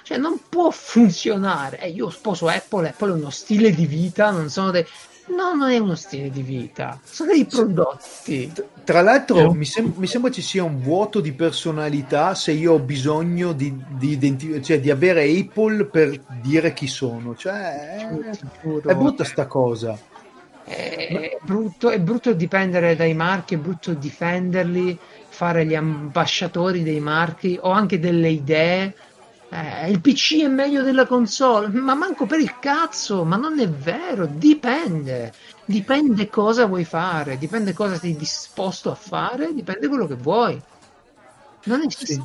Cioè non può funzionare. Eh, io sposo Apple, Apple è uno stile di vita, non sono dei No, non è uno stile di vita, sono dei prodotti. Tra l'altro, mi, sem- mi, sembra ci sia un vuoto di personalità se io ho bisogno di, di, identif- cioè, di avere Apple per dire chi sono. Cioè, è, è brutta sta cosa. È brutto, è brutto dipendere dai marchi, è brutto difenderli, fare gli ambasciatori dei marchi o anche delle idee eh, il PC è meglio della console, ma manco per il cazzo, ma non è vero, dipende, dipende cosa vuoi fare, dipende cosa sei disposto a fare, dipende quello che vuoi. Non esiste. Sì.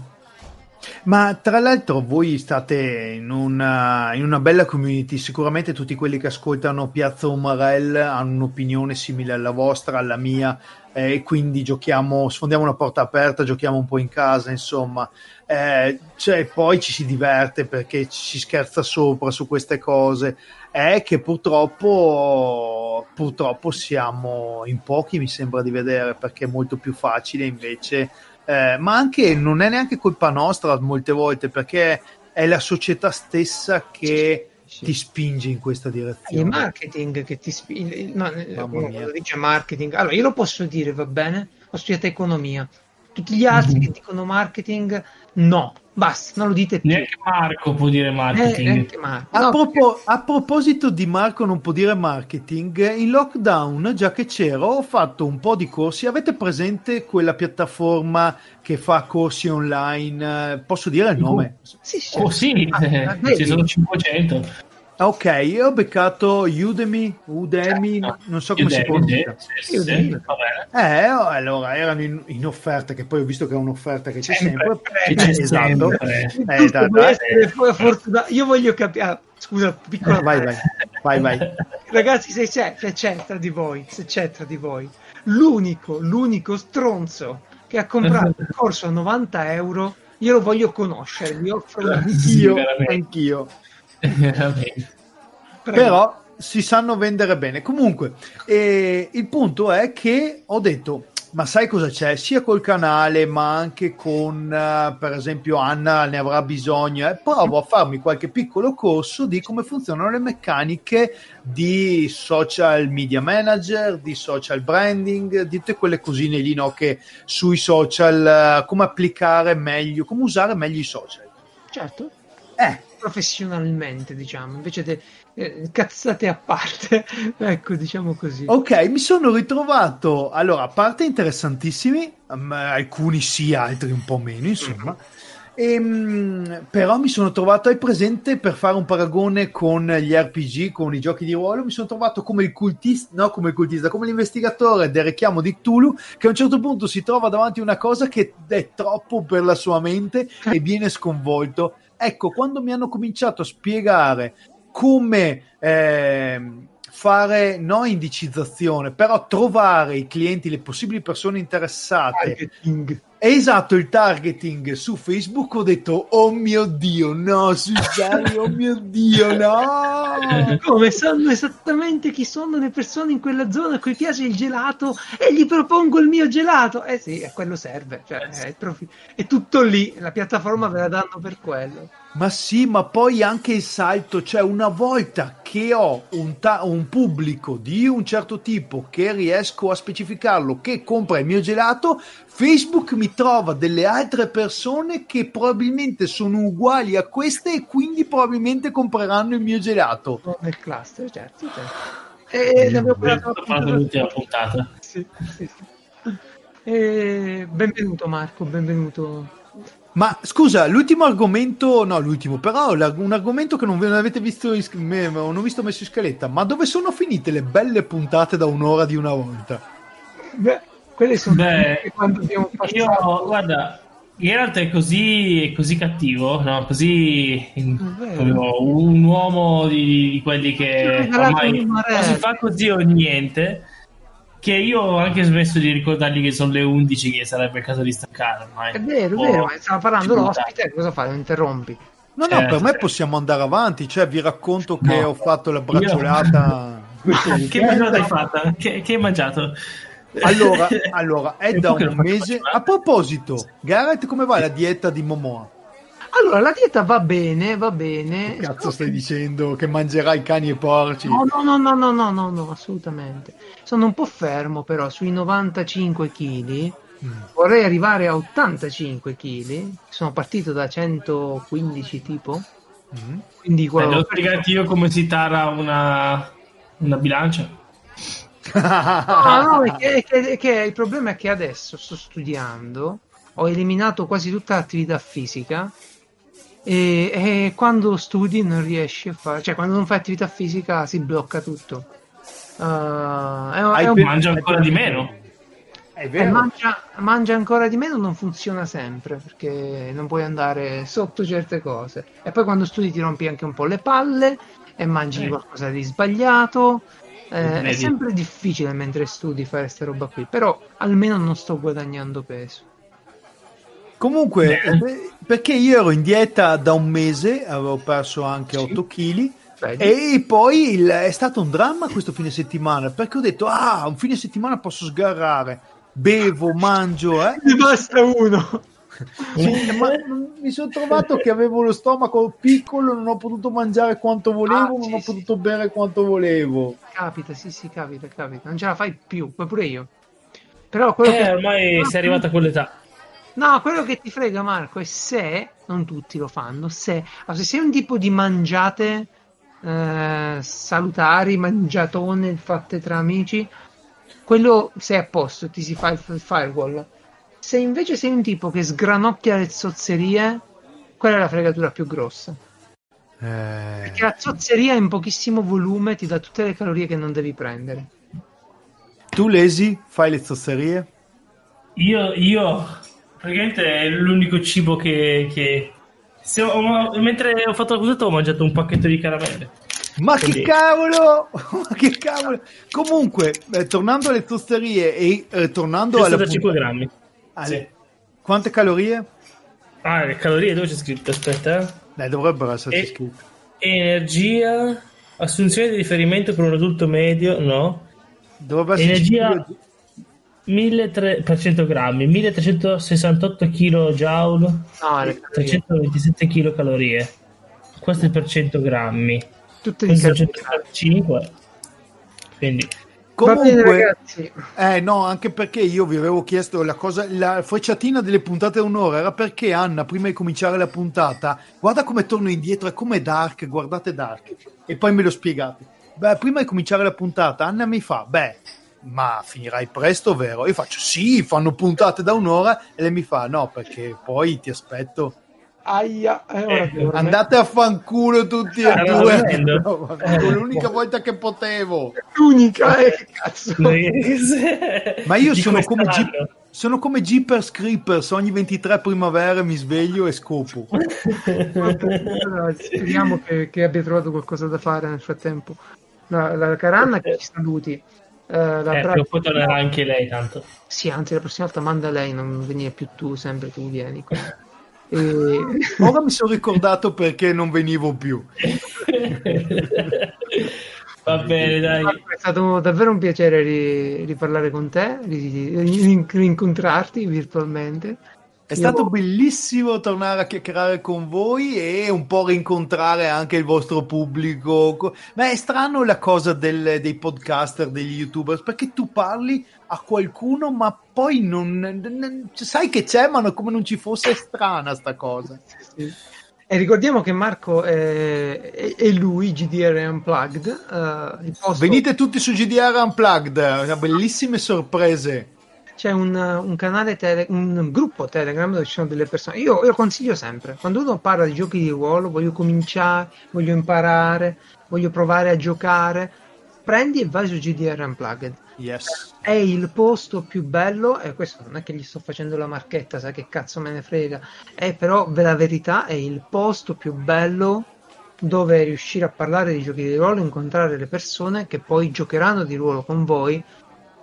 Ma tra l'altro voi state in una, in una, bella community, sicuramente tutti quelli che ascoltano Piazza Umarell hanno un'opinione simile alla vostra, alla mia, eh, e quindi giochiamo, sfondiamo una porta aperta, giochiamo un po' in casa, insomma eh, cioè, poi ci si diverte perché ci si scherza sopra su queste cose. È che purtroppo, purtroppo siamo in pochi, mi sembra di vedere, perché è molto più facile invece. Eh, ma anche non è neanche colpa nostra molte volte perché è la società stessa che sì. ti spinge in questa direzione. Il marketing che ti spinge, no, lo dice marketing. Allora, io lo posso dire, va bene? Ho studiato economia. Tutti gli altri mm-hmm. che dicono marketing No, basta, non lo dite più. Neanche Marco può dire marketing. Eh, Marco. A, no, propos- perché... a, proposito di Marco non può dire marketing, in lockdown, già che c'ero, ho fatto un po' di corsi. Avete presente quella piattaforma che fa corsi online? Posso dire il nome? Sì, sì. Oh sì, ah, ci sono 500. Ok, io ho beccato Udemy, Udemy, certo. non so come Udemy, si pronuncia. Sì, Udemy. Eh, allora erano in, in, offerta, che poi ho visto che è un'offerta che c'è sempre. sempre. C'è esatto. Sempre. Eh, esatto. Eh. Io voglio capire. Ah, scusa, piccola. Vai, vai, vai, vai. Ragazzi, se c'è, se c'è tra di voi, se c'è tra di voi, l'unico, l'unico stronzo che ha comprato il corso a 90 euro, io lo voglio conoscere. Vi offro anch'io, anch'io. Però si sanno vendere bene. Comunque, eh, il punto è che ho detto, ma sai cosa c'è? Sia col canale, ma anche con, uh, per esempio, Anna ne avrà bisogno. Eh? Provo a farmi qualche piccolo corso di come funzionano le meccaniche di social media manager, di social branding, di tutte quelle cosine lì no? che sui social, uh, come applicare meglio, come usare meglio i social. Certo. Eh. Professionalmente, diciamo, invece de, eh, cazzate a parte, ecco, diciamo così. Ok, mi sono ritrovato, allora, a parte interessantissimi, um, alcuni sì, altri un po' meno, insomma. Mm-hmm. E, um, però mi sono trovato, hai presente, per fare un paragone con gli RPG, con i giochi di ruolo, mi sono trovato come il cultista, no come il cultista, come l'investigatore del richiamo di Cthulhu, che a un certo punto si trova davanti a una cosa che è troppo per la sua mente e viene sconvolto. Ecco, quando mi hanno cominciato a spiegare come eh, fare no indicizzazione, però trovare i clienti, le possibili persone interessate. Targeting. Esatto, il targeting su Facebook ho detto oh mio dio, no, Susanne, oh mio dio, no! Come sanno esattamente chi sono le persone in quella zona a cui piace il gelato e gli propongo il mio gelato. Eh sì, a quello serve, cioè, è, profi- è tutto lì, la piattaforma ve la danno per quello. Ma sì, ma poi anche il salto, cioè una volta che ho un, ta- un, pubblico di un certo tipo che riesco a specificarlo, che compra il mio gelato, Facebook mi trova delle altre persone che probabilmente sono uguali a queste e quindi probabilmente compreranno il mio gelato. Nel cluster, certo. certo. E abbiamo parlato l'ultima puntata. Sì, sì, sì. E benvenuto Marco, benvenuto. Ma scusa, l'ultimo argomento, no, l'ultimo, però un argomento che non ve avete visto, non ho visto messo in scaletta, ma dove sono finite le belle puntate da un'ora di una volta? Beh, quelle sono Beh, quando abbiamo passato. Io, guarda, Geralt è così, è così cattivo, no? così un uomo di, di quelli che ormai o si fa così o niente che io ho anche smesso di ricordargli che sono le 11 che sarebbe il caso di staccare ormai. È vero, è vero, ma stava parlando l'ospite, cosa fai? Lo interrompi? No, certo. no, per me possiamo andare avanti, cioè vi racconto che no. ho fatto la bracciolata. Io... che bracciolata hai fatto? Che, che hai mangiato? Allora, allora, è da un mese. A proposito, Garrett, come va la dieta di Momoa? Allora, la dieta va bene, va bene. Che cazzo stai dicendo? Che mangerai cani e porci? No, no, no, no, no, no, no, no assolutamente. Sono un po' fermo però, sui 95 kg. Mm. Vorrei arrivare a 85 kg. Sono partito da 115 tipo. Mm. Quindi qua... Devo spiegarti io come si tara una, una bilancia. no, no, è che, è che, è che il problema è che adesso sto studiando, ho eliminato quasi tutta l'attività fisica e, e, quando studi non riesci a fare, cioè quando non fai attività fisica si blocca tutto. Uh, è, è un... Mangia ancora di meno. È vero. Eh, mangia, mangia, ancora di meno non funziona sempre perché non puoi andare sotto certe cose. E poi quando studi ti rompi anche un po' le palle e mangi eh. qualcosa di sbagliato. Eh, è sempre difficile mentre studi fare questa roba qui, però almeno non sto guadagnando peso. Comunque, eh, perché io ero in dieta da un mese, avevo perso anche sì. 8 kg. E poi il, è stato un dramma questo fine settimana perché ho detto: Ah, un fine settimana posso sgarrare, bevo, mangio. Eh. Mi basta uno. Sì, ma mi sono trovato che avevo lo stomaco piccolo, non ho potuto mangiare quanto volevo, ah, non sì, ho potuto sì. bere quanto volevo. Capita, sì, sì, capita, capita. Non ce la fai più, pure io. Però quello eh, che... ormai sei arrivata a quell'età. No, quello che ti frega, Marco, è se, non tutti lo fanno, se, se sei un tipo di mangiate eh, salutari, mangiatone fatte tra amici, quello sei a posto, ti si fa il firewall. Se invece sei un tipo che sgranocchia le zozzerie, quella è la fregatura più grossa. Eh... Perché la zozzeria in pochissimo volume ti dà tutte le calorie che non devi prendere. Tu, Lesi, fai le zozzerie? Io, io praticamente è l'unico cibo che, che... Ho, mentre ho fatto la cosetta ho mangiato un pacchetto di caramelle. Ma Quindi... che cavolo! Ma che cavolo! Comunque, eh, tornando alle tosterie e eh, tornando alla... 5 grammi. Alle... Sì. Quante calorie? Ah, le calorie dove c'è scritto? Aspetta. Eh, dovrebbero esserci e... scritte. Energia... Assunzione di riferimento per un adulto medio, no. Dovrebbe Energia 1300 grammi, 1368 kJ, no, 327 kcal. Questo è per 100 grammi. Tutte di 135. Quindi Comunque, eh no, anche perché io vi avevo chiesto la cosa, la frecciatina delle puntate un'ora era perché Anna, prima di cominciare la puntata, guarda come torno indietro, è come Dark, guardate Dark, e poi me lo spiegate. Beh, prima di cominciare la puntata, Anna mi fa, beh, ma finirai presto, vero? Io faccio, sì, fanno puntate da un'ora, e lei mi fa, no, perché poi ti aspetto Aia, eh, eh, andate a fanculo tutti e due. No, l'unica volta che potevo. L'unica, eh, cazzo. Ma io sono come, G- sono come Jeepers Creepers, ogni 23 primavera mi sveglio e scopo. speriamo che, che, abbia trovato qualcosa da fare nel frattempo. La, la Caranna che ci saluti. Uh, la eh, bra- poi tornerà anche lei tanto. Sì, anzi la prossima volta manda lei, non venire più tu, sempre tu vieni. E... Ora mi sono ricordato perché non venivo più. Va bene, dai. È stato davvero un piacere riparlare con te, rincontrarti virtualmente. È stato bellissimo tornare a chiacchierare con voi e un po' rincontrare anche il vostro pubblico. Ma è strano la cosa del, dei podcaster, degli youtuber, perché tu parli a qualcuno, ma poi non, non sai che c'è, ma come non ci fosse strana sta cosa. E ricordiamo che Marco è, è, è lui, GDR Unplugged. Uh, posto... Venite tutti su GDR Unplugged, bellissime sorprese c'è un, un canale, tele, un gruppo Telegram dove ci sono delle persone. Io, io consiglio sempre, quando uno parla di giochi di ruolo, voglio cominciare, voglio imparare, voglio provare a giocare, prendi e vai su GDR Unplugged. Yes. È il posto più bello, e questo non è che gli sto facendo la marchetta, sai che cazzo me ne frega, è però la verità è il posto più bello dove riuscire a parlare di giochi di ruolo, incontrare le persone che poi giocheranno di ruolo con voi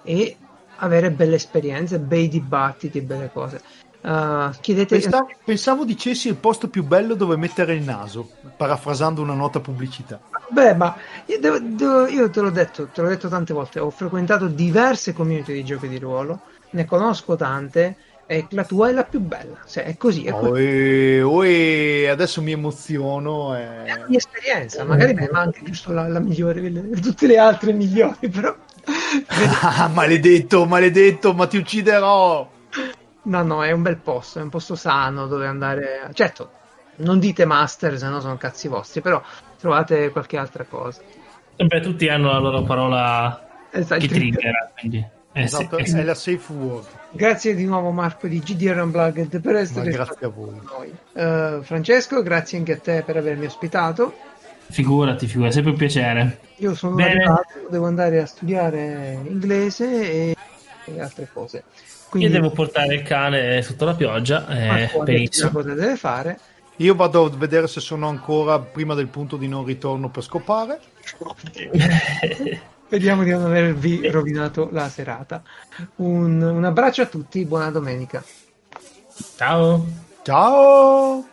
e avere belle esperienze, bei dibattiti, belle cose. Uh, chiedete... pensavo, pensavo dicessi il posto più bello dove mettere il naso, parafrasando una nota pubblicità. Beh, ma io, devo, devo, io, te l'ho detto, te l'ho detto tante volte, ho frequentato diverse community di giochi di ruolo, ne conosco tante e la tua è la più bella, cioè, è così. È così. Oe, oe, adesso mi emoziono. E... È la mia esperienza, magari mi manca giusto la, la migliore, le, tutte le altre migliori, però ah, maledetto, maledetto, ma ti ucciderò. No, no, è un bel posto, è un posto sano dove andare. Certo, non dite master, se no sono cazzi vostri, però trovate qualche altra cosa. Beh, tutti hanno la loro parola esatto, che trigger, quindi. Eh, esatto, sì, è la safe word. Grazie di nuovo Marco di GDR Unplugged per essere grazie a voi. Uh, Francesco, grazie anche a te per avermi ospitato. Figurati, figurati, è sempre un piacere. Io sono Bene. arrivato, devo andare a studiare inglese e, e altre cose. Quindi, Io devo portare il cane sotto la pioggia. Eh, benissimo. Cosa deve fare? Io vado a vedere se sono ancora prima del punto di non ritorno per scopare. Vediamo di non avervi rovinato la serata. Un, un abbraccio a tutti, buona domenica. Ciao. Ciao.